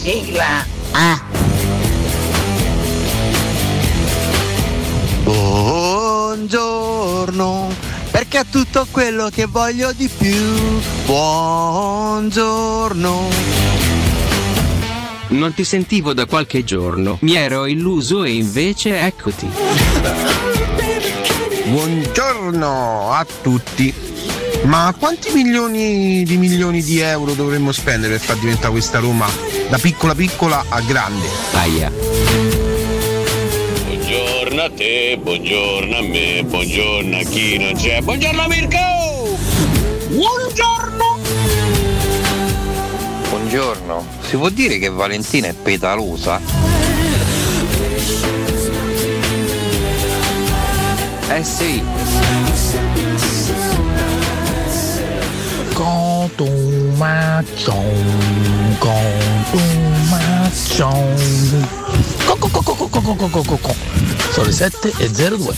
Sigla. Ah. Buongiorno, perché è tutto quello che voglio di più. Buongiorno. Non ti sentivo da qualche giorno. Mi ero illuso e invece eccoti. Buongiorno a tutti. Ma quanti milioni di milioni di euro dovremmo spendere per far diventare questa Roma da piccola piccola a grande? Aia. Buongiorno a te, buongiorno a me, buongiorno a chi non c'è. Buongiorno Mirko! Buongiorno! Buongiorno, si può dire che Valentina è petalosa? Eh sì. Contumacion, contumacion. Co, co, co, co, co, co, co, co, co, co, co. Sono le 7 e 02.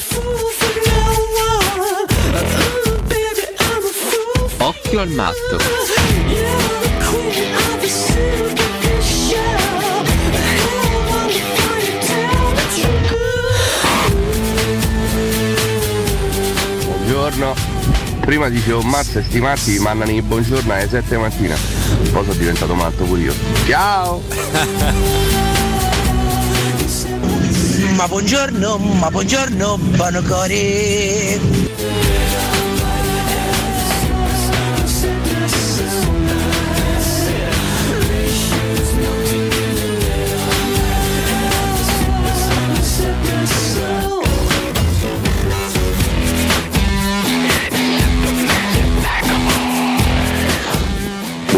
Occhio al matto. Buongiorno. Prima dicevo mazza sti matti mandano i buongiorno alle 7 mattina. Poi sono diventato matto pure io. Ciao! Ma buongiorno, ma buongiorno, buono cuore.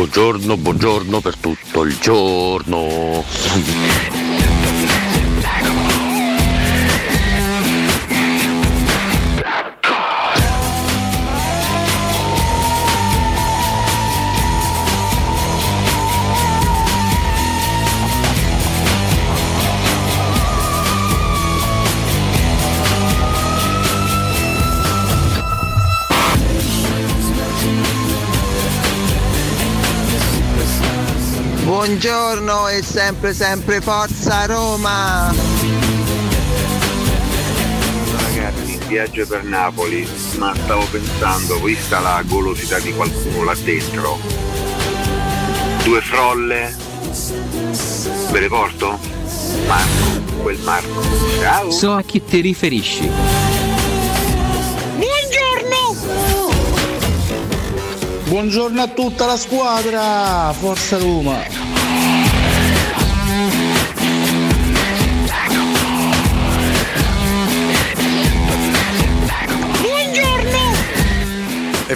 Buongiorno, buongiorno per tutto il giorno. Buongiorno e sempre sempre forza Roma! Ragazzi, in viaggio per Napoli, ma stavo pensando, vista la golosità di qualcuno là dentro, due frolle, ve le porto? Marco, quel Marco. Ciao! So a chi ti riferisci. Buongiorno a tutta la squadra, Forza Roma.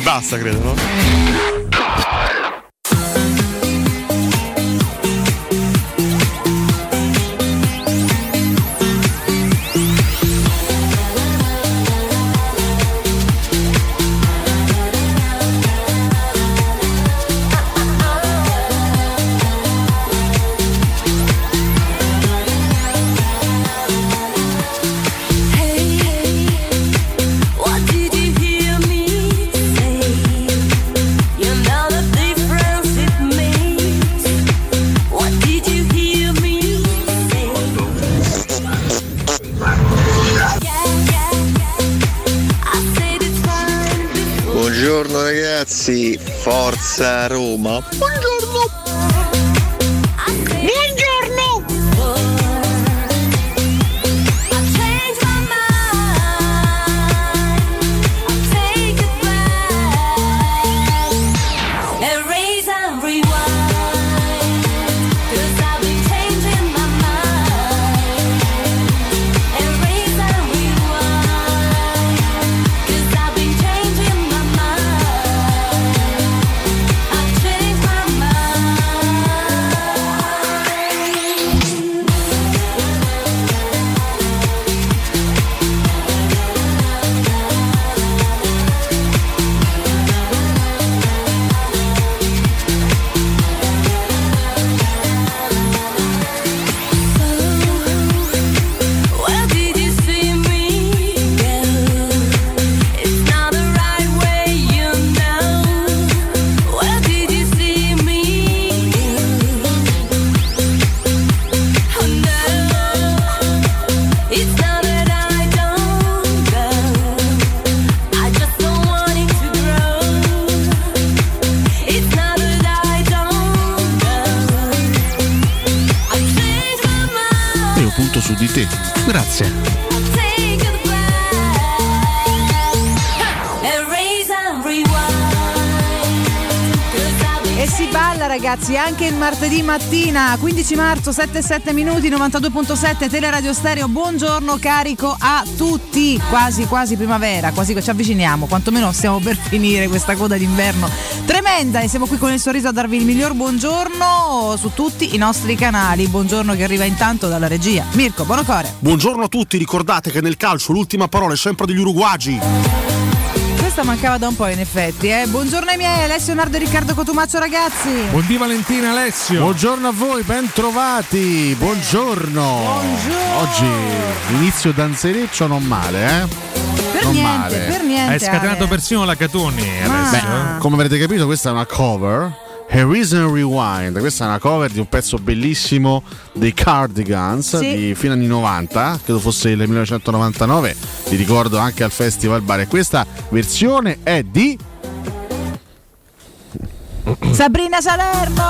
Basta, credo, no? Roma. Un anche il martedì mattina, 15 marzo, 7-7 minuti, 92.7 Teleradio Stereo. Buongiorno carico a tutti, quasi quasi primavera, quasi ci avviciniamo, quantomeno stiamo per finire questa coda d'inverno tremenda e siamo qui con il sorriso a darvi il miglior buongiorno su tutti i nostri canali. Buongiorno che arriva intanto dalla regia. Mirko, buonocore. Buongiorno a tutti, ricordate che nel calcio l'ultima parola è sempre degli uruguagi. Questa mancava da un po' in effetti, eh. Buongiorno ai miei, Alessio Nardo e Riccardo Cotumaccio ragazzi. Buondì Valentina Alessio. Buongiorno a voi, ben trovati. Buongiorno. Oggi inizio danzereccio non male, eh? Per non niente, male. per niente. Hai scatenato Ale. persino la Catoni Alessio. Beh, come avrete capito, questa è una cover. Horizon Rewind, questa è una cover di un pezzo bellissimo dei Cardigans Sì. di fine anni 90, credo fosse il 1999, vi ricordo anche al Festival Bar e questa versione è di Sabrina Salerno!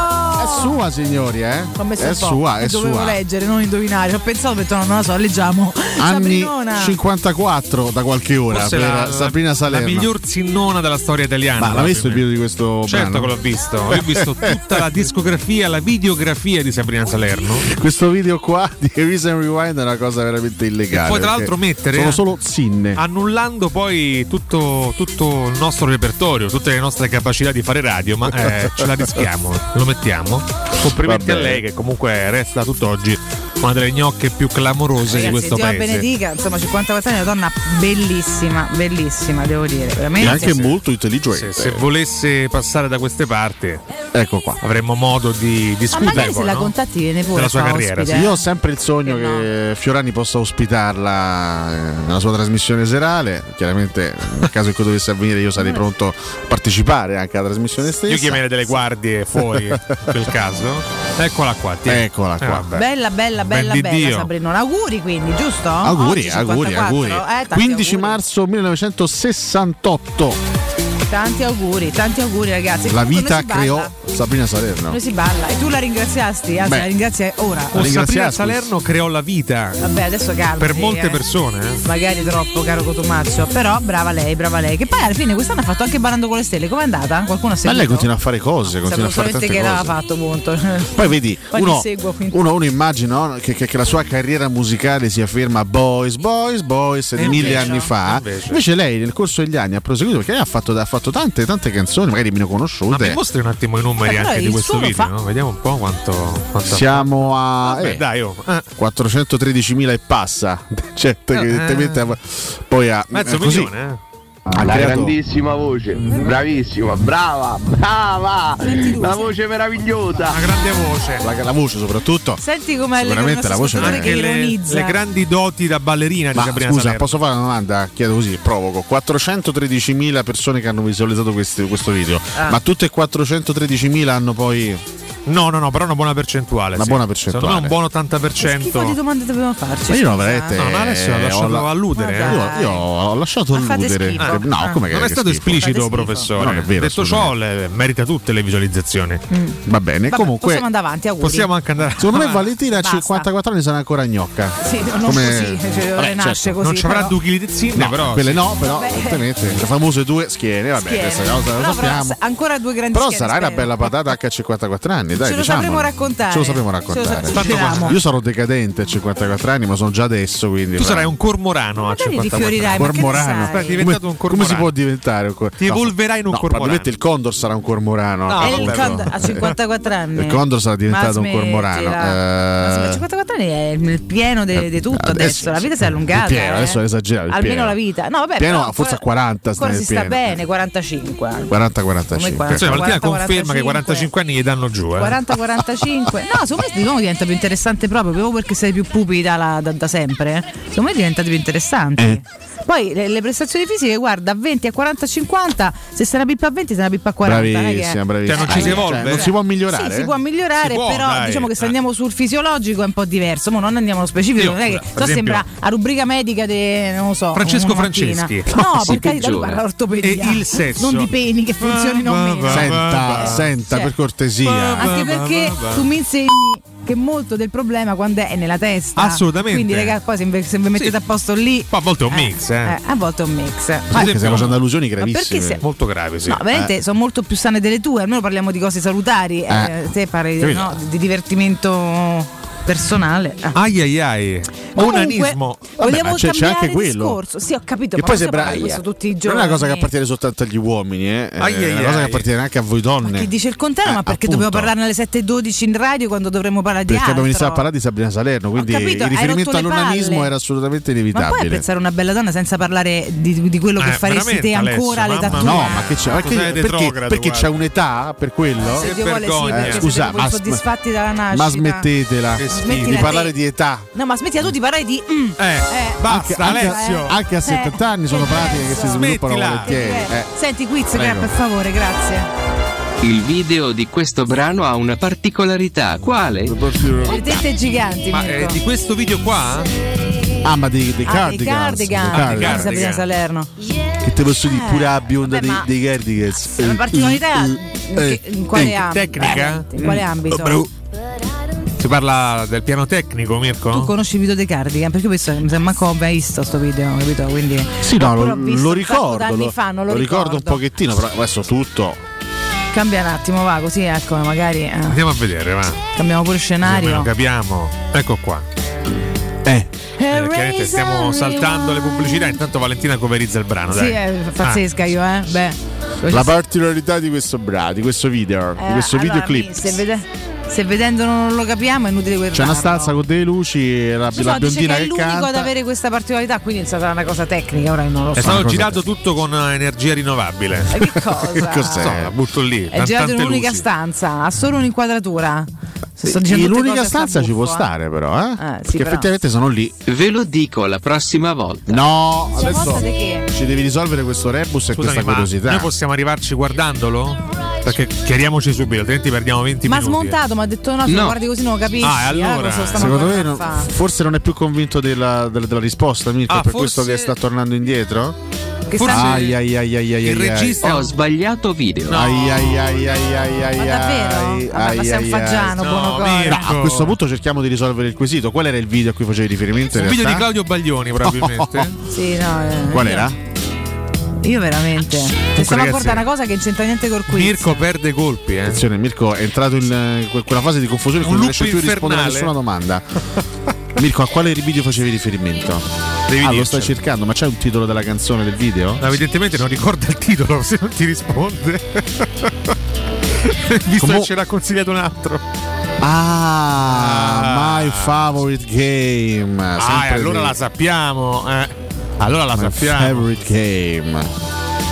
È sua signori, eh? È sua, è dovevo sua. leggere, non indovinare. Ho pensato, ho detto no, non la so, leggiamo. Anni Sabrinona. 54 da qualche ora Forse per la, Sabrina la Salerno. miglior zinnona della storia italiana. Ma l'ha visto il video di questo Certo brano? che l'ho visto. Io ho visto tutta la discografia, la videografia di Sabrina Salerno. Questo video qua di Reason Rewind è una cosa veramente illegale. E poi tra l'altro mettere Sono eh, solo zinne. annullando poi tutto, tutto il nostro repertorio, tutte le nostre capacità di fare radio, ma eh, ce la rischiamo, lo mettiamo. Complimenti a lei che comunque resta tutt'oggi una delle gnocche più clamorose di Ragazzi, questo Dio la paese. benedica, insomma, 54 anni, una donna bellissima, bellissima, devo dire. E Veramente. anche molto intelligente. Se, se volesse passare da queste parti, Ecco qua. avremmo modo di Ma discutere se poi, la no? contatti viene pure. Della sua carriera, ospite, sì. Io eh. ho sempre il sogno che Fiorani possa ospitarla eh, nella sua trasmissione serale. Chiaramente, nel caso in cui dovesse avvenire, io sarei pronto a partecipare anche alla trasmissione stessa. Io chiamerei delle guardie fuori in quel caso. Eccola qua, tieni. Eccola Eh, qua. vabbè. Bella, bella, bella, di bella Dio. Sabrinona. Auguri quindi, giusto? Auguri, Oggi auguri, 54, auguri. eh, tanti 15 auguri. marzo 1968. Tanti auguri, tanti auguri ragazzi. La vita creò Sabrina Salerno. Noi si balla e tu la ringraziasti, anzi Beh. la ringrazi ora. O Sabrina. Salerno creò la vita Vabbè, adesso calma. per molte persone. eh. Magari troppo, caro Cotumaccio. Però brava lei, brava lei. Che poi alla fine quest'anno ha fatto anche Ballando con le stelle. Com'è andata? Qualcuno ha Ma seguito? lei continua a fare cose, continua a fare tante che cose. l'aveva fatto, punto. Poi vedi, Poi uno, seguo, uno, uno immagina no, che, che- che la sua carriera musicale si ferma a Boys, Boys, Boys di mille invece, anni fa. invece. Invece. lei nel corso degli anni ha proseguito perché lei ha fatto, ha fatto tante, tante canzoni, magari meno Ma conosciute. mi mostri un attimo i numeri Eh, anche di questo video, fa. no? Vediamo un po' quanto. quanto Siamo a Vabbè, eh, dai, oh, eh, 413.000 e passa. Certo, che Eh, evidentemente poi ha mezzo eh, così, milione, eh. Ha La creato- grandissima voce, bravissima, brava, brava, la voce meravigliosa. Una grande voce. la, la voce soprattutto. Senti come Sicuramente la voce che Anche le, le grandi doti da ballerina di Ma Sabrina scusa, Salerno. posso fare una domanda? Chiedo così, provoco. 413.000 persone che hanno visualizzato questi- questo video, Ah. ma tutte e 413.000 hanno poi No, no, no, però una buona percentuale. Una sì. buona percentuale. Secondo me un buon Che schifo di 80%. domande dobbiamo farci? Ma io no, veramente. No, ma adesso l'ha lasciato ho la- alludere. Eh. Io, io ho lasciato alludere. Eh, No, Ah. come che Non è che stato schifo? esplicito, professore. Non è vero, Detto ciò, le- merita tutte le visualizzazioni. Va bene, Vabbè, comunque. possiamo andare avanti, auguri. Possiamo anche andare. Secondo me avanti. Valentina a Basta. 54 anni sarà ancora gnocca. Sì, non Come- così, cioè, Vabbè, nasce certo. così. Non ci avrà due chili di zinne, No, però. quelle no, però le famose due schiene, vabbè, questa cosa la però sappiamo. ancora due grandi Però sarà una bella patata anche a 54 anni, dai, Ce lo diciamolo. sapremo raccontare. Ce lo sapremo Ce lo raccontare. sa- speriamo. Io sarò decadente a 54 anni, ma sono già adesso, quindi Tu va. sarai un cormorano a Magari 54 rifiorirai, ma che ne cormorano. Beh, diventato un come, cormorano. come si può diventare un cor- Ti evolverai in un no, cormorano. Probabilmente il condor sarà un cormorano. No, il però. Condor a 54 anni. Il condor sarà diventato Ma un cormorano. Eh, Ma a 54 anni è nel pieno di tutto adesso. adesso La vita si è il allungata. pieno, eh. adesso è esagerato, il Almeno la vita. No, vabbè, Pieno, però forse a 40 sta Ancora nel si sta bene, 45. 40-45. Come Insomma, 40, conferma che 45 anni gli danno giù. Eh. 40-45 no secondo me nuovo diventa più interessante proprio proprio perché sei più pupita da, da- da sempre eh. secondo me diventate più interessanti Eh. Poi le, le prestazioni fisiche guarda a 20 a 40 a 50 se sei una pippa a 20 sei una pippa a 40 non è che- Bravissima, bravissima. Cioè, non ci si evolve? Cioè, non si può migliorare? Sì, si può migliorare, Si può, però dai. diciamo che se Eh. andiamo sul fisiologico è un po' diverso. Mo non andiamo nello specifico, Io, non è che so esempio- sembra a rubrica medica di non lo so. Francesco. Franceschi. No, Si per carità, parla ortopedia. E il sesso? Non di peni che funzionino va, meno. Senta, senta Cioè, per cortesia. Anche perché tu mi insegni che molto del problema quando è nella testa. Assolutamente. Quindi, ragazzi, poi se vi, vi mettete a posto lì. Poi a volte è un mix, eh. a volte è un mix. Ma- Perché stiamo facendo allusioni gravissime. se- Molto grave, sì. No, veramente Eh. sono molto più sane delle tue, almeno parliamo di cose salutari. eh, Eh. te parli Capito? no, di divertimento personale. Ah. Ai ai ai. Comunque, Onanismo. vogliamo ma c'è- anche quello. discorso. Sì, ho capito, Che ma poi non sembra questo tutti i Non giorni. è una cosa che appartiene soltanto agli uomini, eh. Ai, è ai, una cosa ai. che appartiene anche a voi donne. Che dice il contrario, Eh, ma perché appunto. dobbiamo parlarne alle 7.12 in radio quando dovremmo parlare di Perché altro? abbiamo iniziato a parlare di Sabrina Salerno, quindi capito, il hai riferimento all'onanismo palle. era assolutamente Ma puoi inevitabile. apprezzare una bella donna senza parlare di, di quello che Eh, faresti te ancora mamma tua? No, ma che c'è? Perché, perché, perché c'è un'età per quello? Se Dio vuole sì, perché ma- insoddisfatti dalla nascita. Ma smettetela Che schifo. Smettila di te. parlare di età. No, ma smettila tu di parlare di mm. Eh, basta, anche, Alessio. anche- anche a 70 anni sono che pratiche che si sviluppano volentieri. Eh, eh. Senti, quiz, Prego. per favore, grazie. Il video di questo brano ha una particolarità. Quale? Le tette giganti, Ma eh, di questo video qua? Ah, ma dei, dei Ah, cardigans. dei cardigan. dei Ah, cardigans. dei Ah, Sabrina cardigan. Salerno. Che te posso dire? Pure la bionda Vabbè, dei, dei cardigans. La particolarità in, che- in quale eh, ambito? tecnica? In quale ambito? Oh, bro. Si parla del piano tecnico, Mirko? Tu conosci il video dei cardigan? Perché questo mi sembra manco mai visto sto video, capito? Quindi Sì, no, lo, lo ricordo. Lo, fa, non lo, lo ricordo un pochettino, però adesso tutto. Cambia un attimo, va così, ecco, magari eh, Andiamo a vedere, va. cambiamo pure Così almeno scenario. capiamo. Ecco qua. Eh. Eh, chiaramente stiamo saltando le pubblicità, intanto Valentina coverizza il brano. Sì, dai. è pazzesca io, eh. Beh. La particolarità di questo brano, di questo video, di Eh, questo allora, videoclip. mi- Se, vede- se vedendolo non lo capiamo è inutile C'è guardarlo. una stanza con delle luci e la, so, la biondina che è che l'unico ad avere questa particolarità, quindi è stata una cosa tecnica, ora non lo È so. stato cosa girato tutto con eh, energia rinnovabile. Che cosa? Che cos'è? No, la butto lì. È girato in un'unica luci. stanza, ha solo un'inquadratura. Se sto dicendo In l'unica stanza ci può eh. stare, però, eh? Eh, sì, Perché però- effettivamente sono lì. Ve lo dico la prossima volta. No, Cioè, adesso volta ci devi risolvere questo rebus e Scusami, questa ma curiosità. noi possiamo arrivarci guardandolo? Perché chiariamoci subito, altrimenti perdiamo 20 Ma ha minuti. smontato, mi ha detto no, se No. lo guardi così non lo capisci. Ah, e allora? stiamo Secondo me non- forse non è più convinto della, della- della risposta, Mirko, Ah, per forse- questo che sta tornando indietro? Che Forse- sta- Ai ai ai ai ai Il ai, regista- Ho sbagliato video. No. Ai ai ai ai ai ai Ma davvero? ai, Vabbè, ma ai, sei un fagiano, No, ai. A questo punto cerchiamo di risolvere il quesito. Qual era il video a cui facevi riferimento? Un video di? Claudio Baglioni, probabilmente. Sì, no. eh, Qual io- era? Io veramente. Ti stiamo a guardare una cosa che non c'entra niente col quiz. Mirko perde colpi, eh. Attenzione, Mirko è entrato in eh, que- quella fase di confusione in Un cui non riesce più a rispondere a nessuna domanda. Mirko, a quale video facevi riferimento? Devi ah, lo stai cercando, ma c'è un titolo della canzone del video? No, evidentemente non ricorda il titolo se non ti risponde. Visto Comu- che ce l'ha consigliato un altro. Ah, my favorite game. Ah, e Sempre allora lì. la sappiamo. Eh. Allora la sappiamo. favorite game.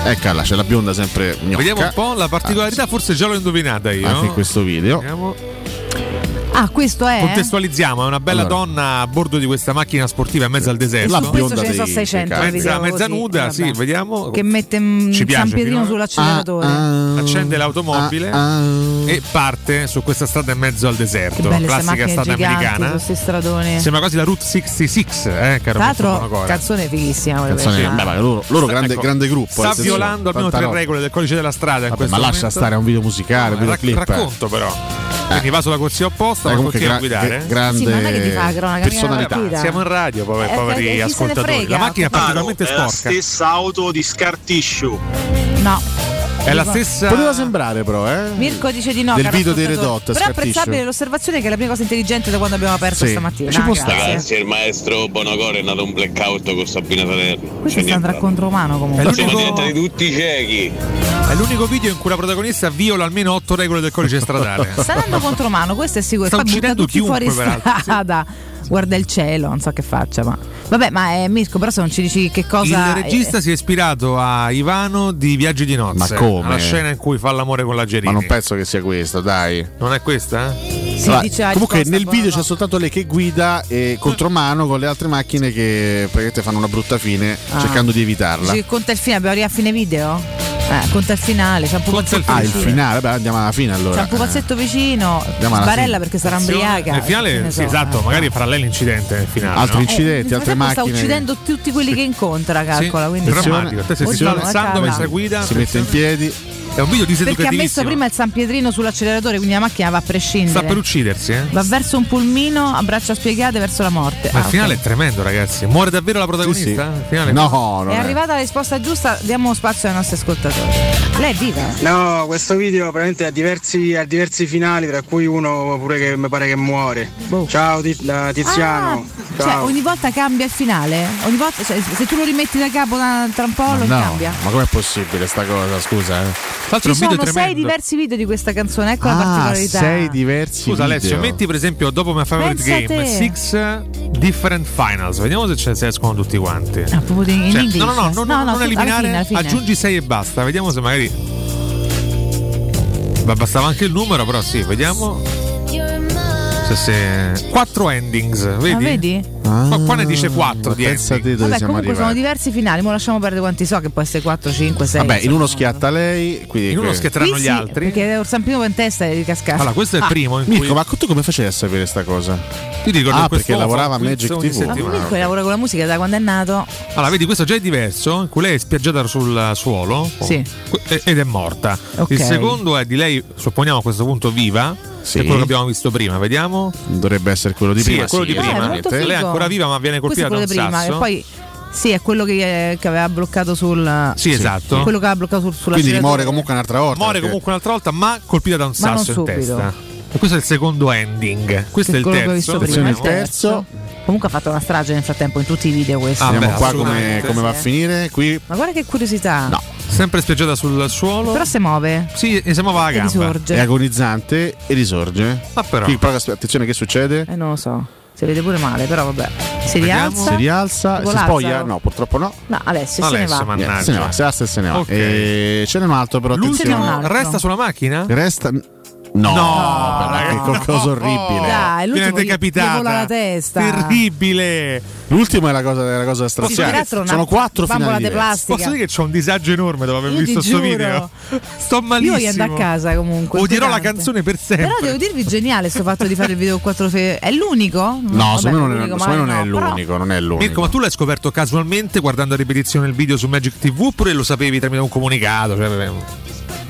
Eccola, c'è la bionda sempre gnocca. Vediamo un po' la particolarità, forse già l'ho indovinata io. Anche in questo video. Vediamo. Ah, questo è. Contestualizziamo, è una bella Allora. donna a bordo di questa macchina sportiva in mezzo al deserto. La bionda ce ne sono dei- 600. dei lo mezza, mezza nuda, sì, vediamo. Che mette mm, Ci piace, San Pietro finora. sull'acceleratore. Ah, Accende l'automobile ah, ah. e parte su questa strada in mezzo al deserto. che belle queste Classica strada giganti americana. Sembra quasi la Route 66, eh, caro Tra l'altro, canzone fighissima. Canzone- beh, ma loro, loro grande, Ecco, grande gruppo. Sta violando almeno tre regole del codice della strada Vabbè, ma lascia stare, è un video musicale, un No, rac- videoclip. racconto però. Quindi va sulla corsia opposta, Eh, ma continua a gra- guidare. gra- grande Sì, ma non è che ti fa la cronaca, personalità. partita. Siamo in radio, poveri, Eh, poveri eh, ne ascoltatori. La macchina è particolarmente è la sporca. stessa auto di Scartisciu. No. È la stessa. Poteva sembrare, però, eh? Mirko dice di no. Del video dei. Redot, Però è apprezzabile l'osservazione che è la prima cosa intelligente da quando abbiamo aperto Sì, stamattina. ci può Grazie. stare. Ragazzi, il maestro Bonocore è nato un blackout con Sabina Salerno. Questo è stato un racconto umano comunque. È Siamo l'unico- diventati tutti ciechi. È l'unico video in cui la protagonista viola almeno otto regole del codice stradale. Sta andando contro mano, questo è sicuro. Sta uccidendo tutti fuori chiunque, peraltro, sì. strada. Guarda il cielo, non so che faccia, ma. Vabbè, ma è Mirko, però se non ci dici che cosa. Il regista si è ispirato a Ivano di Viaggi di nozze. Ma come? La scena in cui fa l'amore con la Gerini. Ma non penso che sia questo, dai. Non è questa? Eh? si Allora, dice comunque risposta, nel video c'è soltanto lei che guida e contromano con le altre macchine che praticamente fanno una brutta fine Ah. cercando di evitarla. Che conta il fine, abbiamo arrivato a fine video? Eh, conta il finale, c'è un pupazzetto Ah, il finale, beh, andiamo alla fine C'è allora. un pupazzetto vicino, Andiamo sbarella perché sarà ubriaca. Nel finale, sì, so, esatto, eh. magari farà lei l'incidente nel finale. Altri no? incidenti, Eh, altre frattempo sta macchine. uccidendo tutti quelli che incontra, calcola. Sì, quindi drammatico. Te se ma alzando mentre guida. Si mette in piedi. È un video Perché ha messo prima il San Pietrino sull'acceleratore, quindi la macchina va a prescindere. Sta per uccidersi, eh? Va verso un pulmino a braccia spiegate verso la morte. Ma Ah, il finale ok. è tremendo, ragazzi. Muore davvero la protagonista? Il finale- È arrivata la risposta giusta, diamo spazio ai nostri ascoltatori. Lei è viva? No, questo video veramente ha diversi, ha diversi finali, tra cui uno pure che mi pare che muore. Ciao Ti- la Tiziano. Cioè, Ciao. ogni volta cambia il finale? Ogni volta, cioè, se tu lo rimetti da capo da, tra un po' lo No, cambia. ma com'è possibile sta cosa? Scusa, eh. Ci sono sei diversi video di questa canzone, ecco la Ah, particolarità. sei diversi Scusa Alessio, video. metti per esempio dopo My Favorite Pensa Game. Six Different Finals. Vediamo se ce se escono tutti quanti. Ah, proprio in Cioè, English. no, no, no, non, No, non no, alla eliminare, fine, alla fine. aggiungi 6 e basta. Vediamo se magari. Ma bastava anche il numero, però sì, vediamo. Se, se... Quattro endings, vedi? Ah, vedi? Qua, qua ne dice 4 di dove Vabbè, siamo comunque sono arrivati. diversi finali, ma lasciamo perdere quanti so, che può essere 4, 5, 6. Vabbè, in uno schiatta lei, quindi In uno schiatteranno gli altri. Perché Orsampino in testa è ricascato. Allora, questo è il Ah. primo in Mirko, cui. ma tu come facevi a sapere sta cosa? Ti dico, ah, perché lavorava a Magic TV. Ma settimana. Mirko lavora con la musica da quando è nato. Allora, vedi, questo già è diverso. In cui lei è spiaggiata sul suolo Sì. e- ed è morta. Ok. Il secondo è di lei, supponiamo a questo punto viva. Sì. È quello che abbiamo visto prima, vediamo. Dovrebbe essere quello di Sì, prima. è quello di sì, prima. esattamente. molto Lei è ancora viva, ma viene Questo è colpita da un di prima. sasso. E poi sì, è quello che, che aveva bloccato sul. Sì, esatto. Quello che aveva bloccato sul, sulla Quindi muore comunque un'altra volta. Muore perché- comunque un'altra volta, ma colpita da un Ma non sasso in testa. E questo è il secondo ending. Questo Che è il quello che ho visto terzo. prima. Attenzione, il terzo. Comunque ha fatto una strage nel frattempo in tutti i video questo. Ah, Vediamo beh, qua come, come va a finire. Qui Ma guarda che curiosità. No. Sempre spiaggiata sul suolo. Però si muove. Sì, e siamo a E gamba. risorge. è agonizzante e risorge. Ma però. Qui, però, attenzione, che succede? Eh, non lo so. Si vede pure male, però vabbè. Si Vediamo. rialza. Si rialza, si spoglia? No, purtroppo no. No, Alessio, se ne Alessio, va. mannaggia. Niente, se ne va, si alza e se ne va. Ok. E ce n'è un altro, però L'ultimo attenzione. resta sulla macchina? Resta. No, No, che qualcosa orribile. Dai, l'ultimo gli- decapitata. gli la testa. Terribile. L'ultimo è la cosa, è la cosa Sì, straziante. una Sono quattro finali di. Posso dire che c'ho un disagio enorme dopo aver Io visto questo video? Sto Io malissimo. voglio andare a casa comunque. Odierò la canzone per sempre. Però devo dirvi geniale sto fatto di fare il video con quattro fe- È l'unico? No, secondo me non, è, l'unico, secondo me non è però- l'unico, non è l'unico. Mirko, ma tu l'hai scoperto casualmente guardando a ripetizione il video su Magic TV oppure lo sapevi tramite un comunicato? Cioè,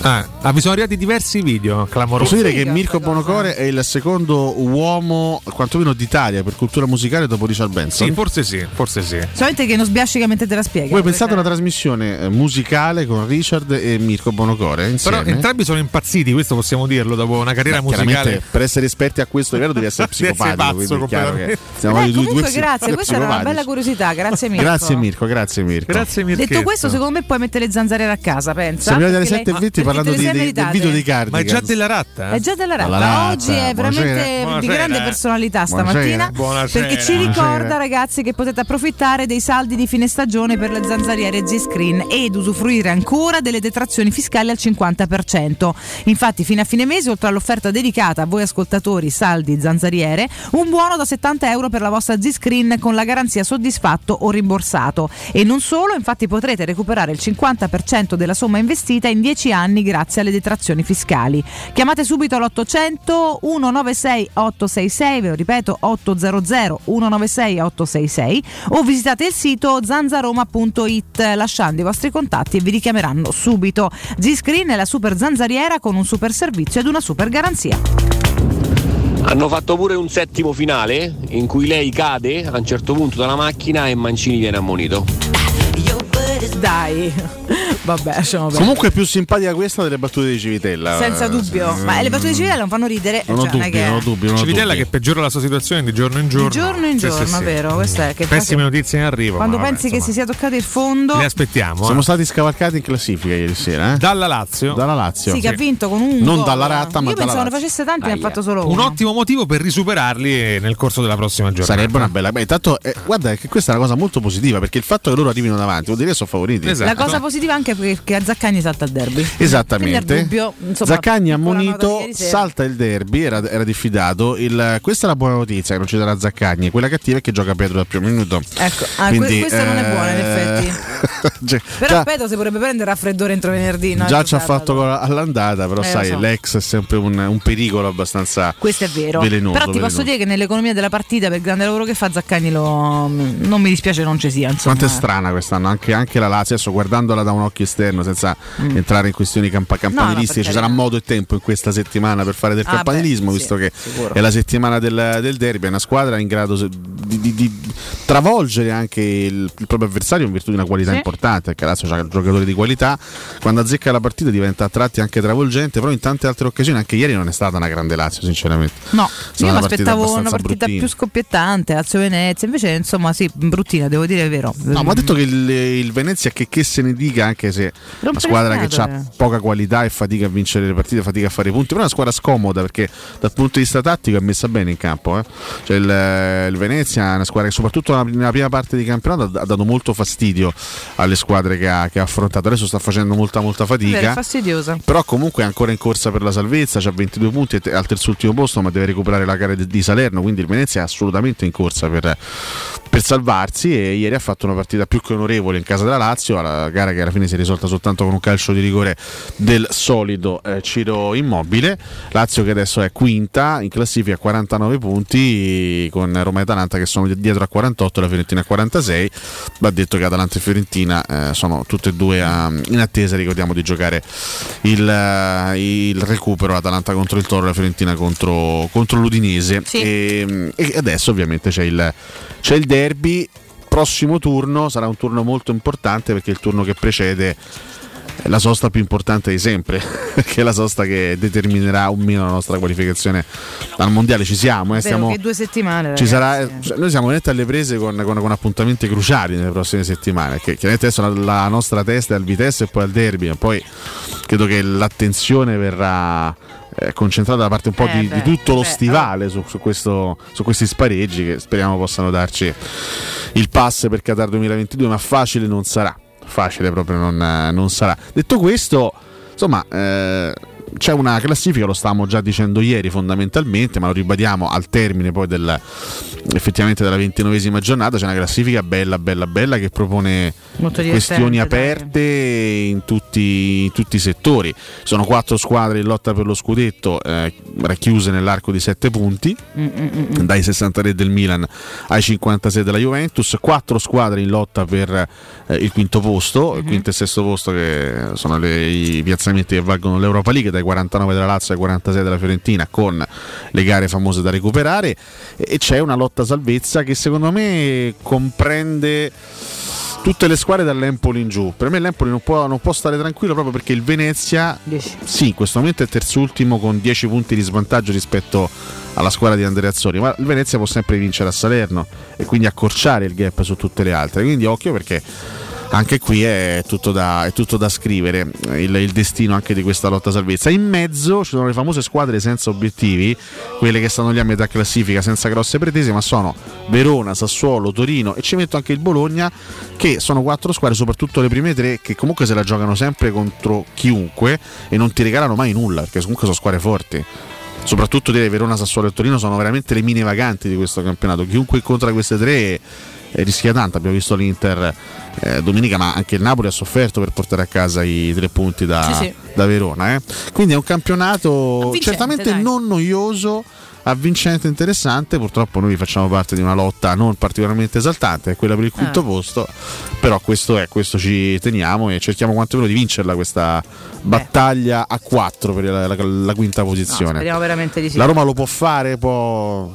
ah, ah, mi sono arrivati diversi video clamorosi. Posso dire che Mirko. Bonocore è il secondo uomo, quantomeno d'Italia, per cultura musicale dopo Richard Benson. Sì, forse sì, forse sì. Solamente che non sbiascica mentre te la spiega. Voi pensate a una trasmissione eh, musicale con Richard e Mirko Bonocore insieme? Però entrambi sono impazziti, questo possiamo dirlo, dopo una carriera Beh, chiaramente, musicale. Per essere esperti a questo livello devi essere Devi essere psicopatico. pazzo chiaro che stiamo Beh, due comunque psi- grazie, due questa era una bella curiosità, grazie Mirko. Grazie Mirko, grazie Mirko. Grazie Mirko. Detto questo, secondo me puoi mettere le zanzariere a casa, pensa. Siamo arrivati alle Perché 7.20 lei- perché parlando di- dei- del video dei cardi. Ma è già della ratta? È già della ratta. Ratta, Oggi è veramente buonasera. di grande personalità Buonasera. stamattina. Buonasera. Perché ci Buonasera. ricorda, ragazzi, che potete approfittare dei saldi di fine stagione per le zanzariere Z-Screen ed usufruire ancora delle detrazioni fiscali al 50%. Infatti, fino a fine mese, oltre all'offerta dedicata a voi ascoltatori saldi zanzariere, un buono da 70 euro per la vostra Z-Screen con la garanzia soddisfatto o rimborsato. E non solo, infatti potrete recuperare il 50% della somma investita in 10 anni grazie alle detrazioni fiscali. Chiamate subito l'800 196 866, ve lo ripeto 800 196 866 o visitate il sito zanzaroma.it lasciando i vostri contatti e vi richiameranno subito. Z-Screen è la super zanzariera con un super servizio ed una super garanzia. Hanno fatto pure un settimo finale in cui lei cade a un certo punto dalla macchina e Mancini viene ammonito. Dai, vabbè, lasciamo perdere. Comunque è più simpatica questa delle battute di Civitella. Senza dubbio, ma le battute di Civitella non fanno ridere. Non ho cioè, non è dubbi, che- non ho dubbi. Non Civitella dubbi. che peggiora la sua situazione di giorno in giorno. Di giorno in Sì, sì, giorno, sì. vero? Questo è che Pessime notizie in arrivo. quando vabbè, pensi che si insomma, sia toccato il fondo, Le aspettiamo. Siamo eh. stati scavalcati in classifica ieri sera. Eh? Dalla Lazio. Dalla Lazio. sì, che ha vinto con un Non gol. dalla ratta, ma Io dalla pensavo ne facesse tanti, ne ha fatto solo Un uno. ottimo motivo per risuperarli nel corso della prossima giornata. Sarebbe una bella. Beh, intanto, eh, guarda che questa è una cosa molto positiva perché il fatto che loro arrivino davanti vuol dire che sono favoriti. Esatto. La cosa positiva anche è perché a Zaccagni salta il derby. Esattamente. al dubbio, insomma, Zaccagni ammonito, salta il derby, era, era diffidato. Il- questa è la buona notizia che non ci darà Zaccagni. Quella cattiva è che gioca Pedro dal primo minuto. Ecco, ah, que- Quindi, questa non è buona in eh, effetti. Cioè, Però già, Pedro si potrebbe prendere raffreddore entro venerdì. no? già ci ha fatto all'andata, però Eh, sai, so. l'ex è sempre un, un pericolo abbastanza Questo è vero. velenoso. Però ti posso velenoso. dire che nell'economia della partita, per il grande lavoro che fa Zaccagni, lo... non mi dispiace non ci sia. Insomma. Quanto è strana quest'anno, anche, anche la Lazio, adesso guardandola da un occhio esterno, senza entrare in questioni campa- campanilistiche, per ci sarà modo e tempo in questa settimana per fare del Ah, campanilismo, beh, visto sì, che sicuro. è la settimana del, del derby, è una squadra in grado di, di- di travolgere anche il, il proprio avversario in virtù di una qualità Sì. importante, perché Lazio ha giocatori di qualità, quando azzecca la partita diventa a tratti anche travolgente, però in tante altre occasioni, anche ieri non è stata una grande Lazio sinceramente. No, Stata io mi aspettavo una partita bruttina. più scoppiettante, Lazio Venezia, invece insomma sì, bruttina, devo dire è vero. No, ma ha detto che il, il Venezia che, che se ne dica, anche se è una squadra che ha poca qualità e fatica a vincere le partite, fatica a fare i punti, però è una squadra scomoda perché dal punto di vista tattico è messa bene in campo. eh. Cioè il, il Venezia è una squadra che soprattutto nella, prima parte di campionato ha, dato molto fastidio alle squadre che ha, che ha affrontato. Adesso sta facendo molta molta Vero, è fatica. fastidiosa. Però comunque è ancora in corsa per la salvezza, ha 22 punti, al terzultimo posto, ma deve recuperare la gara di, di Salerno, quindi il Venezia è assolutamente in corsa per, per salvarsi e ieri ha fatto una partita più che onorevole in casa della Lazio, la gara che alla fine si è risolta soltanto con un calcio di rigore del solido eh, Ciro Immobile. Lazio che adesso è quinta in classifica a 49 punti con Roma e Atalanta che sono dietro a 48 e la Fiorentina a 46. Va detto che Atalanta e Fiorentina eh, sono tutte e due a- in attesa, ricordiamo, di giocare il, eh, il recupero Atalanta contro il Toro e la Fiorentina contro, contro l'Udinese. E, e adesso ovviamente c'è il, c'è il derby. Prossimo turno sarà un turno molto importante perché il turno che precede è la sosta più importante di sempre, che è la sosta che determinerà o meno la nostra qualificazione al mondiale. Ci siamo, eh, stiamo, due settimane. ci sarà, cioè, noi siamo veramente alle prese con, con- con appuntamenti cruciali nelle prossime settimane. Che chiaramente adesso la, la nostra testa è al Vitesse e poi al derby, ma poi credo che l'attenzione verrà eh, concentrata da parte un po' Eh, di, beh, di tutto lo beh, stivale su, su questo- su questi spareggi che speriamo possano darci il pass per Qatar 2022, ma facile non sarà. Facile proprio non, non sarà. Detto questo, insomma, eh, c'è una classifica, lo stavamo già dicendo ieri fondamentalmente, ma lo ribadiamo al termine poi del, effettivamente della ventinovesima giornata, c'è una classifica bella, bella, bella che propone questioni aperte in tutti, in tutti i settori. Sono quattro squadre in lotta per lo scudetto, eh, racchiuse nell'arco di sette punti Mm, mm, mm, mm. dai 63 del Milan ai 56 della Juventus, quattro squadre in lotta per eh, il quinto posto, Mhm. il quinto e sesto posto che sono le- i piazzamenti che valgono l'Europa League dai 49 della Lazio ai 46 della Fiorentina con le gare famose da recuperare e, c'è una lotta salvezza che secondo me comprende tutte le squadre dall'Empoli in giù. Per me l'Empoli non può, non può stare tranquillo proprio perché il Venezia, sì, in questo momento è terzultimo con 10 punti di svantaggio rispetto alla squadra di Andrea Azzori, ma il Venezia può sempre vincere a Salerno e quindi accorciare il gap su tutte le altre. Quindi occhio perché anche qui è tutto da, è tutto da scrivere il, il destino anche di questa lotta salvezza. In mezzo ci sono le famose squadre senza obiettivi, quelle che stanno lì a metà classifica senza grosse pretese, ma sono Verona, Sassuolo, Torino e ci metto anche il Bologna, che sono quattro squadre, soprattutto le prime tre, che comunque se la giocano sempre contro chiunque e non ti regalano mai nulla, perché comunque sono squadre forti. Soprattutto direi Verona, Sassuolo e Torino sono veramente le mine vaganti di questo campionato. Chiunque incontra queste tre rischia tanto. Abbiamo visto l'Inter eh, domenica, ma anche il Napoli ha sofferto per portare a casa i tre punti da, Sì, sì. da Verona. eh. Quindi è un campionato Avvincente, certamente dai. non noioso. Avvincente interessante, purtroppo noi facciamo parte di una lotta non particolarmente esaltante, è quella per il quinto Ah. posto, però questo è, questo ci teniamo e cerchiamo quanto meno di vincerla questa battaglia a 4 per la, la- la quinta posizione. Speriamo veramente di sì. La Roma lo può fare, può,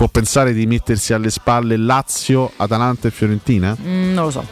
può pensare di mettersi alle spalle Lazio, Atalanta e Fiorentina? Mm, non lo so.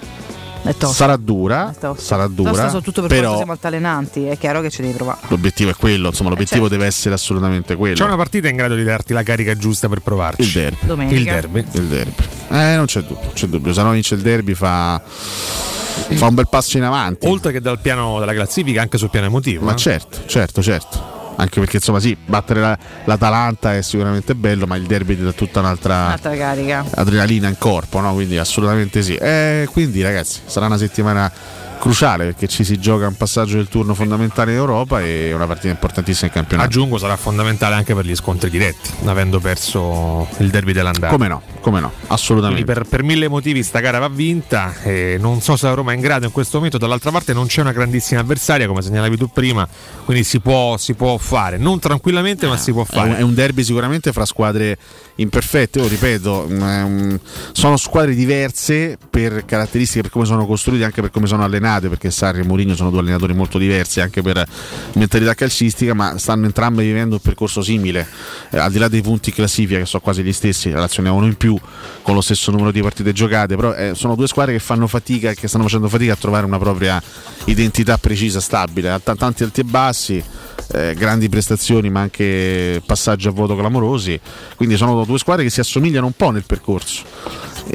Sarà dura, sarà dura, Tosta soprattutto per però quanto siamo altalenanti, è chiaro che ci devi provare. l'obiettivo è quello, insomma l'obiettivo certo. deve essere assolutamente quello. C'è una partita in grado di darti la carica giusta per provarci. Il derby. Domenica. Il derby. Il derby. Eh, non c'è dubbio, c'è dubbio. Se no vince il derby fa, fa un bel passo in avanti. Oltre che dal piano della classifica, anche sul piano emotivo. Ma eh. certo, certo, certo. Anche perché insomma sì, battere la- l'Atalanta è sicuramente bello, ma il derby ti dà tutta un'altra Un'altra carica. adrenalina in corpo, no? Quindi assolutamente sì. Eh, quindi ragazzi, sarà una settimana cruciale perché ci si gioca un passaggio del turno fondamentale in Europa e una partita importantissima in campionato. Aggiungo sarà fondamentale anche per gli scontri diretti, avendo perso il derby dell'andata. Come no, come no, assolutamente. Per, per mille motivi sta gara va vinta e non so se la Roma è in grado in questo momento, dall'altra parte non c'è una grandissima avversaria come segnalavi tu prima, quindi si può, si può fare, non tranquillamente ma si può È un, fare. è un derby sicuramente fra squadre imperfette, io ripeto, mm, un- sono squadre diverse per caratteristiche, per come sono costruite, anche per come sono allenate, perché Sarri e Mourinho sono due allenatori molto diversi anche per mentalità calcistica, ma stanno entrambi vivendo un percorso simile, Eh, al di là dei punti classifica che sono quasi gli stessi, la Lazio ne ha uno in più con lo stesso numero di partite giocate, però eh, sono due squadre che fanno fatica, che stanno facendo fatica a trovare una propria identità precisa, stabile, t- tanti alti e bassi eh, grandi prestazioni ma anche passaggi a voto clamorosi. Quindi sono due squadre che si assomigliano un po' nel percorso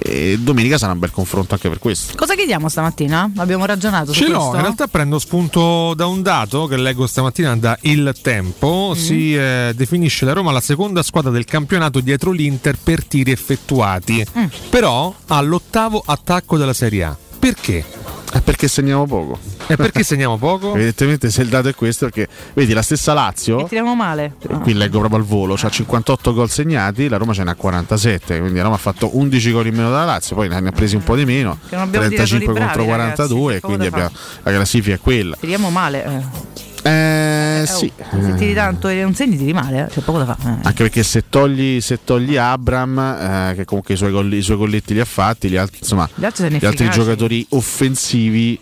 e domenica sarà un bel confronto anche per questo Cosa chiediamo stamattina? Abbiamo ragionato su Ce l'ho, questo? in realtà prendo spunto da un dato che leggo stamattina da Il Tempo, si eh, definisce la Roma la seconda squadra del campionato dietro l'Inter per tiri effettuati, però ha l'ottavo attacco della Serie A. Perché? È perché segniamo poco. E perché segniamo poco? Evidentemente se il dato è questo perché vedi la stessa Lazio Tiriamo male. e qui leggo proprio al volo, ha 58 gol segnati, la Roma ce n'ha 47, quindi la Roma ha fatto 11 gol in meno dalla Lazio, poi ne ha presi un po' di meno, Che non abbiamo 35 tiratori contro bravi, ragazzi, 42 che e quindi abbiamo, la classifica è quella. Tiriamo male. Eh. Eh, sì. Se tiri tanto e non segni, tiri male. eh. C'è poco da fare. eh. Anche perché se togli, se togli Abram, eh, che comunque i suoi, gol- i suoi golletti li ha fatti, gli altri, insomma, Gli altri gli altri giocatori offensivi.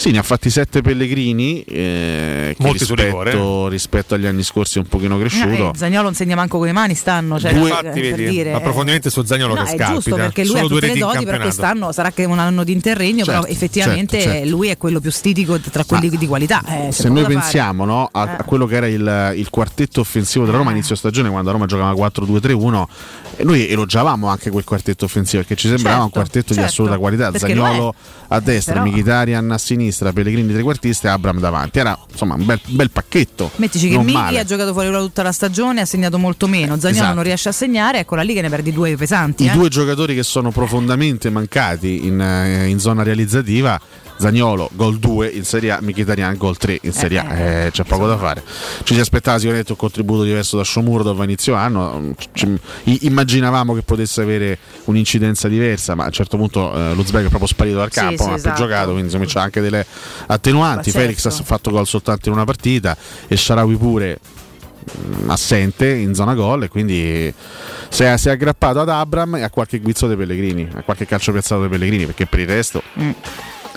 Sì, ne ha fatti 7 Pellegrini, eh, che Molti su rispetto, rispetto agli anni scorsi è un pochino cresciuto. Eh, Zagnolo non segna manco con le mani stanno. Cioè, Due- per- Infatti, per vedi, dire, approfondimento su Zagnolo No, che è scalpita. giusto perché lui ha due tutte le doti, però quest'anno sarà che è un anno di interregno, Certo, però effettivamente certo, certo. lui è quello più stitico tra quelli di qualità. eh, Se noi pensiamo no, a, Eh. a quello che era il, il quartetto offensivo della Roma a inizio stagione, quando la Roma giocava 4-2-3-1, e noi elogiavamo anche quel quartetto offensivo perché ci sembrava un Certo, quartetto di certo, assoluta qualità. Zagnolo a destra, Mkhitaryan a sinistra, Pellegrini trequartista e Abram davanti. Era insomma un bel, bel pacchetto. Mettici che Migli male. ha giocato fuori ruolo tutta la stagione, ha segnato molto meno. Zagnolo esatto. non riesce a segnare, eccola lì che ne perdi due pesanti. I eh. due giocatori che sono profondamente mancati in, eh, in zona realizzativa. Zagnolo gol 2 in Serie A, Mkhitaryan gol 3 in Serie A, eh, c'è poco da fare. Ci si aspettava sicuramente un contributo diverso da Sciomuro a inizio anno, ci- i- immaginavamo che potesse avere un'incidenza diversa, ma a un certo punto eh, Luzberg è proprio sparito dal Sì, campo, sì, non ha più esatto. giocato, quindi insomma c'ha anche delle attenuanti. Ma certo. Felix ha fatto gol soltanto in una partita e Sharawi pure mh, assente in zona gol e quindi si è, si è aggrappato ad Abram e a qualche guizzo dei Pellegrini, a qualche calcio piazzato dei Pellegrini, perché per il resto Mm.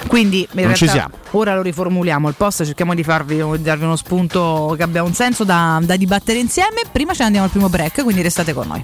Quindi in Non ci siamo. ora lo riformuliamo il post, cerchiamo di, farvi, di darvi uno spunto che abbia un senso da, da dibattere insieme. Prima ce ne andiamo al primo break, quindi restate con noi.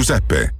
Giuseppe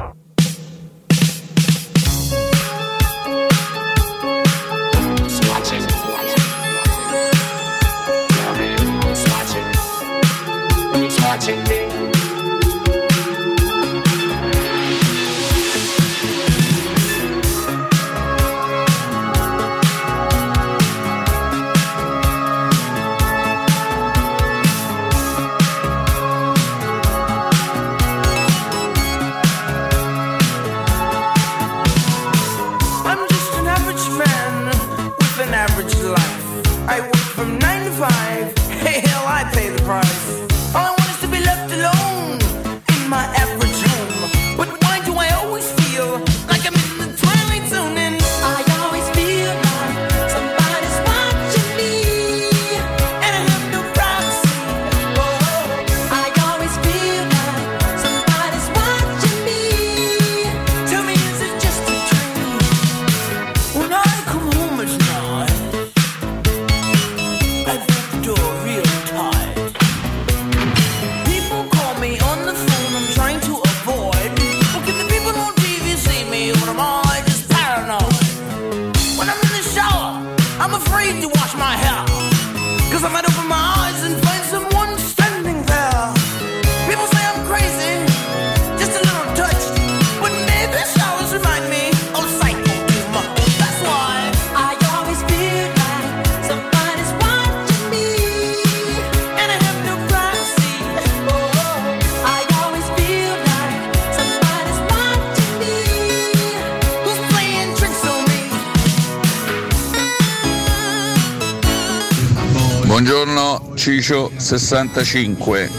65.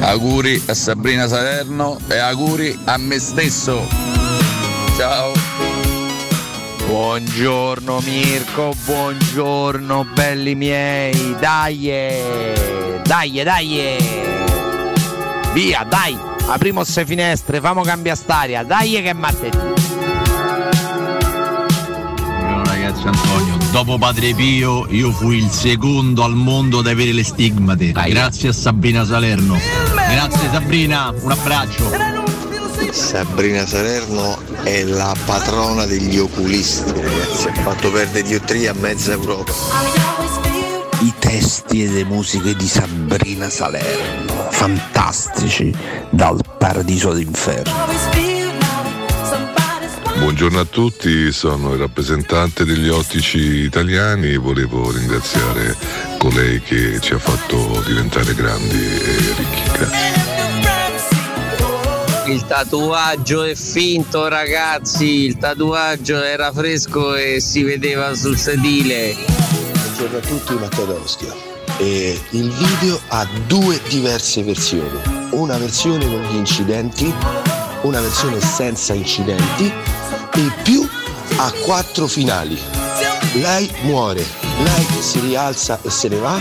Auguri a Sabrina Salerno e auguri a me stesso. Ciao. Buongiorno Mirko, buongiorno belli miei, dai, dai, dai. Via, dai, apriamo queste finestre, famo cambiare staria, dai che è martedì. Buongiorno ragazzi Antonio, dopo Padre Pio io fui il secondo al mondo ad avere le stigmate. Grazie a Sabrina Salerno. Grazie Sabrina, un abbraccio. Sabrina Salerno è la patrona degli oculisti, ragazzi, ha fatto perdere dioptria a mezza Europa. I testi e le musiche di Sabrina Salerno, fantastici, dal paradiso all'inferno. Buongiorno a tutti, sono il rappresentante degli ottici italiani, volevo ringraziare colei che ci ha fatto diventare grandi e ricchi. Grazie. Il tatuaggio è finto ragazzi, il tatuaggio era fresco e si vedeva sul sedile. Buongiorno a tutti, Matteo D'Ostia. E il video ha due diverse versioni, una versione con gli incidenti, una versione senza incidenti e più ha quattro finali. Lei muore, lei si rialza e se ne va,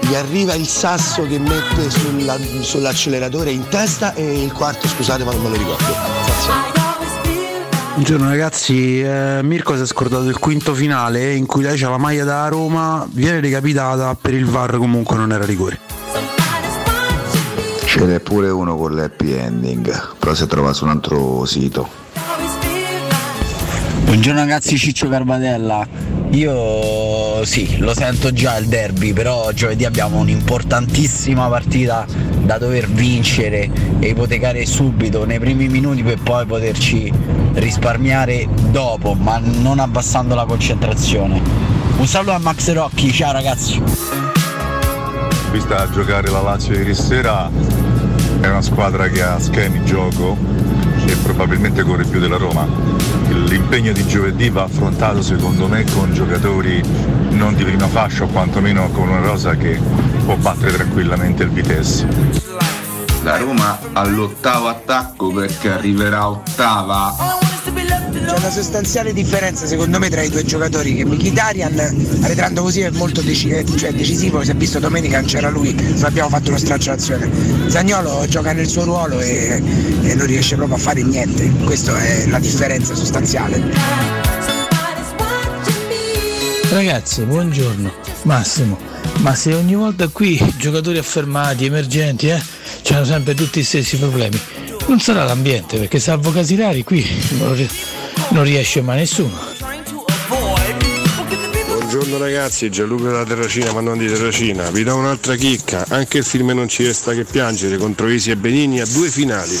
gli arriva il sasso che mette sulla- sull'acceleratore in testa e il quarto, scusate ma non me lo ricordo. Buongiorno ragazzi, eh, Mirko si è scordato il quinto finale in cui lei c'ha la maglia da Roma, viene recapitata per il VAR comunque non era rigore. Ce n'è pure uno con l'happy ending, però si trova su un altro sito. Buongiorno ragazzi, Ciccio Carbatella. Io sì, lo sento già il derby, però giovedì abbiamo un'importantissima partita da dover vincere e ipotecare subito nei primi minuti per poi poterci risparmiare dopo, ma non abbassando la concentrazione. Un saluto a Max Rocchi, ciao ragazzi. Vista a giocare la Lazio ieri sera, è una squadra che ha schemi gioco e probabilmente corre più della Roma. L'impegno di giovedì va affrontato secondo me con giocatori non di prima fascia o quantomeno con una rosa che può battere tranquillamente il Vitesse. La Roma all'ottavo attacco perché arriverà ottava. C'è una sostanziale differenza secondo me tra i due giocatori che Mkhitaryan arretrando così è molto eh, cioè, decisivo, si è visto domenica non c'era lui, non abbiamo fatto uno straccio d'azione. Zagnolo gioca nel suo ruolo e, e non riesce proprio a fare niente, questa è la differenza sostanziale. Ragazzi, buongiorno. Massimo, ma se ogni volta qui giocatori affermati, emergenti, eh, hanno sempre tutti gli stessi problemi, non sarà l'ambiente, perché salvo Casilari qui non, ri- non riesce mai nessuno. Buongiorno ragazzi, Gianluca della Terracina, ma non di Terracina. Vi do un'altra chicca, anche il film Non ci resta che piangere contro Isi e Benini ha due finali.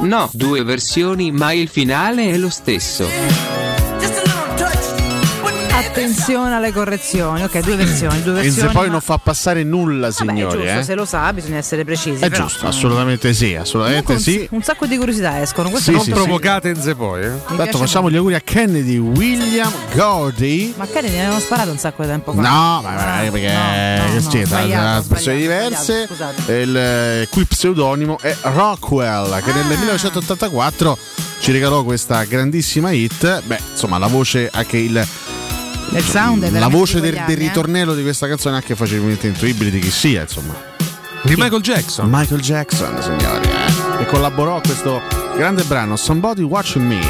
No, due versioni, ma il finale è lo stesso. Attenzione alle correzioni. Ok, due versioni. Due E versioni se poi ma- non fa passare nulla, Vabbè, signori. giusto, eh. se lo sa bisogna essere precisi. È però, giusto, mm, assolutamente sì, assolutamente comunque sì. un, un sacco di curiosità escono. Questo Sì, non sì, provocate. sì. poi. eh. Tanto facciamo gli auguri a Kennedy William Gordy. Ma Kennedy ne avevano sparato un sacco di tempo fa. No, ma ma- perché che no, sbagliato, Ha espressioni diverse. E il eh, qui pseudonimo è Rockwell, che Ah. nel 1984 ci regalò questa grandissima hit. Beh, insomma, la voce anche il. Il sound è La voce del, del eh. ritornello di questa canzone è anche facilmente intuibile di chi sia, insomma. Di Michael Jackson. Michael Jackson, signori, eh, che collaborò a questo grande brano Somebody Watching Me.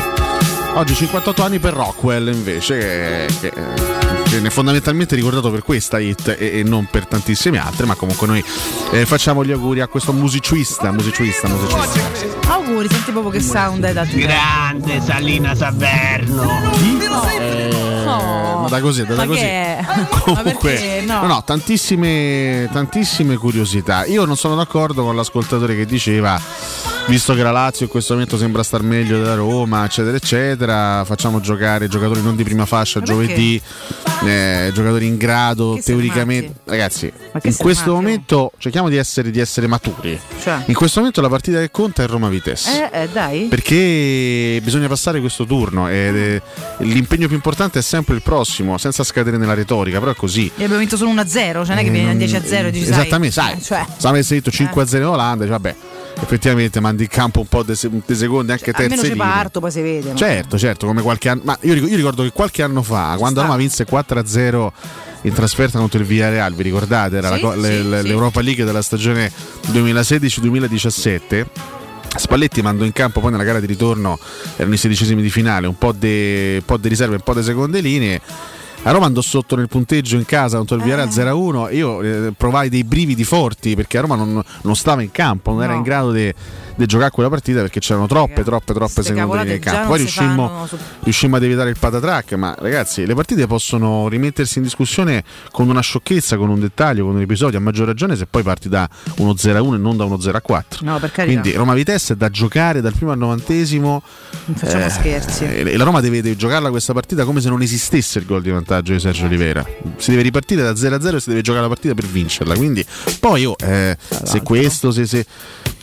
Oggi 58 anni per Rockwell invece, che, che, che viene fondamentalmente ricordato per questa hit e, e non per tantissime altre, ma comunque noi eh, facciamo gli auguri a questo musicista, musicista, musicista. Auguri, senti proprio che sound hai dato. Grande Salina Saverno. Eh, ma da così, da Ma così. Comunque, no, No. no, tantissime, tantissime curiosità. Io non sono d'accordo con l'ascoltatore che diceva, visto che la Lazio in questo momento sembra star meglio della Roma, eccetera, eccetera, facciamo giocare giocatori non di prima fascia giovedì, eh, giocatori in grado, Che teoricamente. Ragazzi, in questo matti, momento cerchiamo di essere, di essere maturi. Cioè? In questo momento la partita che conta è Roma Vitesse. Eh, eh, dai. Perché bisogna passare questo turno eh, l'impegno più importante è sempre il prossimo, senza scadere nella retorica, però è così. E abbiamo vinto solo 1-0, cioè non è che vieni a 10-0 e dici Esattamente, sai, eh, cioè, se avessi detto 5-0 in Olanda, dici, vabbè, effettivamente mandi in campo un po' di secondi, anche almeno terze ci linee. parto, poi si vede. no? Certo, certo, come qualche anno. Ma io ricordo, io ricordo che qualche anno fa, quando Roma vinse 4-0 in trasferta contro il Villarreal, vi ricordate? Era Sì, la sì, le- sì. l'Europa League della stagione 2016-2017. Spalletti mandò in campo poi nella gara di ritorno, erano i sedicesimi di finale, un po' di riserve, un po' di seconde linee. A Roma andò sotto nel punteggio in casa contro il Villarreal 0-1. Io eh, provai dei brividi forti perché a Roma non, non stava in campo, non era No. in grado di di giocare quella partita perché c'erano troppe, troppe, troppe seconde già campo. Poi riuscimmo, fanno riuscimmo ad evitare il patatrack, ma ragazzi, le partite possono rimettersi in discussione con una sciocchezza, con un dettaglio, con un episodio, a maggior ragione se poi parti da uno 0-1 e non da uno 0-4. No. Quindi Roma Vitesse è da giocare dal primo al novantesimo. Non facciamo scherzi. E la Roma deve, deve giocarla questa partita come se non esistesse il gol di vantaggio di Sergio Oliveira. Si deve ripartire da 0-0 e si deve giocare la partita per vincerla. Quindi poi oh, eh, se questo, se, se-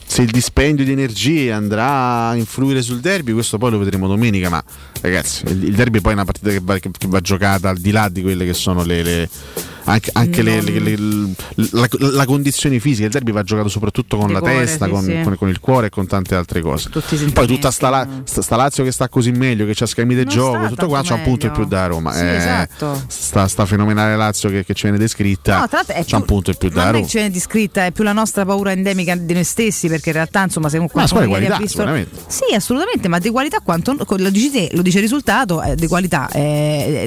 se il dispendio di energie andrà a influire sul derby, questo poi lo vedremo domenica. Ma ragazzi, il, derby poi è una partita che va, che va giocata al di là di quelle che sono le. le- anche, anche le- le- le- la, la condizione fisica, il derby va giocato soprattutto con Di la cuore, testa, sì, con, sì. con- con il cuore e con tante altre cose. Poi tutta sta, sta- Lazio che sta così meglio, che c'ha schemi di gioco, tutto qua c'è un punto in più da Roma. Sì, Eh, esatto. sta, sta fenomenale Lazio che, che ci viene descritta, No, è c'è un più- punto in più da non è Roma. che ce n'è di scritta, è più la nostra paura endemica di noi stessi, perché in realtà, insomma, se comunque Ma squadra di qualità, sicuramente. Sì, assolutamente, ma di qualità quanto lo dici te, lo dice il risultato, è di qualità, è,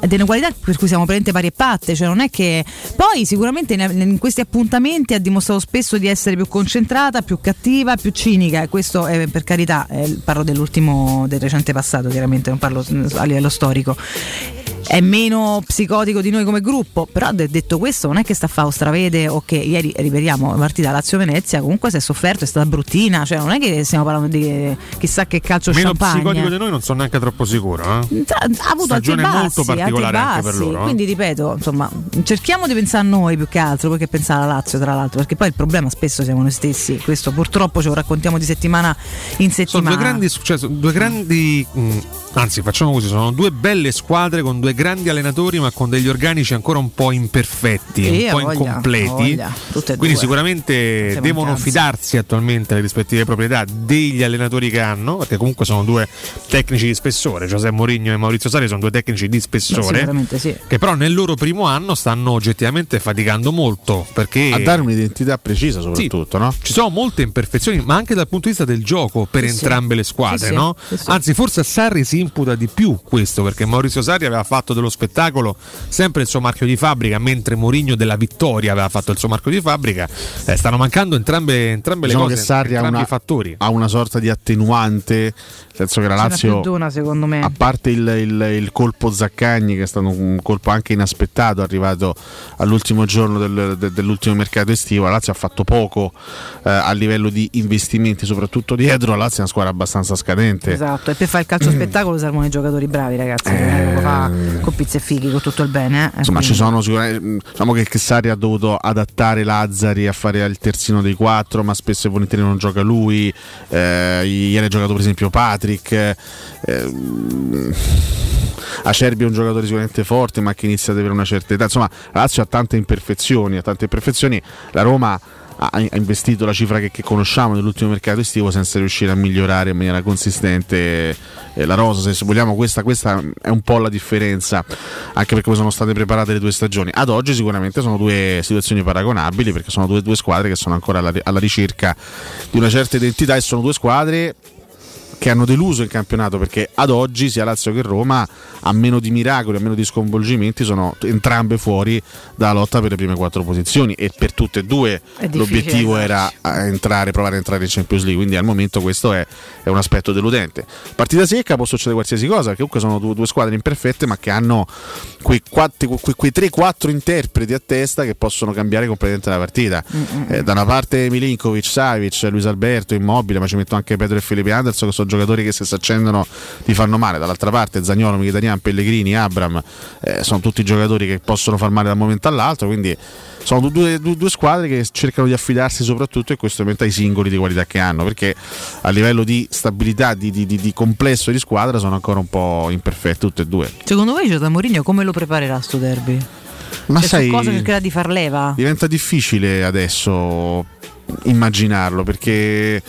è di una qualità per cui siamo presenti pari e patte, cioè non è che poi sicuramente in, questi appuntamenti ha dimostrato spesso di essere più concentrata, più cattiva, più cinica, questo è per carità, parlo dell'ultimo del recente passato, chiaramente non parlo a livello storico. È meno psicotico di noi come gruppo, però de- detto questo non è che sta a fare stravede o che ieri, ripetiamo, partita Lazio-Venezia comunque si è sofferto, è stata bruttina, cioè non è che stiamo parlando di chissà che calcio Meno champagne. psicotico di noi non sono neanche troppo sicuro. eh. Tra- ha avuto Stagione alti e molto particolare alti e anche per loro, eh. Quindi ripeto, insomma, cerchiamo di pensare a noi più che altro, poi che pensare alla Lazio, tra l'altro, perché poi il problema spesso siamo noi stessi. Questo purtroppo ce lo raccontiamo di settimana in Sono settimana. due grandi, cioè, sono due grandi mh, anzi facciamo così, sono due belle squadre con due grandi allenatori ma con degli organici ancora un po' imperfetti, Sì, un po' voglia, incompleti. voglia, tutte e Quindi due. sicuramente Senza devono fidarsi attualmente le rispettive proprietà degli allenatori che hanno, perché comunque sono due tecnici di spessore, Giuseppe Mourinho e Maurizio Sarri sono due tecnici di spessore. sì. Che però nel loro primo anno stanno oggettivamente faticando molto perché A dare un'identità precisa soprattutto, no? ci sono molte imperfezioni, ma anche dal punto di vista del gioco per Sì, sì. entrambe le squadre, Sì, sì. no? Sì, sì. Anzi, forse a Sarri si imputa di più questo, perché Maurizio Sarri aveva fatto dello spettacolo sempre il suo marchio di fabbrica, mentre Mourinho della vittoria aveva fatto il suo marchio di fabbrica. Eh, stanno mancando entrambe, entrambe Diciamo le cose, Sarri ha entrambi una, i fattori. ha una sorta di attenuante, nel senso che la Lazio una, secondo me. a parte il, il- il colpo Zaccagni che è stato un colpo anche inaspettato arrivato all'ultimo giorno del- de- dell'ultimo mercato estivo la Lazio ha fatto poco eh, a livello di investimenti soprattutto dietro la Lazio è una squadra abbastanza scadente Esatto, e per fare il calcio spettacolo servono i giocatori bravi, ragazzi. Eh. Lo fa con pizze e fighi, con tutto il bene. eh. Insomma, Quindi- ci sono sicuramente. mh, Diciamo che Sarri ha dovuto adattare Lazzari a fare il terzino dei quattro, ma spesso e volentieri non gioca lui. Eh, ieri ha giocato, per esempio, Patrick. eh, mh, Acerbi è un giocatore sicuramente forte, ma che inizia ad avere una certa età. Insomma, la Lazio ha tante imperfezioni, ha tante imperfezioni. La Roma ha investito la cifra che, che conosciamo nell'ultimo mercato estivo senza riuscire a migliorare in maniera consistente eh, la rosa. Se vogliamo, questa, questa è un po' la differenza, anche perché poi sono state preparate le due stagioni. Ad oggi sicuramente sono due situazioni paragonabili perché sono due, due squadre che sono ancora alla, alla ricerca di una certa identità e sono due squadre che hanno deluso il campionato perché ad oggi sia Lazio che Roma a meno di miracoli, a meno di sconvolgimenti sono entrambe fuori dalla lotta per le prime quattro posizioni e per tutte e due l'obiettivo era entrare, provare a entrare in Champions League quindi al momento questo è, è un aspetto deludente. Partita secca può succedere qualsiasi cosa comunque sono due, due squadre imperfette ma che hanno quei, quattro- quei, quei 3-4 interpreti a testa che possono cambiare completamente la partita. Eh, da una parte Milinkovic, Savic, Luis Alberto, Immobile, ma ci metto anche Pedro e Felipe Anderson che sono giocatori che se si accendono ti fanno male. Dall'altra parte Zagnolo, Mkhitaryan, Pellegrini, Abram, eh, sono tutti giocatori che possono far male da un momento all'altro, quindi sono due, due- due squadre che cercano di affidarsi soprattutto in questo momento ai singoli di qualità che hanno, perché a livello di stabilità, di, di- di- di complesso di squadra sono ancora un po' imperfette tutte e due. Secondo voi Giuseppe Mourinho come lo preparerà sto derby? Ma Cioè, sai, cosa cercherà di far leva? diventa difficile adesso immaginarlo perché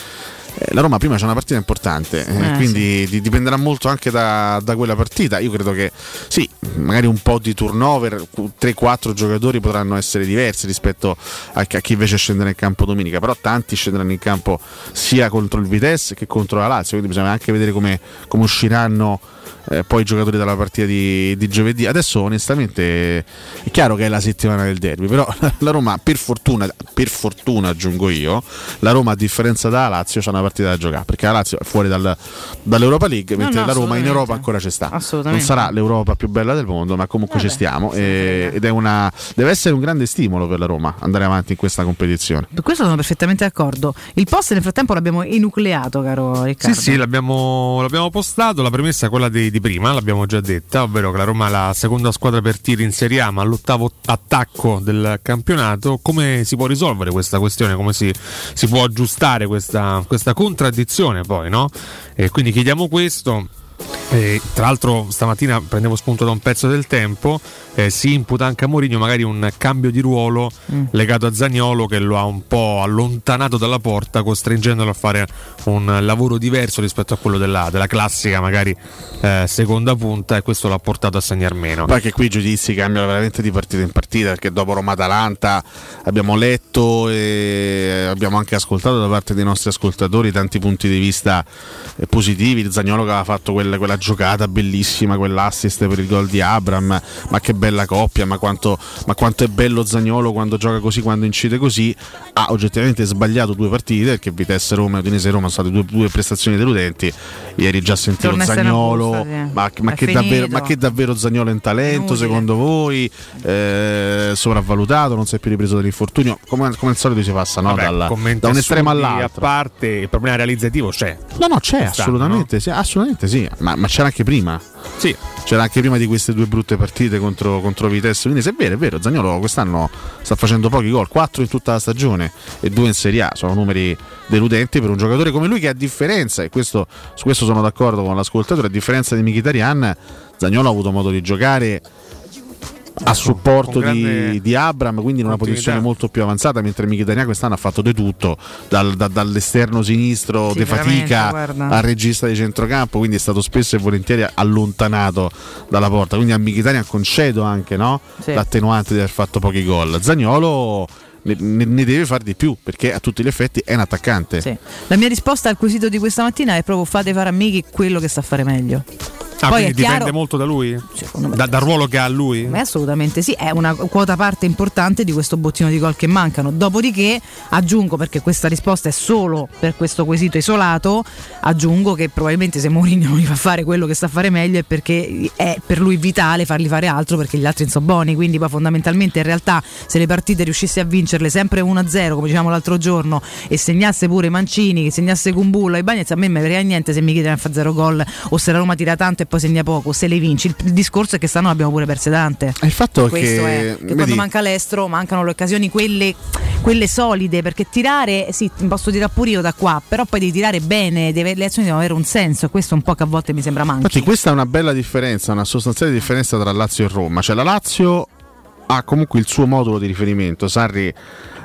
la Roma prima c'è una partita importante, eh, Eh, quindi di- dipenderà molto anche da, da quella partita. Io credo che sì, magari un po' di turnover, 3-4 giocatori potranno essere diversi rispetto a, a chi invece scenderà in campo domenica, però tanti scenderanno in campo sia contro il Vitesse che contro la Lazio, quindi bisogna anche vedere come, come usciranno eh, poi i giocatori dalla partita di, di giovedì. Adesso onestamente è chiaro che è la settimana del derby, però la Roma per fortuna, per fortuna aggiungo io, la Roma a differenza dalla Lazio c'ha una partita da giocare, perché la Lazio è fuori dal- dall'Europa League, No, mentre no, la Roma in. Europa ancora ci sta. Non sarà l'Europa più bella del mondo, ma comunque ci stiamo e- ed è una, deve essere un grande stimolo per la Roma andare avanti in questa competizione. Per questo sono perfettamente d'accordo. Il post nel frattempo l'abbiamo enucleato, caro Riccardo. Sì, sì, l'abbiamo, l'abbiamo postato. La premessa è quella di, di prima, l'abbiamo già detta, ovvero che la Roma è la seconda squadra per tiri in Serie A, ma all'ottavo attacco del campionato. Come si può risolvere questa questione? Come si, si può aggiustare questa, questa contraddizione poi, no? E quindi chiediamo questo. E, tra l'altro stamattina prendevo spunto da un pezzo del tempo, eh, si imputa anche a Mourinho magari un cambio di ruolo Mm. legato a Zagnolo che lo ha un po' allontanato dalla porta, costringendolo a fare un lavoro diverso rispetto a quello della, della classica magari eh, seconda punta e questo l'ha portato a segnare meno. Poi che qui i giudizi cambiano veramente di partita in partita perché dopo Roma-Atalanta abbiamo letto e abbiamo anche ascoltato da parte dei nostri ascoltatori tanti punti di vista eh, positivi. Il Zagnolo che aveva fatto quella, quella giocata bellissima, quell'assist per il gol di Abram, ma che bella coppia, ma quanto, ma quanto è bello Zagnolo quando gioca così, quando incide così. Ha oggettivamente sbagliato due partite perché Vitesse Roma e Udinese Roma sono state due, due prestazioni deludenti. Ieri già sentivo Torna Zagnolo, ma, ma che davvero, ma che davvero Zagnolo è in talento Inutile. secondo voi? Eh, sopravvalutato, non si è più ripreso dall'infortunio? Come, come al solito si passa no? Vabbè, Dalla- da un estremo all'altro. A parte il problema realizzativo c'è. No, no, c'è, assolutamente, sì, assolutamente sì, ma, ma c'era anche prima. Sì. C'era anche prima di queste due brutte partite contro, contro Vitesse. Quindi, se è vero, è vero, Zagnolo quest'anno sta facendo pochi gol, 4 in tutta la stagione e 2 in Serie A. Sono numeri deludenti per un giocatore come lui che a differenza, e questo, su questo sono d'accordo con l'ascoltatore, a differenza di Mkhitaryan, Zagnolo ha avuto modo di giocare a supporto di, di Abram, quindi in una continuità. posizione molto più avanzata, mentre Mkhitaryan quest'anno ha fatto di tutto, dal- da- dall'esterno sinistro Sì, de fatica guarda. al regista di centrocampo, quindi è stato spesso e volentieri allontanato dalla porta. Quindi a Mkhitaryan concedo anche no? Sì. l'attenuante di aver fatto pochi gol. Zagnolo ne, deve fare di più perché a tutti gli effetti è un attaccante. Sì. La mia risposta al quesito di questa mattina è proprio fate fare a Miki quello che sa fare meglio. Ah, Poi quindi è chiaro- dipende molto da lui? Da- dal ruolo che ha lui? Beh, assolutamente sì, è una quota parte importante di questo bottino di gol che mancano. Dopodiché aggiungo, perché questa risposta è solo per questo quesito isolato, aggiungo che probabilmente se Mourinho non gli fa fare quello che sa fare meglio è perché è per lui vitale fargli fare altro perché gli altri non sono buoni. Quindi poi fondamentalmente in realtà se le partite riuscisse a vincerle sempre 1-0, come dicevamo l'altro giorno, e segnasse pure Mancini, che segnasse Kumbulla e Bagnez, a me mi frega niente se Mkhitaryan fa 0 gol o se la Roma tira tanto e poi segna poco, se le vinci. Il, il discorso è che stanno abbiamo pure perse tante. Il fatto Questo che, è che quando manca l'estro mancano le occasioni quelle, quelle solide perché tirare sì posso tirare pure io da qua però poi devi tirare bene deve- le azioni devono avere un senso questo è un po' che a volte mi sembra manchi Infatti questa è una bella differenza, una sostanziale differenza tra Lazio e Roma. Cioè la Lazio ha comunque il suo modulo di riferimento. Sarri eh,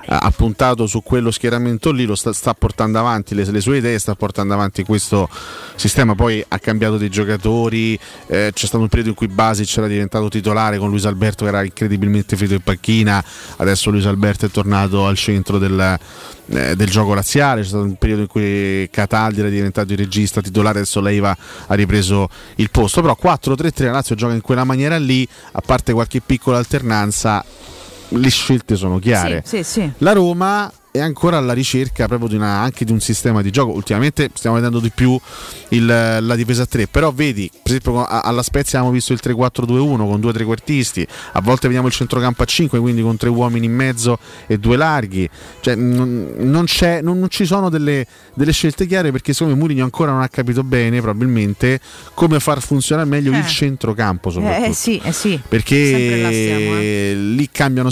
ha puntato su quello schieramento lì, lo sta, sta portando avanti le, le sue idee, sta portando avanti questo sistema. Poi ha cambiato dei giocatori, eh, c'è stato un periodo in cui Basic era diventato titolare con Luis Alberto che era incredibilmente finito in panchina, adesso Luis Alberto è tornato al centro del, eh, del gioco razziale, c'è stato un periodo in cui Cataldi era diventato il regista titolare, adesso Leiva ha ripreso il posto, però 4-3-3 la Lazio gioca in quella maniera lì, a parte qualche piccola alternanza, le scelte sono chiare. sì, sì, sì. La Roma è ancora alla ricerca proprio di una- anche di un sistema di gioco. Ultimamente stiamo vedendo di più il- la difesa a 3, però vedi, per esempio alla Spezia abbiamo visto il 3-4-2-1 con due trequartisti, a volte vediamo il centrocampo a 5, quindi con tre uomini in mezzo e due larghi. Cioè, non, non non- non ci sono delle, delle scelte chiare perché secondo me Mourinho ancora non ha capito bene probabilmente come far funzionare meglio Eh. il centrocampo soprattutto eh, eh sì eh sì perché stiamo, eh. lì cambiano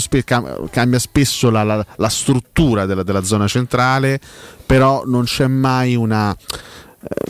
cambia spesso la, la- la struttura della, della zona centrale, però non c'è mai una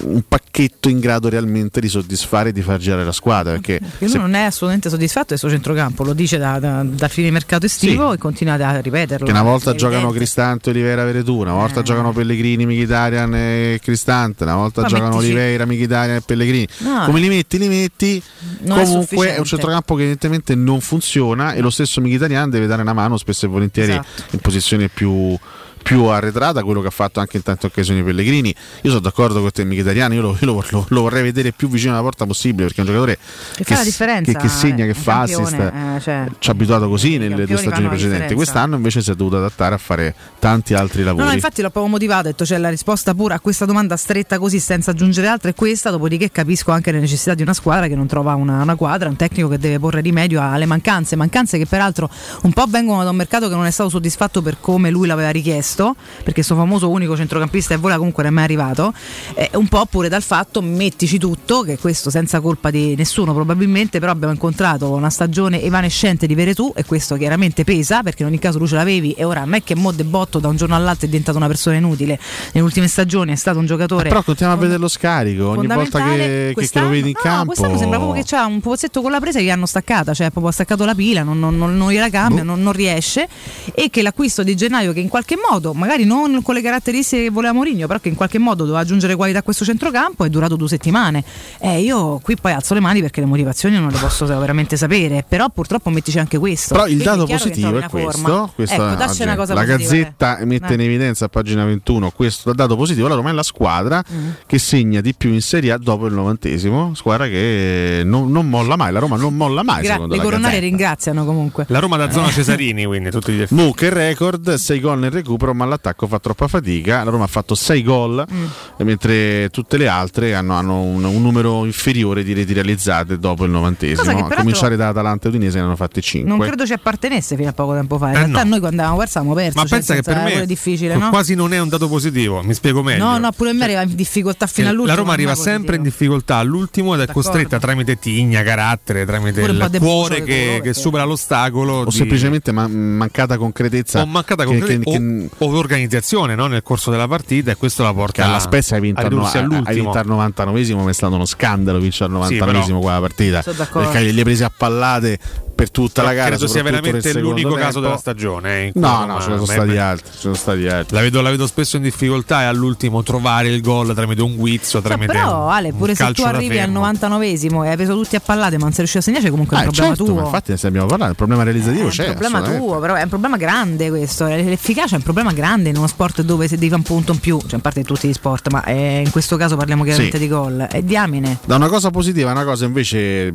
un pacchetto in grado realmente di soddisfare e di far girare la squadra. Perché Perché lui non è assolutamente soddisfatto del suo centrocampo, lo dice da, da, da fine mercato estivo e continua a ripeterlo. che una volta È giocano evidente. Cristante, Oliveira, Veretù, una volta giocano Pellegrini, Mkhitaryan e Cristante, una volta Ma giocano mettici- Oliveira, Mkhitaryan e Pellegrini. No. Come li metti? Li metti. Non è Comunque è, sufficiente. un centrocampo che evidentemente non funziona e lo stesso Mkhitaryan deve dare una mano spesso e volentieri Esatto. in posizione più più arretrata, quello che ha fatto anche in tante occasioni Pellegrini. Io sono d'accordo con te, Mkhitaryan, io, lo, io lo- lo- lo vorrei vedere più vicino alla porta possibile perché è un giocatore Che fa la differenza, che, che segna, eh, che fa assist. eh, cioè. Ci ha abituato così nelle due stagioni precedenti. Quest'anno invece si è dovuto adattare a fare tanti altri No, lavori. no, infatti l'ho proprio motivato, ho detto c'è la risposta pura a questa domanda stretta così senza aggiungere altro è questa, dopodiché capisco anche le necessità di una squadra che non trova una, una quadra, un tecnico che deve porre rimedio alle mancanze, mancanze che peraltro un po' vengono da un mercato che non è stato soddisfatto per come lui l'aveva richiesto, perché il suo famoso unico centrocampista e vola comunque non è mai arrivato, e un po' pure dal fatto mettici tutto, che questo senza colpa di nessuno probabilmente, però abbiamo incontrato una stagione evanescente di Veretù e questo chiaramente pesa perché in ogni caso lui ce l'avevi e ora non è che mo de botto da un giorno all'altro è diventato una persona inutile, nelle ultime stagioni è stato un giocatore... Però continuiamo a vedere lo scarico ogni volta che, che- che lo vedi in no, campo. quest'anno sembra proprio che c'ha un pozzetto con la presa che gli hanno staccata, cioè proprio ha staccato la pila, non, non, non, non gliela cambia, Boh. non, non riesce e che l'acquisto di gennaio che in qualche modo, magari non con le caratteristiche che voleva Mourinho, però che in qualche modo doveva aggiungere qualità a questo centrocampo è durato due settimane. Eh, io qui poi alzo le mani perché le motivazioni non le posso veramente sapere, però purtroppo mettici anche questo. Però il Quindi dato che positivo è questo. Questa ecco, dacci oggi una cosa la positiva, Gazzetta eh. mette Eh. in evidenza a pagina 21 questo dato positivo. La Roma è la squadra Mm. che segna di più in Serie A dopo il novantesimo. Squadra che non, non molla mai. La Roma non molla mai. Gra- secondo le Gazzetta. ringraziano comunque. La Roma da zona Eh. Cesarini, quindi tutti gli effetti. Muc è record, 6 gol nel recupero, ma l'attacco fa troppa fatica. La Roma ha fatto 6 gol, Mm. mentre tutte le altre hanno, hanno un, un numero inferiore di reti realizzate dopo il che novantesimo. A cominciare da Atalanta e Udinese ne hanno fatte 5. Non credo ci appartenesse fino a poco tempo fa. In Eh, realtà no. noi quando avevamo perso avevamo perso. Ma cioè, pensa che per me pure difficile, no? quasi non è un dato positivo, mi spiego meglio. No, no, pure a me arriva in difficoltà fino Che all'ultimo. la Roma è arriva sempre in difficoltà all'ultimo ed è D'accordo. costretta tramite tigna, carattere, tramite Pure il cuore che, che supera l'ostacolo. o di- semplicemente ma- mancata concretezza. o mancata che- concretezza che- o, che- o organizzazione no, nel corso della partita e questo la che porta alla Spezia hai vinto, a al, no- al 99esimo, ma è stato uno scandalo vincere al Sì, 99esimo però- quella partita. Perché li hai presi a pallate per tutta la gara. credo sia veramente l'unico caso tempo. della stagione. eh, No, no, ce ne sono stati altri. ci sono stati altri. La vedo, la vedo spesso in difficoltà e all'ultimo trovare il gol tramite un guizzo, tramite Però un- Ale, pure se tu arrivi al fermo. 99esimo e hai preso tutti a pallate ma non sei riuscito a segnare, c'è comunque un Eh, problema certo, ma tuo. infatti ne abbiamo parlato, il problema realizzativo È c'è. un problema tuo, però è un problema grande questo. L'efficacia è un problema grande in uno sport dove se devi un punto in più, cioè a parte tutti gli sport, ma eh, in questo caso parliamo chiaramente Sì. di gol. È diamine. Da una cosa positiva a una cosa invece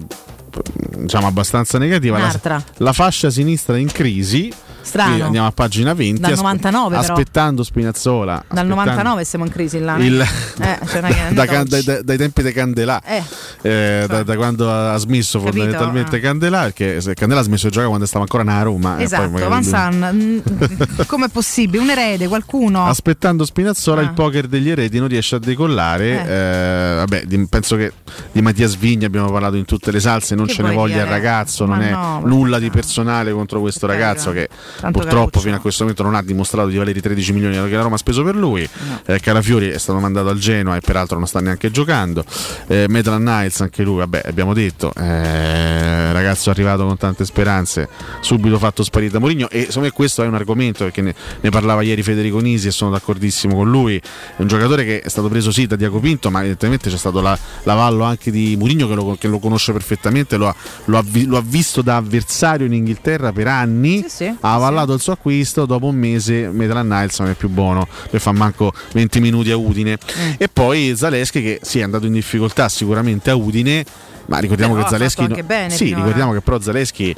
diciamo abbastanza negativa, la, la fascia sinistra in crisi. Strano. Andiamo a pagina 20. Dal 99 però. aspettando Spinazzola. Dal aspettando 99 siamo in crisi là. il- eh, cioè, è che- da can- dai, tempi di Candelà, Eh. eh, da, da quando ha smesso Capito? fondamentalmente Ah. Candelà, perché Candelà ha smesso di giocare quando stava ancora nella Roma. Esatto, Van San, mm, com'è possibile? Un erede, qualcuno? Aspettando Spinazzola, Ah. il poker degli eredi non riesce a decollare. Eh, vabbè, di- penso che di Mattia Svigni abbiamo parlato in tutte le salse. Non Che ce ne voglia il ragazzo, Ma non è no, ma- nulla di personale contro questo ragazzo che Tanto purtroppo caruccio. fino a questo momento non ha dimostrato di valere i 13 milioni che la Roma ha speso per lui. Eh, Calafiori è stato mandato al Genoa e peraltro non sta neanche giocando. Eh, Maitland Niles, anche lui, vabbè, abbiamo detto, eh, ragazzo arrivato con tante speranze, subito fatto sparire da Mourinho e secondo me questo è un argomento perché ne, ne parlava ieri Federico Nisi e sono d'accordissimo con lui. È un giocatore che è stato preso sì da Diaco Pinto, ma evidentemente c'è stato la- l'avallo anche di Mourinho che lo, che lo conosce perfettamente, lo ha, lo ha vi- lo ha visto da avversario in Inghilterra per anni, ha avallato il suo acquisto, dopo un mese Maitland Niles non è più buono, per fa manco 20 minuti a Udine. Mm. E poi Zaleschi che sì è andato in difficoltà sicuramente a Udine, ma ricordiamo Però che Zaleschi... bene sì, ricordiamo che però Zaleschi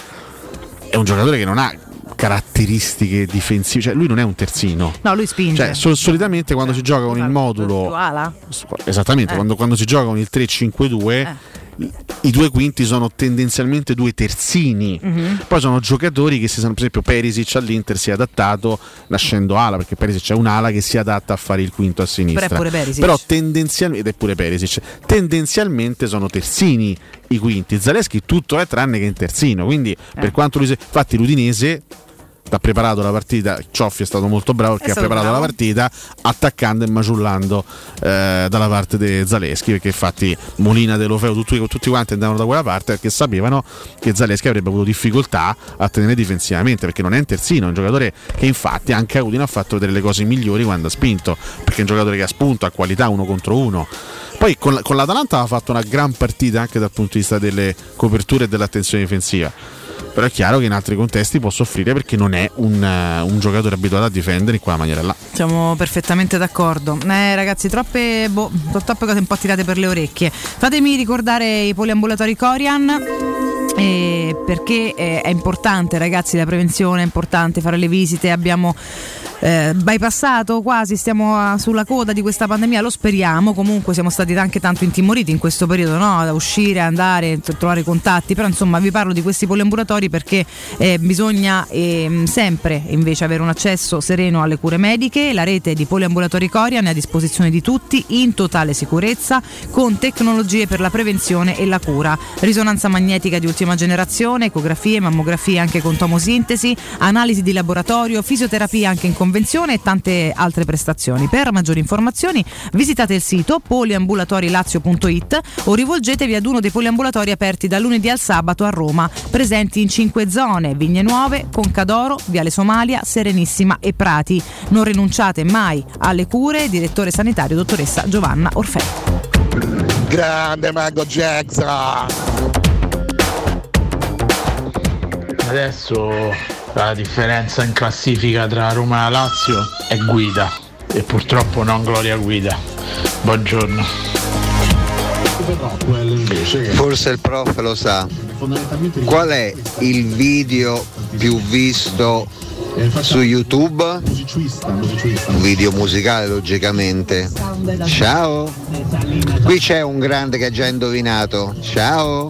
è un giocatore che non ha caratteristiche difensive, cioè lui non è un terzino. No, lui spinge. Cioè, sol- solitamente quando si gioca con il modulo? Esattamente, Eh. quando, quando si gioca con il 3-5-2 i- i due quinti sono tendenzialmente due terzini. Mhm. Poi sono giocatori che si sono, per esempio Perisic all'Inter si è adattato nascendo ala, perché Perisic è un'ala che si adatta a fare il quinto a sinistra. Però è pure Perisic. Però tendenzialmente, ed è pure Perisic, tendenzialmente sono terzini i quinti. Zaleschi tutto è tranne che in terzino, quindi Eh. per quanto lui sia... Infatti l'Udinese ha preparato la partita, Cioffi è stato molto bravo perché ha preparato bravo. la partita attaccando e maciullando eh, dalla parte di Zaleschi perché infatti Molina De Lofeo tutti, tutti quanti andavano da quella parte perché sapevano che Zaleschi avrebbe avuto difficoltà a tenere difensivamente perché non è un terzino, è un giocatore che infatti anche a Udine ha fatto vedere le cose migliori quando ha spinto perché è un giocatore che ha spunto, ha qualità uno contro uno poi con, con l'Atalanta ha fatto una gran partita anche dal punto di vista delle coperture e dell'attenzione difensiva però è chiaro che in altri contesti può soffrire perché non è un, eh, un giocatore abituato a difendere in quella maniera là Siamo perfettamente d'accordo. Eh, ragazzi, troppe, boh, troppe cose un po' tirate per le orecchie. Fatemi ricordare i poliambulatori Corian. eh, perché eh, è importante, ragazzi, la prevenzione è importante fare le visite. Abbiamo eh, bypassato quasi, stiamo ah, sulla coda di questa pandemia, lo speriamo. Comunque siamo stati anche tanto intimoriti in questo periodo, no? Da uscire, andare, trovare contatti. Però insomma vi parlo di questi poliambulatori perché eh, bisogna ehm, sempre invece avere un accesso sereno alle cure mediche. La rete di poliambulatori Corian è a disposizione di tutti in totale sicurezza con tecnologie per la prevenzione e la cura. Risonanza magnetica di ultima generazione, ecografie, mammografie anche con tomosintesi, analisi di laboratorio, fisioterapia anche in convenzione e tante altre prestazioni. Per maggiori informazioni visitate il sito poliambulatorilazio.it o rivolgetevi ad uno dei poliambulatori aperti da lunedì al sabato a Roma, presenti in cinque zone, Vigne Nuove, Concadoro, Viale Somalia, Serenissima e Prati. Non rinunciate mai alle cure, direttore sanitario dottoressa Giovanna Orfetti. Grande Mago Jackson! Adesso la differenza in classifica tra Roma e la Lazio è guida e purtroppo non Gloria Guida. Buongiorno. Forse il prof lo sa. Qual è il video più visto su YouTube? Un video musicale logicamente. Ciao. Qui c'è un grande che ha già indovinato. Ciao.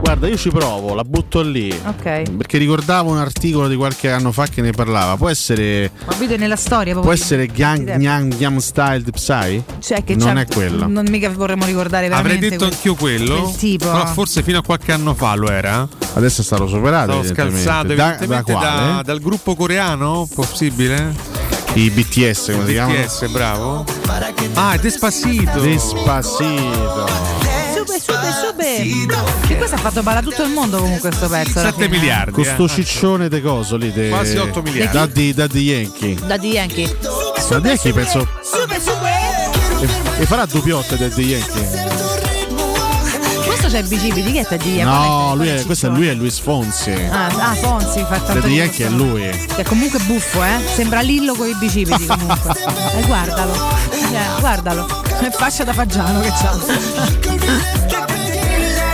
Guarda, io ci provo, la butto lì. Ok. Perché ricordavo un articolo di qualche anno fa che ne parlava. Può essere. Ma vedo nella storia Può essere Gang Gang Gang Style di Psy? Cioè che non è quello. Non mica vorremmo ricordare Avrei veramente. detto quel- anch'io quello. quel tipo. Però forse fino a qualche anno fa lo era. Adesso è stato superato. Stavo evidentemente. scalzato Da- evidentemente da quale? da- dal gruppo coreano, possibile? I BTS, come si chiamano? BTS, bravo. Ah, è Despacito. Despacito. Sube, sube. E questo ha fatto ballare tutto il mondo comunque questo pezzo. alla 7 fine. miliardi. Con sto eh. ciccione de coso lì. De... Quasi 8 miliardi. Daddy, Daddy Yankee. Daddy Yankee. Daddy Yankee penso. Sube, sube. E, e farà dubbiotte Daddy Yankee. Questo c'è il bicipiti, chi è Yankee? No, lui è, questo è lui è Luis Fonsi. Ah, ah, Fonsi, fa tanto Daddy di Yankee è lui. Che è comunque buffo, eh? Sembra Lillo con i bicipiti comunque. Eh, guardalo. Cioè, guardalo. È fascia da fagiano che c'ha.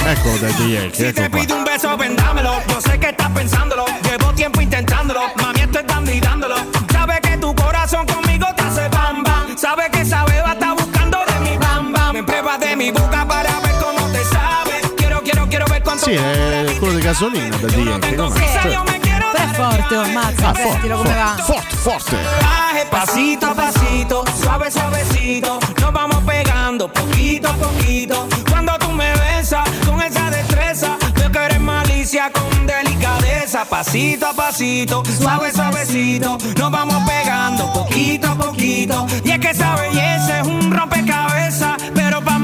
Daddy Yankee, ecco qua. Pide un beso, vendámelo. Yo sé que estás pensándolo. Llevo tiempo intentándolo. Mami, estoy dando y dándolo. Sabe que tu corazón conmigo te hace bam bam. Sabe que esa beba está buscando de mi bam bam. Me pruebas de mi boca para ver cómo te sabe. Quiero, quiero, quiero ver cuánto Sì, è quello di gasolina Daddy Yankee. com'è? Cioè, Però è forte, oh, mazza, Ah, sentilo come va. forte, forte. Baje pasito a pasito, suave suavecito, nos vamos pegando poquito a poquito. Cuando con delicadeza. Pasito a pasito, suave suavecito, nos vamos pegando poquito a poquito. Y es que esa belleza es un rompecabezas,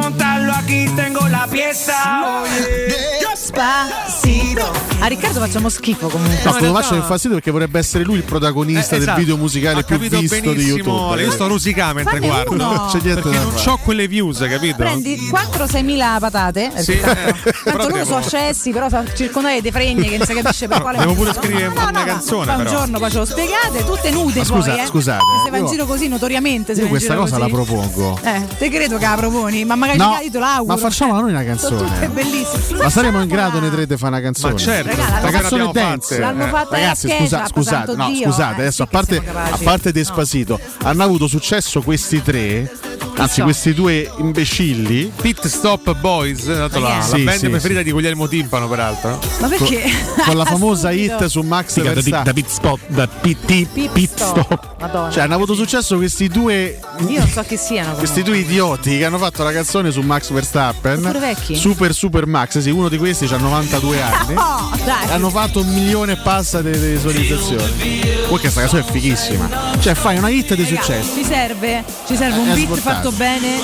montarlo aquí tengo la pieza. Oye. Despacito. A Riccardo facciamo schifo comunque. No, quello faccio fa fastidio perché vorrebbe essere lui il protagonista Eh, del esatto. video musicale Ha più visto di YouTube. Io sto rosicare mentre guardo. uno. Non c'è niente Perché da non ho quelle views, capito? Prendi 4-6 mila patate. Sì, perché tanto- eh, tanto loro sono accessi, però sono circondati di fregne che non si capisce per quale Devo pure scrivere No, una no, canzone, un giorno poi ce lo spiegate, tutte nude Ma scusa- poi, eh. scusate, Se va in giro così notoriamente. se Io questa cosa la così. propongo. Eh, te credo che la proponi, ma magari No, io te l'auguro. ma facciamola noi una canzone. bellissime. Ma saremo in grado noi tre di fare una canzone? Ma certo, una l'hanno canzone dance. l'hanno Eh, fatta Ragazzi, scusa- scusate, no, Dio, scusate, eh, adesso sì a parte, a parte Despacito, hanno avuto successo questi tre Anzi, so? questi due imbecilli. Pit Stop Boys, dato la, la Sì, band sì, preferita di Guglielmo Timpano, peraltro. Ma perché? Con la famosa hit su Max Sì, da- Verstappen. da pit stop, da pit, Pit stop. Madonna. Cioè, hanno avuto successo questi due. Io non so chi siano. Questi due idioti che hanno fatto la canzone su Max Verstappen. Sono pure vecchi? Super Super Max, sì, uno di questi ha 92 anni. No, dai. Hanno fatto un milione e passa di visualizzazioni. Poi questa canzone è fighissima. Cioè, fai una hit di successo. Ci serve, ci serve un È beat svoltato. Fatto bene.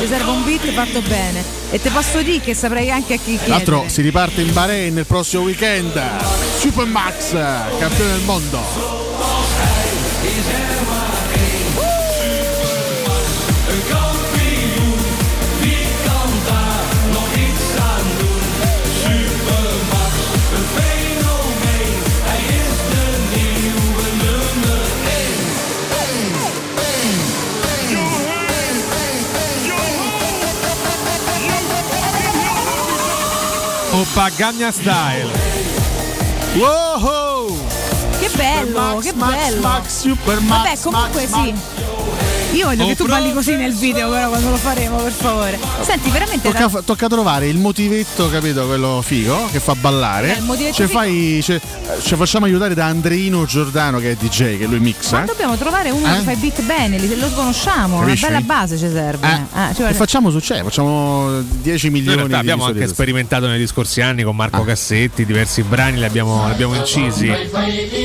Ci serve un beat fatto bene. E te posso dire che saprei anche a chi Tra l'altro chiedere. si riparte in Bahrain il prossimo weekend. Super Max, campione del mondo. Oppa Gagna Style. Wow! Che bello, che bello. Super Vabbè, comunque sì. Io voglio che tu Oh, balli così nel video, però quando lo faremo, per favore. Senti, veramente Tocca, da- tocca trovare il motivetto, capito? Quello figo che fa ballare. Eh, il figo. fai- ci- ci facciamo aiutare da Andreino Giordano, che è DJ, che lui mixa. Ma dobbiamo trovare uno Eh? che fa i beat bene, li- lo conosciamo, Capisci? una bella base ci serve. Eh, Ah, ci e facciamo successo, facciamo 10 Noi in milioni realtà di abbiamo anche sperimentato negli scorsi anni con Marco Cassetti, diversi brani li abbiamo, li abbiamo incisi.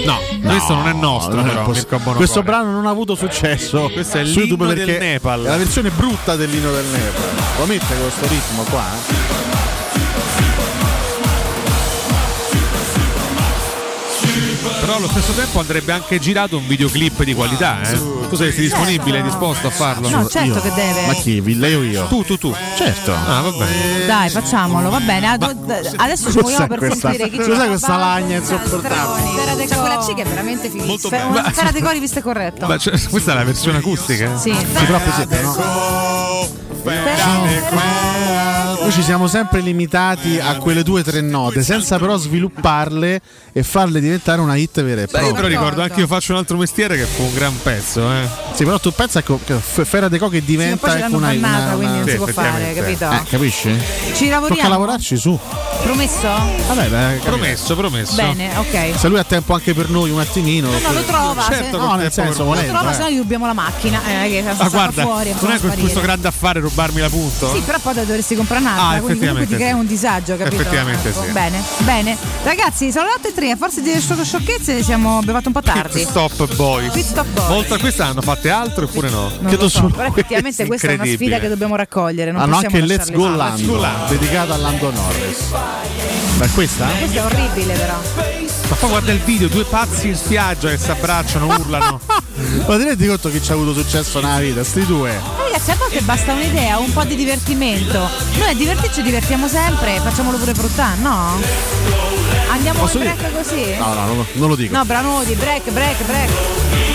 No, questo non è nostro, non è però. poss- Mirko Bonocore. questo brano non ha avuto successo. Questo è su YouTube perché Nepal. È la versione brutta dell'inno del Nepal. Lo mette questo ritmo qua. Però allo stesso tempo andrebbe anche girato un videoclip di qualità, eh. Tu saresti disponibile, disposto a farlo? No, certo che deve. Ma chi? Lei o io? Tu, tu, tu. Certo. Ah, va bene. Dai, facciamolo, va bene. Ad- Adesso ci muoviamo per questa, sentire chi cos'è questa lagna insopportabile? C'è quella C che è veramente Molto fighissima. bella. Una sfera dei cori vista corretto. Ma cioè, questa è la versione acustica? Sì. Sì, troppo siete, no? Noi ci siamo sempre limitati a quelle due o tre note, senza però svilupparle e farle diventare una hit vera e Beh, io propria. però ricordo anche io faccio un altro mestiere che fu un gran pezzo, eh. Sì, però tu pensa che che F- Fera De Co che diventa ecco, l'hanno una, bannata, una- quindi non una- si può fare, capito? Eh, capisci? Ci lavoriamo. Tocca lavorarci su. Promesso? Vabbè, beh, Promesso, promesso. Bene, ok. Se lui ha tempo anche per noi un attimino. No, lo trova. Certo, se- no, nel senso, lo volendo. trova, eh. se no gli rubiamo la macchina. Eh, che Ma guarda, fuori, non è sparire. questo grande affare rubarmi l'appunto? Sì, però poi dovresti comprare un'altra, Ah, quindi comunque ti crea sì. un disagio, capito? Effettivamente Ecco, sì. Bene, bene. Ragazzi, sono le 8 e 3, a forza di solo sciocchezze siamo fatto un po' tardi. Pit Stop Boys. Pit Stop Boys. Oltre a questa hanno fatte altro oppure no? Non lo so, però effettivamente questa è una Incredibile. sfida che dobbiamo raccogliere. Non Hanno possiamo anche Let's Go. Lando, dedicato a Lando Norris. Ma questa? Questo è orribile, però. Ma poi guarda il video, due pazzi in spiaggia che si abbracciano, urlano. Ma ti rendi conto che ci ha avuto successo nella vita? Sti due. Ma Ragazzi, a volte basta un'idea, un po' di divertimento. Noi a divertirci divertiamo sempre, facciamolo pure fruttare, no? Andiamo Posso break così? No, no, non, non lo dico. No, Branodi, break, break, break.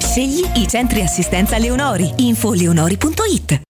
Scegli i centri assistenza Leonori. Info leonori.it per il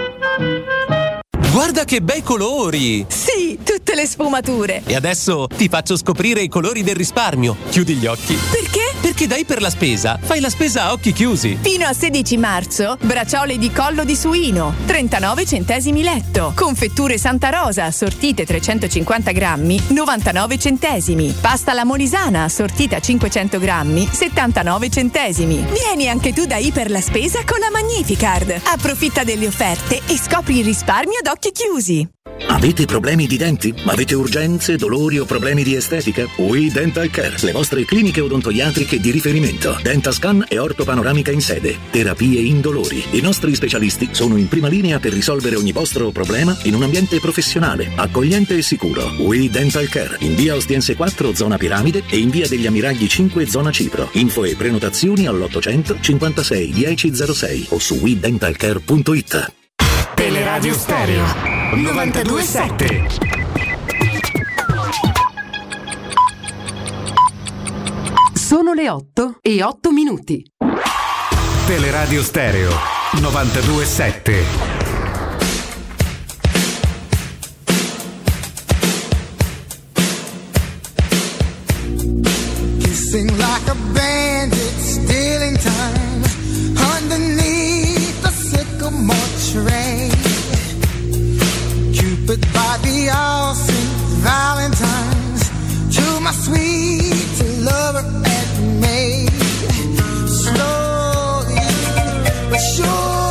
Guarda che bei colori! Sì, tutte le sfumature. E adesso ti faccio scoprire i colori del risparmio. Chiudi gli occhi. Perché? Perché dai per la spesa, fai la spesa a occhi chiusi. Fino a 16 marzo, bracciole di collo di suino, 39 centesimi letto. Confetture Santa Rosa, assortite 350 grammi, 99 centesimi. Pasta alla molisana, assortita 500 grammi, 79 centesimi. Vieni anche tu da Iper la Spesa con la Magnificard. Approfitta delle offerte e scopri il risparmio ad occhi chiusi. Avete problemi di denti? Avete urgenze, dolori o problemi di estetica? We Dental Care, le vostre cliniche odontoiatriche di riferimento. Dentascan e ortopanoramica in sede. Terapie indolori. I nostri specialisti sono in prima linea per risolvere ogni vostro problema in un ambiente professionale, accogliente e sicuro. We Dental Care, in via Ostiense 4, zona Piramide e in via degli Ammiragli 5, zona Cipro. Info e prenotazioni all'800 56 1006 o su WeDentalCare.it. Teleradio Stereo 927 Sono le 8 e 8 minuti. Teleradio Stereo 927 Kissing like a bandit, stealing time underneath the sycamore tree. Cupid by the all Valentine's to my sweet lover me. Slowly but surely,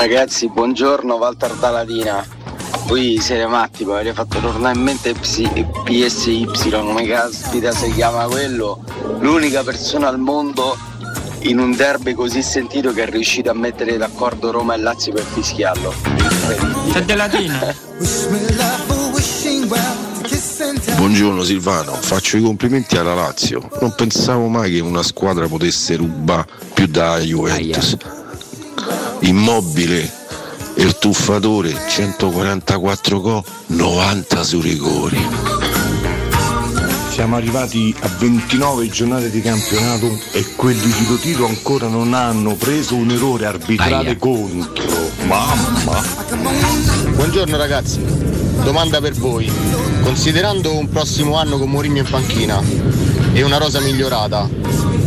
Ragazzi, buongiorno Walter Daladina. Voi siete matti, poi avete fatto tornare in mente PSY, come caspita si chiama quello. L'unica persona al mondo in un derby così sentito che è riuscita a mettere d'accordo Roma e Lazio per fischiarlo. Kiss and tell. Buongiorno Silvano, faccio i complimenti alla Lazio. Non pensavo mai che una squadra potesse rubare più da Juventus. Immobile, il tuffatore, 144 gol, 90 su rigori. Siamo arrivati a 29 giornate di campionato e quelli di Totito ancora non hanno preso un errore arbitrale contro. Mamma! Buongiorno ragazzi, domanda per voi. Considerando un prossimo anno con Mourinho in panchina e una rosa migliorata,